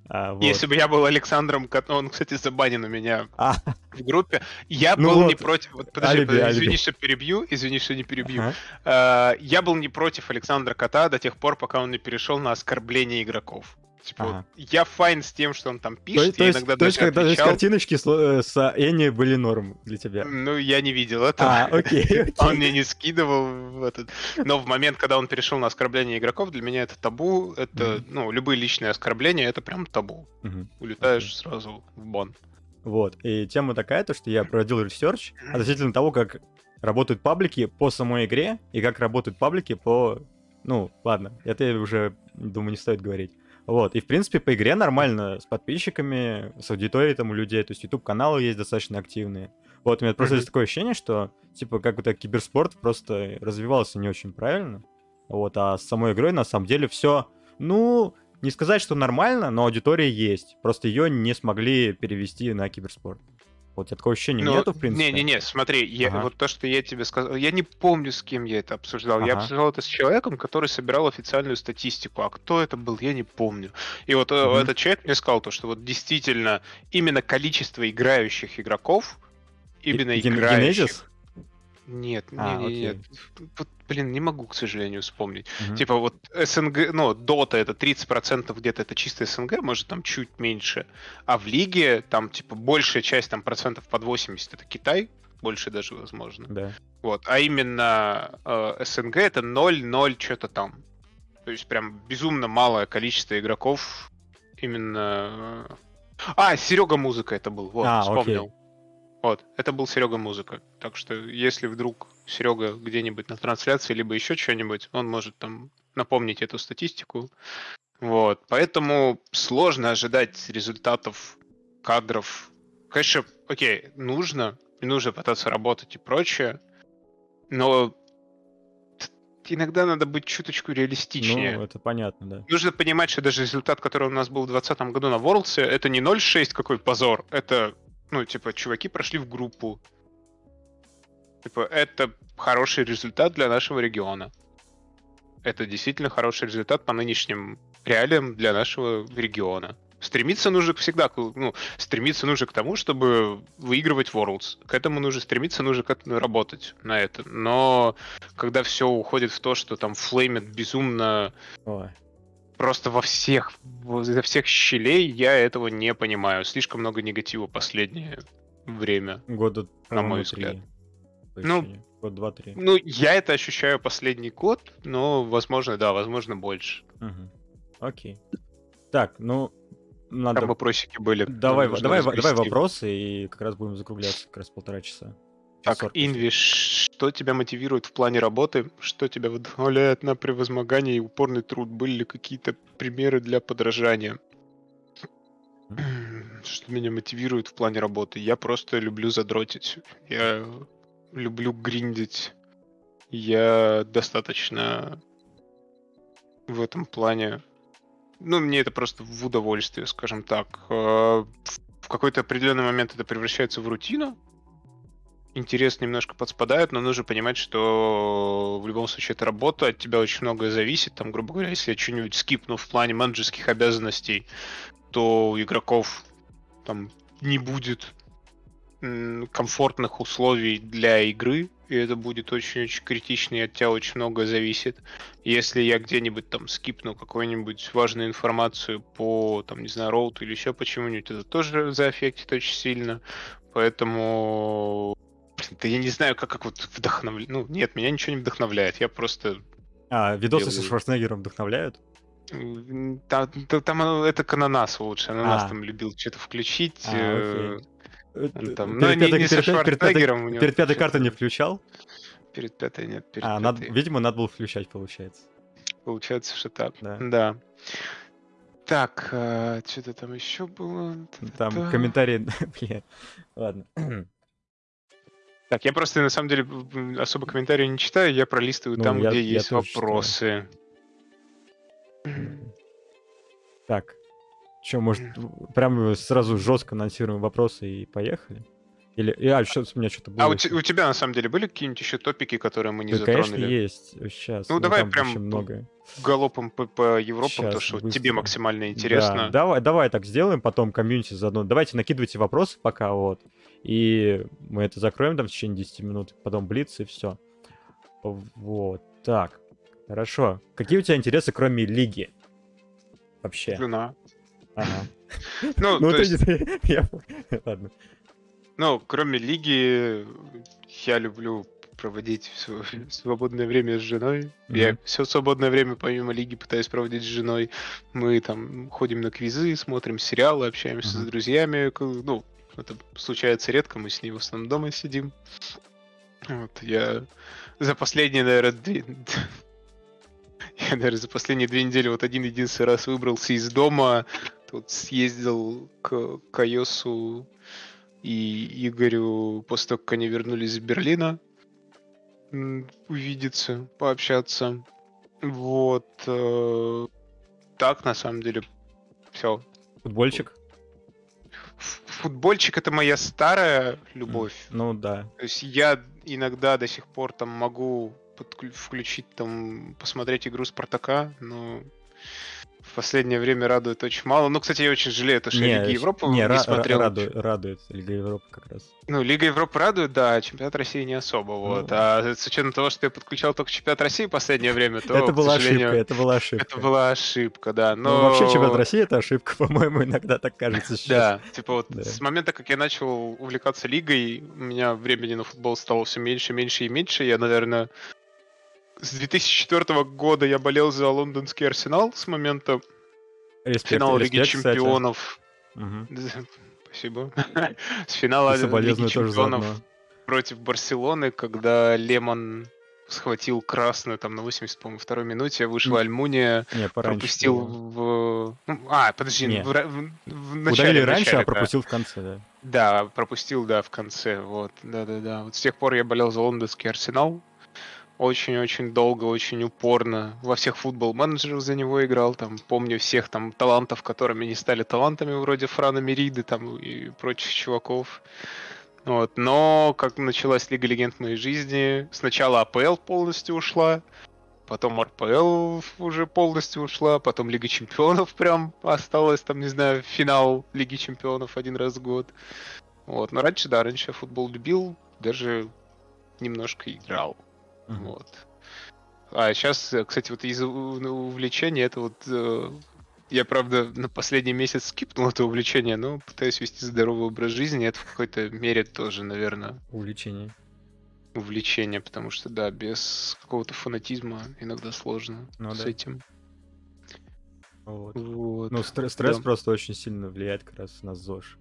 А, вот.
Если бы я был Александром, он, кстати, забанен у меня
А,
в группе. Я
Ну
был
вот.
не против... Вот, подожди,
Алиби,
подожди,
алиби.
извини, что перебью, извини, что не перебью.
ага.
Э, Я был не против Александра Кота до тех пор, пока он не перешел на оскорбление игроков. Типа, вот
Ага.
я fine с тем, что он там
То,
пишет,
то
я
есть,
иногда
то
даже
когда
отвечал.
картиночки с, э, с Энни были норм для тебя.
Ну, я не видел этого.
А, *laughs* окей, окей.
Он мне не скидывал в этот. Но в момент, когда он перешел на оскорбление игроков, для меня это табу. Это,
Мгм.
ну, любые личные оскорбления, это прям табу.
Мгм.
Улетаешь сразу в бан.
Вот. И тема такая, то, что я проводил research относительно того, как работают паблики по самой игре и как работают паблики по... Ну, ладно, это уже, думаю, не стоит говорить. Вот, и в принципе по игре нормально, с подписчиками, с аудиторией там у людей, то есть YouTube-каналы есть достаточно активные. Вот, у меня просто есть такое ощущение, что, типа, как вот киберспорт просто развивался не очень правильно. Вот, а с самой игрой на самом деле все, ну, не сказать, что нормально, но аудитория есть. Просто ее не смогли перевести на киберспорт. Вот тебя такого ощущения
Ну,
нету, в принципе?
Не-не-не, смотри, я,
Ага.
вот то, что я тебе сказал, я не помню, с кем я это обсуждал. Я
Ага.
обсуждал это с человеком, который собирал официальную статистику. А кто это был, я не помню. И вот
Мгм.
этот человек мне сказал то, что вот действительно именно количество играющих игроков, именно
Ген-
играющих...
Генезис?
Нет,
А,
не, не, нет. Блин, не могу, к сожалению, вспомнить.
Мгм.
Типа вот СНГ, ну, Дота это 30% где-то это чисто СНГ, может там чуть меньше. А в лиге там типа большая часть, там процентов под 80 это Китай, больше даже возможно.
Да.
Вот. А именно э, СНГ это 0-0 что-то там. То есть прям безумно малое количество игроков именно... э, А, Серега Музыка это был, вот,
А,
вспомнил.
окей.
Вот, это был Серега Музыка. Так что, если вдруг Серега где-нибудь на трансляции, либо еще что-нибудь, он может там напомнить эту статистику. Вот, поэтому сложно ожидать результатов кадров. Конечно, окей, нужно, нужно пытаться работать и прочее, но иногда надо быть чуточку реалистичнее.
Ну, это понятно, да.
Нужно понимать, что даже результат, который у нас был в 2020 году на Worlds, это не 0.6 какой позор, это, ну, типа, чуваки прошли в группу. Типа, это хороший результат для нашего региона. Это действительно хороший результат по нынешним реалиям для нашего региона. Стремиться нужно всегда, ну, стремиться нужно к тому, чтобы выигрывать Worlds. К этому нужно стремиться, нужно как-то работать на это. Но когда все уходит в то, что там флеймит безумно
Ой.
Просто во всех, во всех щелей, я этого не понимаю. Слишком много негатива последнее время.
Года,
На мой взгляд. Ну.
Год, два, три.
Ну, я это ощущаю последний год, но, возможно, да, возможно, больше.
Мгм. Окей. Так, ну, надо...
Там вопросики были.
Давай, давай, давай вопросы, и как раз будем закругляться как раз полтора часа.
Так,
40
Инви, что тебя мотивирует в плане работы? Что тебя вдохновляет на превозмогание и упорный труд? Были ли какие-то примеры для подражания? *clears throat* Что меня мотивирует в плане работы? Я просто люблю задротить. Я люблю гриндить. Я достаточно в этом плане... Ну, мне это просто в удовольствие, скажем так. Э, В какой-то определенный момент это превращается в рутину, интерес немножко подспадает, но нужно понимать, что в любом случае это работа, от тебя очень многое зависит. Там, грубо говоря, если я что-нибудь скипну в плане менеджерских обязанностей, то у игроков там не будет комфортных условий для игры, и это будет очень-очень критично, и от тебя очень многое зависит. Если я где-нибудь там скипну какую-нибудь важную информацию по, там, не знаю, роуту или еще почему-нибудь, это тоже заэффектит очень сильно. Поэтому... Да я не знаю, как, как вот вдохновляет. Ну, нет, меня ничего не вдохновляет. Я просто...
А, видосы со
Делаю.
Шварценеггером вдохновляют?
Там, та- там это Кананас лучше. Ананас
А.
там любил что-то включить.
А,
э,
окей. Э,
там-
перед
не-
пятой-
не со
перед пятой- перед пятой- Перед пятой картой не включал?
Перед пятой нет, перед
А,
пятой.
видимо, надо было включать, получается.
Получается, что так.
Да.
Да. Так, что-то там еще было.
Там комментарии... *laughs* Блин, ладно.
Так, я просто на самом деле особо комментарии не читаю, я пролистываю
Ну,
там,
я-
где
я
есть
тоже читаю.
вопросы.
Так, что, может, прям сразу жестко анонсируем вопросы и поехали? Или, и, а, что у меня что-то было?
А у, у тебя на самом деле были какие-нибудь еще топики, которые мы не
Да, конечно,
затронули?
есть. Сейчас.
Ну, давай
там
прям
много.
Галопом по, по Европам,
Щас,
то, что
быстро.
тебе максимально
Да,
интересно.
давай, давай так сделаем, потом комьюнити заодно. Давайте накидывайте вопросы пока, вот. И мы это закроем там в течение 10 минут, потом блиц и все. Вот, так. Хорошо. Какие у тебя интересы, кроме лиги? Вообще.
Жена.
Ага. *laughs*
Ну,
Ну,
то есть, *laughs*
я- Ладно.
ну, кроме лиги, я люблю проводить *laughs* свободное время с женой. Я
Мгм.
все свободное время помимо лиги пытаюсь проводить с женой. Мы там ходим на квизы, смотрим сериалы, общаемся с
Мгм.
друзьями. Ну, это случается редко, мы с ней в основном дома сидим. Вот, я за последние, наверное, две... *laughs* Я, наверное, за последние две недели вот один единственный раз выбрался из дома, тут съездил к Кайосу и Игорю после того, как они вернулись из Берлина увидеться, пообщаться. Вот. э, Так, на самом деле, все.
Футбольчик?
Футбольчик это моя старая любовь.
Ну да.
То есть я иногда до сих пор там могу подклю- включить там, посмотреть игру Спартака, но в последнее время радует очень мало. Ну, кстати, я очень жалею, то, что я Лиги Европы
не,
не,
ра-
смотрел.
радует, радует Лига Европы как раз.
Ну, Лига Европы радует, да, а чемпионат России не особо, вот.
Ну.
А с учетом того, что я подключал только чемпионат России в последнее время, то,
это была ошибка, это была ошибка.
Это была ошибка, да.
Ну,
Но
вообще чемпионат России это ошибка, *laughs* по-моему, иногда так кажется *laughs* сейчас.
Да, типа вот
Да.
с момента, как я начал увлекаться лигой, у меня времени на футбол стало все меньше, меньше и меньше. Я, наверное, с 2004 года я болел за лондонский Арсенал с момента
Респект,
финала Лиги
респект, кстати.
Чемпионов.
Мгм. *laughs*
Спасибо. *laughs* С финала Лиги Чемпионов против Барселоны, когда Лемон схватил красную там на 80, по-моему, второй минуте, вышла
М,
Альмуния,
Не, пораньше
пропустил в... ну, а, подожди,
Не.
в, в- в начале,
Удалили
в
раньше,
начале,
а
да.
пропустил в конце, да.
Да, пропустил, да, в конце. Вот, да-да-да. Вот с тех пор я болел за лондонский Арсенал. Очень-очень долго, очень упорно. Во всех футбол-менеджеров за него играл. Там помню всех там талантов, которыми не стали талантами, вроде Франа Мериды там и прочих чуваков. Вот. Но как началась Лига Легенд моей жизни, сначала АПЛ полностью ушла, потом РПЛ уже полностью ушла, потом Лига Чемпионов *laughs* прям осталась, там, не знаю, финал Лиги Чемпионов один раз в год. Вот. Но раньше, да, раньше я футбол любил, даже немножко играл.
Мгм.
Вот. А сейчас, кстати, вот из ну, увлечения это вот э, я, правда, на последний месяц скипнул это увлечение, но пытаюсь вести здоровый образ жизни. Это в какой-то мере тоже, наверное,
Увлечение.
увлечение, потому что, да, без какого-то фанатизма иногда сложно
Ну
с
да.
этим.
Вот.
Вот.
Ну, стр- стресс
да.
просто очень сильно влияет как раз на ЗОЖ.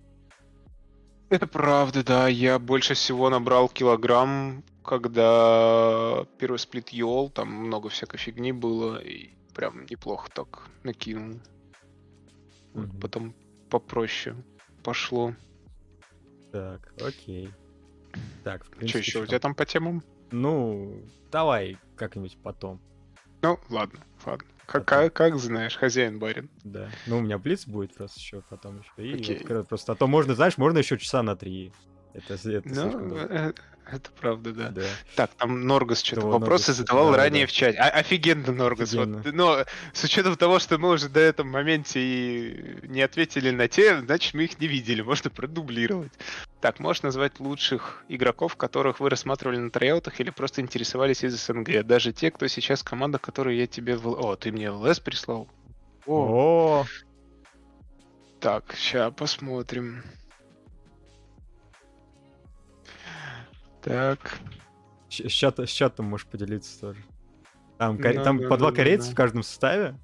Это правда, да. Я больше всего набрал килограмм, когда первый сплит ел, там много всякой фигни было, и прям неплохо так накинул. Вот
Мгм.
Потом попроще пошло.
Так, окей. Так, в
Что
принципе,
еще у
чё?
тебя там по темам?
Ну, давай как-нибудь потом.
Ну, ладно, ладно. Как, как, как знаешь, хозяин барин.
Да. Ну, у меня блиц будет просто еще потом еще. И как раз просто, а то можно, знаешь, можно еще часа на три. Это, это слишком
Ну,
долго. *laughs*
это правда, да.
Да.
Так, там Норгас что-то
Да,
вопросы
Норгас,
задавал
да,
ранее
да.
в чате. А, офигенно, Норгас. Вот,
Офигенно.
но с учетом того, что мы уже до этом моменте и не ответили на те, значит, мы их не видели. Можно продублировать. Так, можешь назвать лучших игроков, которых вы рассматривали на трояутах или просто интересовались из СНГ? Даже те, кто сейчас команда, которую я тебе... В... О, ты мне ЛС прислал? О,
О,
так, сейчас посмотрим. Так,
с, чата- с чатом можешь поделиться тоже. Там, коре-
Да,
там
да,
по два
да, да,
корейца
да.
в каждом составе?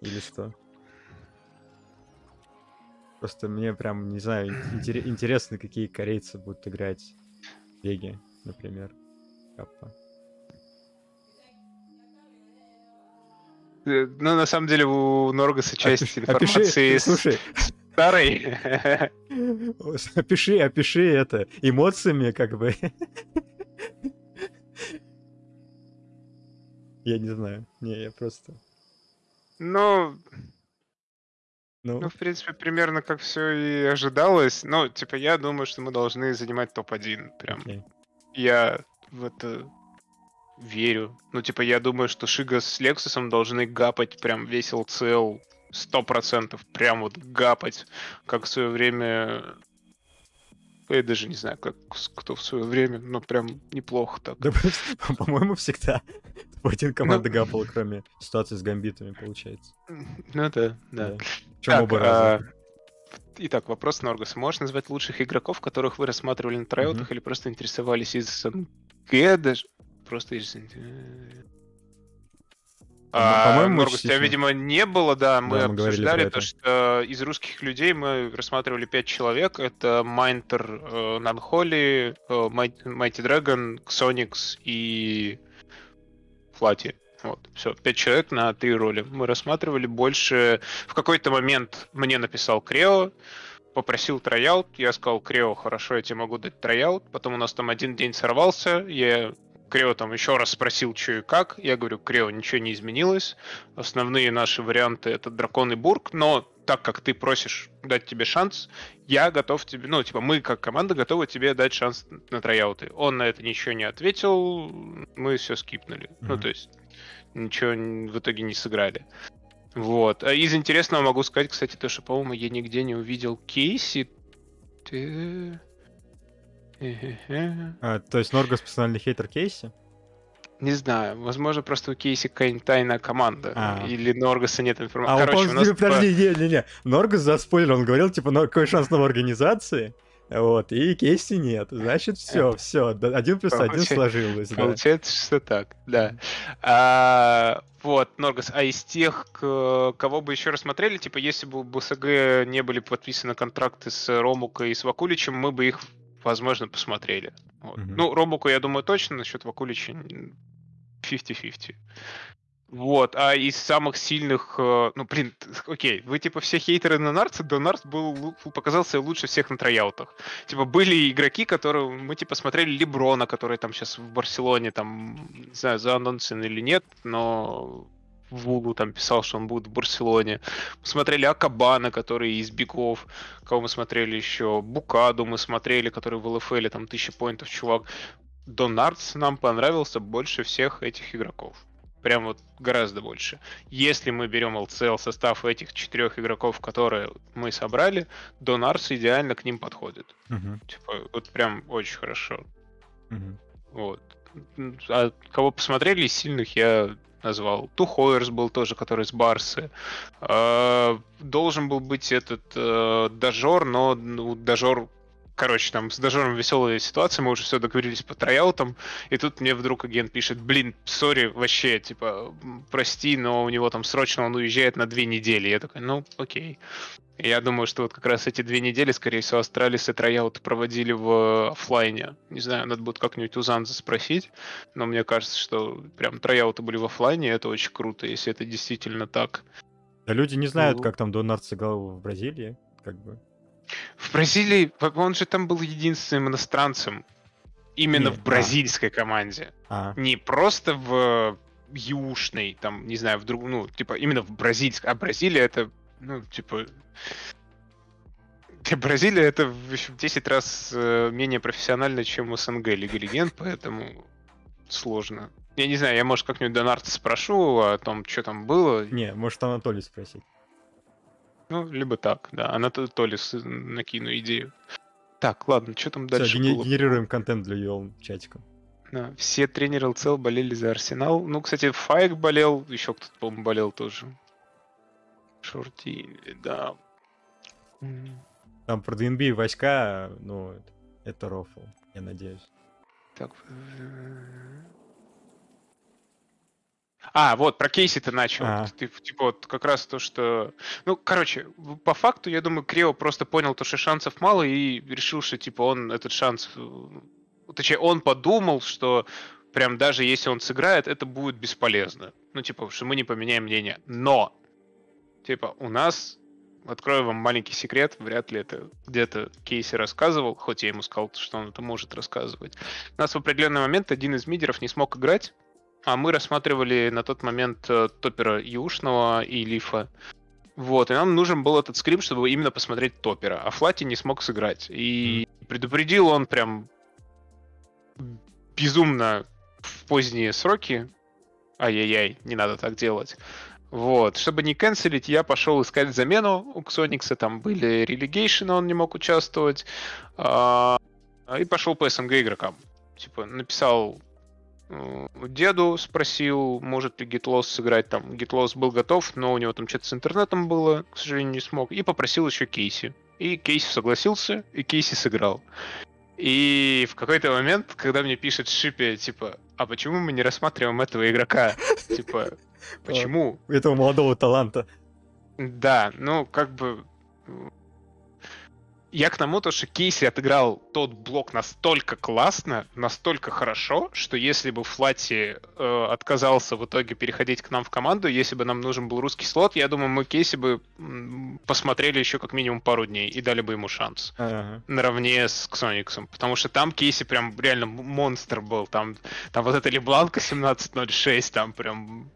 Или что? Просто мне прям, не знаю, ин- интере- интересно, какие корейцы будут играть в Лиге, например. Капа.
Э, Ну, на самом деле, у Норгаса часть
Опиши-
информации...
опиши-
с-
слушай,
Старый.
Опиши, опиши это эмоциями, как бы. Я не знаю. Не, я просто...
Ну,
Ну,
ну, в принципе, примерно как все и ожидалось. Ну, типа, я думаю, что мы должны занимать топ-1. Прям
окей.
я в это верю. Ну, типа, я думаю, что Шига с Лексусом должны гапать прям весь LCL сто процентов. Прям вот гапать, как в свое время... Я даже не знаю, как кто в свое время, но прям неплохо так.
Да, по- *laughs* по-моему, всегда в *laughs* один команда
Ну.
гапала, кроме ситуации с гамбитами, получается.
Ну да, да.
Чем
Так,
оба раза.
а, Итак, вопрос Норгаса. Можешь назвать лучших игроков, которых вы рассматривали на троутах или просто интересовались из СНГ даже? Просто из. А,
по-моему,
Норгас, тебя, видимо, не было, да, мы
Да, мы
обсуждали то, что из русских людей мы рассматривали пять человек. Это Майнтер, э, Нанхоли, э, Май- Майти Драгон, Ксоникс и Флати. Вот, все, пять человек на три роли. Мы рассматривали больше. В какой-то момент мне написал Крео, попросил трояут. Я сказал, Крео, хорошо, я тебе могу дать трояут. Потом у нас там один день сорвался. Я Крео там еще раз спросил, что и как. Я говорю, Крео, ничего не изменилось. Основные наши варианты это Дракон и Бург, но так как ты просишь дать тебе шанс, я готов тебе, ну, типа, мы как команда готовы тебе дать шанс на трояуты. Он на это ничего не ответил, мы все скипнули. Ну,
Мгм.
то есть, ничего в итоге не сыграли. Вот. А из интересного могу сказать, кстати, то, что, по-моему, я нигде не увидел Кейси. Ты...
А, то есть Норгас персональный хейтер Кейси?
Не знаю, возможно, просто у Кейси какая-нибудь тайная команда.
А.
Или Норгаса нет информации.
А, он,
Короче, у нас... *laughs*
подожди,
типа,
подожди, не-не-не. Норгас за спойлер, он говорил, типа, «Ну, какой шанс на организации? Вот, и Кейси нет. Значит, все, все, один плюс один
Получается-
сложилось, да.
Получается, что так, да. А, вот, Норгас, а из тех, кого бы еще рассмотрели, типа, если бы у БСГ не были подписаны контракты с Ромукой и с Вакуличем, мы бы их, возможно, посмотрели. Вот.
Мгм.
Ну, Ромуку, я думаю, точно, насчет Вакулича м, 50-50. Вот, а из самых сильных, э, ну, блин, окей, вы типа все хейтеры на Нарца, да Нарц был, показался лучше всех на трояутах. Типа были игроки, которые, мы типа смотрели Леброна, который там сейчас в Барселоне, там, не знаю, заанонсен или нет, но Вулу там писал, что он будет в Барселоне. Мы смотрели Акабана, который из Биков, кого мы смотрели еще, Букаду мы смотрели, который в ЛФЛ, там, 1000 поинтов, чувак. Донардс нам понравился больше всех этих игроков. Прям вот гораздо больше. Если мы берем LCL состав этих четырех игроков, которые мы собрали, Донарс идеально к ним подходит.
Мгм,
Типа, вот прям очень хорошо.
мгм.
Вот. А кого посмотрели из сильных, я назвал. Тухойерс был тоже, который с Барсы. А, Должен был быть этот э, Дажор, но ну, Дажор Короче, там с Дажором веселая ситуация, мы уже все договорились по tryout ам, и тут мне вдруг агент пишет, блин, sorry, вообще, типа, прости, но у него там срочно он уезжает на две недели. Я такой, ну, окей. И Я думаю, что вот как раз эти две недели, скорее всего, Астралис и tryout проводили в оффлайне. Не знаю, надо будет как-нибудь у Занза спросить, но мне кажется, что прям трояуты были в оффлайне, и это очень круто, если это действительно так.
Да люди не знают,
Ну.
как там Донард сыграл в Бразилии, как бы.
В Бразилии, он же там был единственным иностранцем. Именно
Не,
в бразильской команде.
А,
Не просто в южной, там, не знаю, в друг, ну, типа, именно в бразильской. А Бразилия это, ну, типа... Для *laughs* Бразилия это в общем, 10 раз э, менее профессионально, чем СНГ Лига Легенд, поэтому сложно. Я не знаю, я, может, как-нибудь Донарта спрошу о том, что там было.
не, может Анатолий спросить.
Ну, либо так, да. Она то то ли с- накину идею. Так, ладно, что там
Все,
дальше было?
генерируем контент для UL чатика.
Да, все тренеры ЛЦЛ болели за Арсенал. Ну, кстати, Файк болел, еще кто-то, по-моему, болел тоже. Шорти, да.
Там про ДНБ и войска, ну, это рофл, я надеюсь.
Так. А, вот, про кейси ты начал.
А.
Ты, типа, вот как раз то, что... Ну, короче, по факту, я думаю, Крио просто понял то, что шансов мало, и решил, что, типа, он этот шанс... э, Точнее, он подумал, что прям даже если он сыграет, это будет бесполезно. Ну, типа, что мы не поменяем мнение. Но, типа, у нас открою вам маленький секрет, вряд ли это где-то Кейси рассказывал, хоть я ему сказал, что он это может рассказывать. У нас в определенный момент один из мидеров не смог играть, а мы рассматривали на тот момент э, топера Юшного и Лифа. Вот, и нам нужен был этот скрипт, чтобы именно посмотреть топера, а Флати не смог сыграть. И предупредил он прям безумно в поздние сроки. Ай-яй-яй, не надо так делать. Вот, чтобы не канцелить, я пошел искать замену у Ксоникса, там были религейшены, он не мог участвовать, а, и пошел по СНГ игрокам. Типа, написал деду, спросил, может ли GitLoss сыграть, там, GitLoss был готов, но у него там что-то с интернетом было, к сожалению, не смог, и попросил еще Кейси. И Кейси согласился, и Кейси сыграл. И в какой-то момент, когда мне пишет Шипи, типа, а почему мы не рассматриваем этого игрока? *laughs* Типа, почему?
Этого молодого таланта.
Да, ну, как бы я к тому, то, что Кейси отыграл тот блок настолько классно, настолько хорошо, что если бы Флати э, отказался в итоге переходить к нам в команду, если бы нам нужен был русский слот, я думаю, мы Кейси бы посмотрели еще как минимум пару дней и дали бы ему шанс. Ага. Наравне с Ксониксом. Потому что там Кейси прям реально монстр был. Там, там вот эта Лебланка 1706, там прям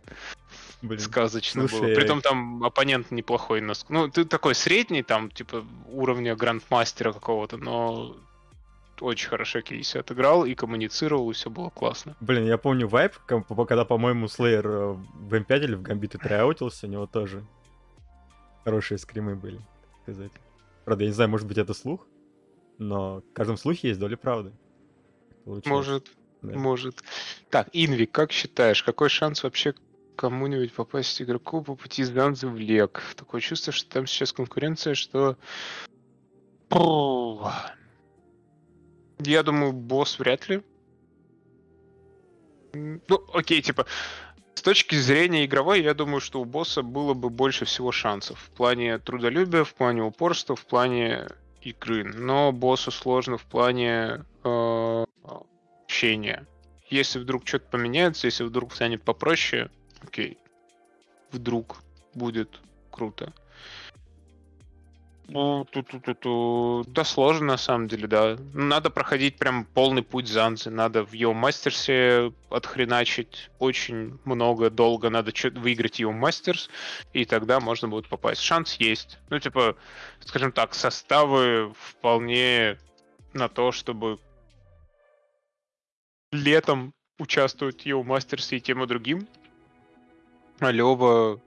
Блин. сказочно Слушай, было. Притом там оппонент неплохой. Ну, ты такой средний, там, типа, уровня грандмастера какого-то, но очень хорошо Кейси отыграл и коммуницировал, и все было классно.
Блин, я помню вайп, когда, по-моему, Слеер э, в М5 или в Гамбиты триаутился, у него тоже хорошие скримы были, так сказать. Правда, я не знаю, может быть, это слух, но в каждом слухе есть доля правды.
Получается. Может, да. может. Так, Инвик, как считаешь, какой шанс вообще кому-нибудь попасть игроку по пути с Ганзы в Лег. Такое чувство, что там сейчас конкуренция, что... Я думаю, босс вряд ли. Ну, окей, типа, с точки зрения игровой, я думаю, что у босса было бы больше всего шансов. В плане трудолюбия, в плане упорства, в плане игры. Но боссу сложно в плане э, общения. Если вдруг что-то поменяется, если вдруг станет попроще, Окей. Вдруг будет круто. Ну, тут, тут, тут, да, сложно на самом деле, да. Надо проходить прям полный путь Занзы. Надо в его мастерсе отхреначить очень много, долго. Надо выиграть его мастерс, и тогда можно будет попасть. Шанс есть. Ну, типа, скажем так, составы вполне на то, чтобы летом участвовать в его мастерсе и тем и другим. А Лева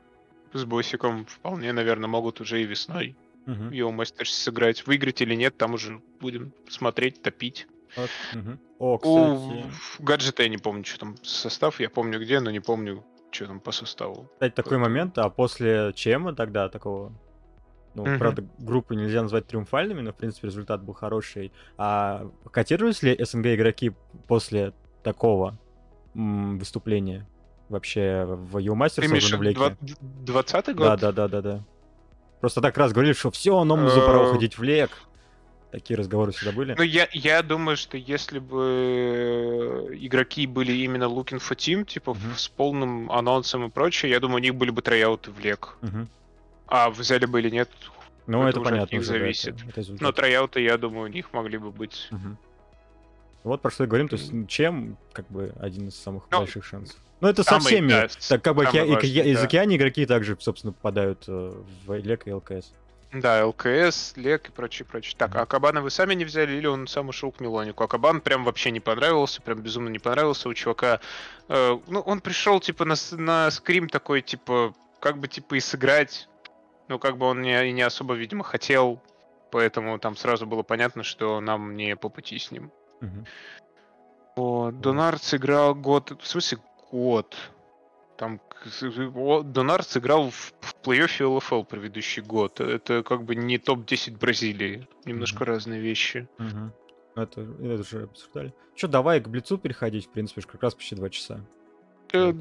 с Босиком вполне, наверное, могут уже и весной угу. его мастерс сыграть. Выиграть или нет, там уже будем смотреть, топить. Вот. Угу. О, кстати. У гаджета я не помню, что там состав. Я помню где, но не помню, что там по составу.
Кстати, такой момент, а после чема тогда такого ну, uh правда, группы нельзя назвать триумфальными, но, в принципе, результат был хороший. А котировались ли СНГ игроки после такого м- выступления? Вообще в Юмастерс в
Навлеке. 20 год?
Да, да, да, да, да. Просто так раз говорили, что все, Номузу пора э, уходить в лек. Такие разговоры всегда были.
Ну, я, я думаю, что если бы игроки были именно looking for team, типа uh-huh. с полным анонсом и прочее, я думаю, у них были бы трояуты в лек. Uh-huh. А взяли бы или нет,
ну, это, это понятно. От
них зависит. Это, это Но трояуты, я думаю, у них могли бы быть. Uh-huh.
Вот про что я говорим, то есть чем как бы один из самых Но... больших шансов. Ну, это со всеми. Да, так как бы оке... важный, из да. океане игроки также, собственно, попадают э, в лек и ЛКС.
Да, ЛКС, Лек и прочее, прочее. Так, а Кабана вы сами не взяли или он сам ушел к Милонику? А Кабан прям вообще не понравился, прям безумно не понравился у чувака. Э, ну, он пришел, типа, на, на скрим такой, типа, как бы, типа, и сыграть. Ну, как бы он не, не особо, видимо, хотел. Поэтому там сразу было понятно, что нам не по пути с ним. Угу. Вот, Донар сыграл год... В смысле, год. Там Донар сыграл в, в плей-оффе ЛФЛ предыдущий год. Это как бы не топ-10 Бразилии. Немножко mm-hmm. разные вещи.
Mm-hmm. Это, это уже обсуждали. Че, давай к Блицу переходить, в принципе, как раз почти два часа.
Э,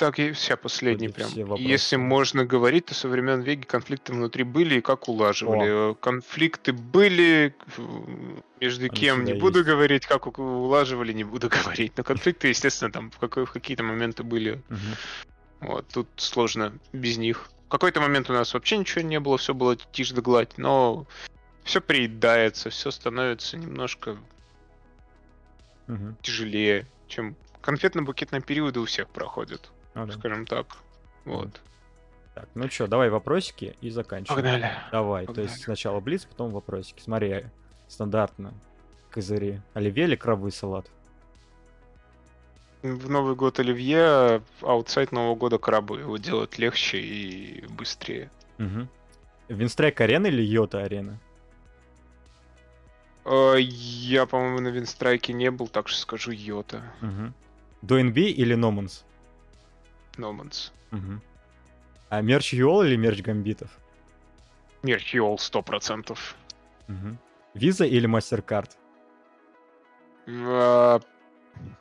так, и вся последняя прям. Если можно говорить, то со времен Веги конфликты внутри были и как улаживали. О. Конфликты были, между Они кем не буду есть. говорить, как улаживали, не буду *laughs* говорить. Но конфликты, естественно, там в, какой, в какие-то моменты были. Угу. Вот, тут сложно без них. какой-то момент у нас вообще ничего не было, все было тишь да гладь, но все приедается, все становится немножко
Мгм.
тяжелее, чем конфетно-букетные периоды у всех проходят,
Ну да.
скажем так. Вот.
Так, ну что, давай вопросики и заканчиваем.
Погнали.
Давай, то
Погнали.
есть сначала блиц, потом вопросики. Смотри, стандартно. Козыри. Оливье или крабовый салат?
В Новый год Оливье, аутсайд Нового года крабы. Его делать легче и быстрее.
Угу. Винстрайк арена или Йота арена?
Э, Я, по-моему, на Винстрайке не был, так что скажу Йота.
Угу. DNB или Номанс?
Номанс.
Угу. А мерч Юол или мерч Гамбитов?
Мир Хиол 100%.
Угу. Виза или Мастеркард?
А,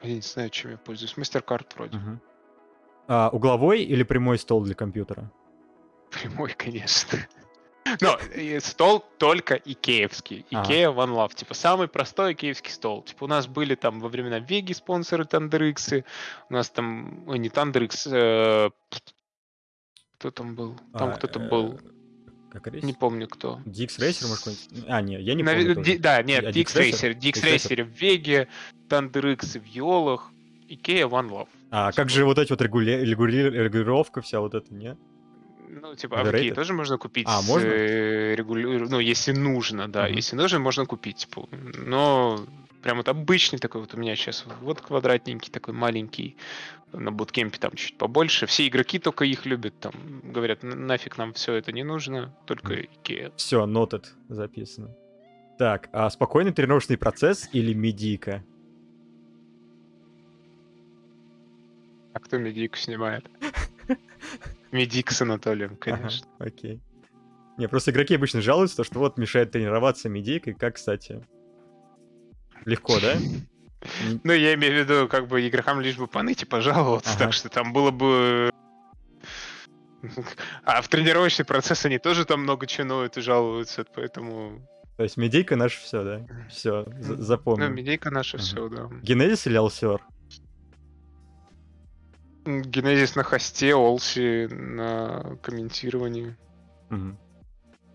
Я не знаю, чем я пользуюсь. Мастеркард вроде.
Угу. А, угловой или прямой стол для компьютера?
Прямой, конечно. *laughs* Но и стол только икеевский. Икея One Love. Типа самый простой икеевский стол. Типа у нас были там во времена Веги спонсоры ThunderX ы. У нас там... Ой, не ThunderX. э, Кто там был? Там
А,
кто-то
э,
был.
Как рейс?
Не помню кто.
DXRacer, может, какой-нибудь? А, не, я не помню.
Ди- Да, нет,
А, DX- DXRacer?
DXRacer. В Веге, ThunderX ы в Йолах, Икея One Love.
А как же вот эти вот регули- регулировка вся вот это, не?
Ну, типа, а
Underrated?
тоже можно купить.
А, можно?
э, регули- Ну, если нужно, да.
Мгм.
Если нужно, можно купить. Типа. Но прям вот обычный такой вот у меня сейчас вот квадратненький, такой маленький. На буткемпе там чуть побольше. Все игроки только их любят. Там говорят, «На- нафиг нам все это не нужно, только. Икея.
Все, noted записано. Так, а спокойный тренировочный процесс или медийка?
А кто медийку снимает? *laughs* Медик с Анатолием,
Ага,
конечно.
окей. Не, просто игроки обычно жалуются, то, что вот мешает тренироваться медийкой, как, кстати. Легко, да? *laughs*
Ну, я имею в виду, как бы игрокам лишь бы поныть и пожаловаться,
Ага.
так что там было бы... А в тренировочный процесс они тоже там много чего ноют и жалуются, поэтому...
То есть медийка наше все, да? Все,
Ну,
запомнил.
медийка наша все, да.
Генезис или Алсер?
Генезис на хосте, Олси на комментировании.
Мгм.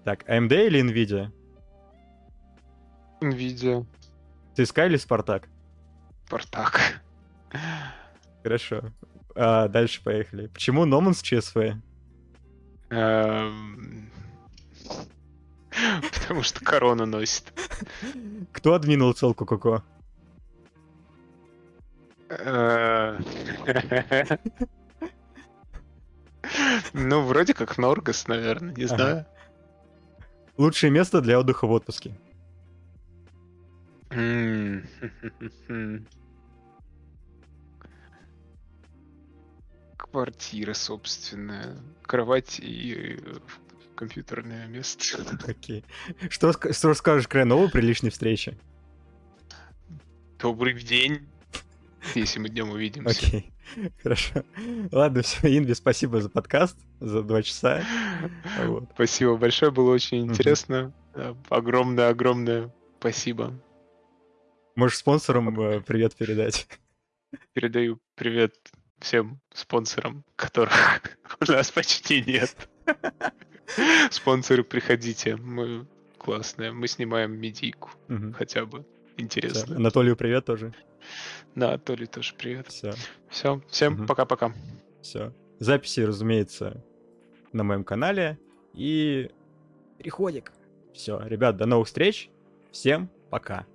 Так, AMD или Nvidia?
Nvidia,
ЦСКА или Спартак?
Спартак.
Хорошо. А, дальше поехали. Почему Номанс ЧСВ?
Эм, Потому что корона носит.
Кто админил целку Коко?
Э, *laughs* Ну, вроде как Норгас, наверное, не знаю.
Лучшее место для отдыха в отпуске?
Квартира собственная, кровать и э, компьютерное место.
Окей. Что, что скажешь Крайнову при личной встрече?
Добрый день, *laughs* если мы днем увидимся.
Окей. Хорошо. Ладно, все, Инви, спасибо за подкаст, за два часа. Вот.
Спасибо большое, было очень интересно. Да, Огромное-огромное спасибо.
Можешь спонсорам э, привет передать.
Передаю привет всем спонсорам, которых *laughs* у нас почти нет. *laughs* Спонсоры, приходите. Мы классные. Мы снимаем медийку.
Мгм.
Хотя бы. Интересно.
Анатолию привет тоже.
Да, Толи тоже привет.
Все,
Все, всем пока-пока.
все. Записи, разумеется, на моем канале. И переходик. Все, ребят, до новых встреч. Всем пока.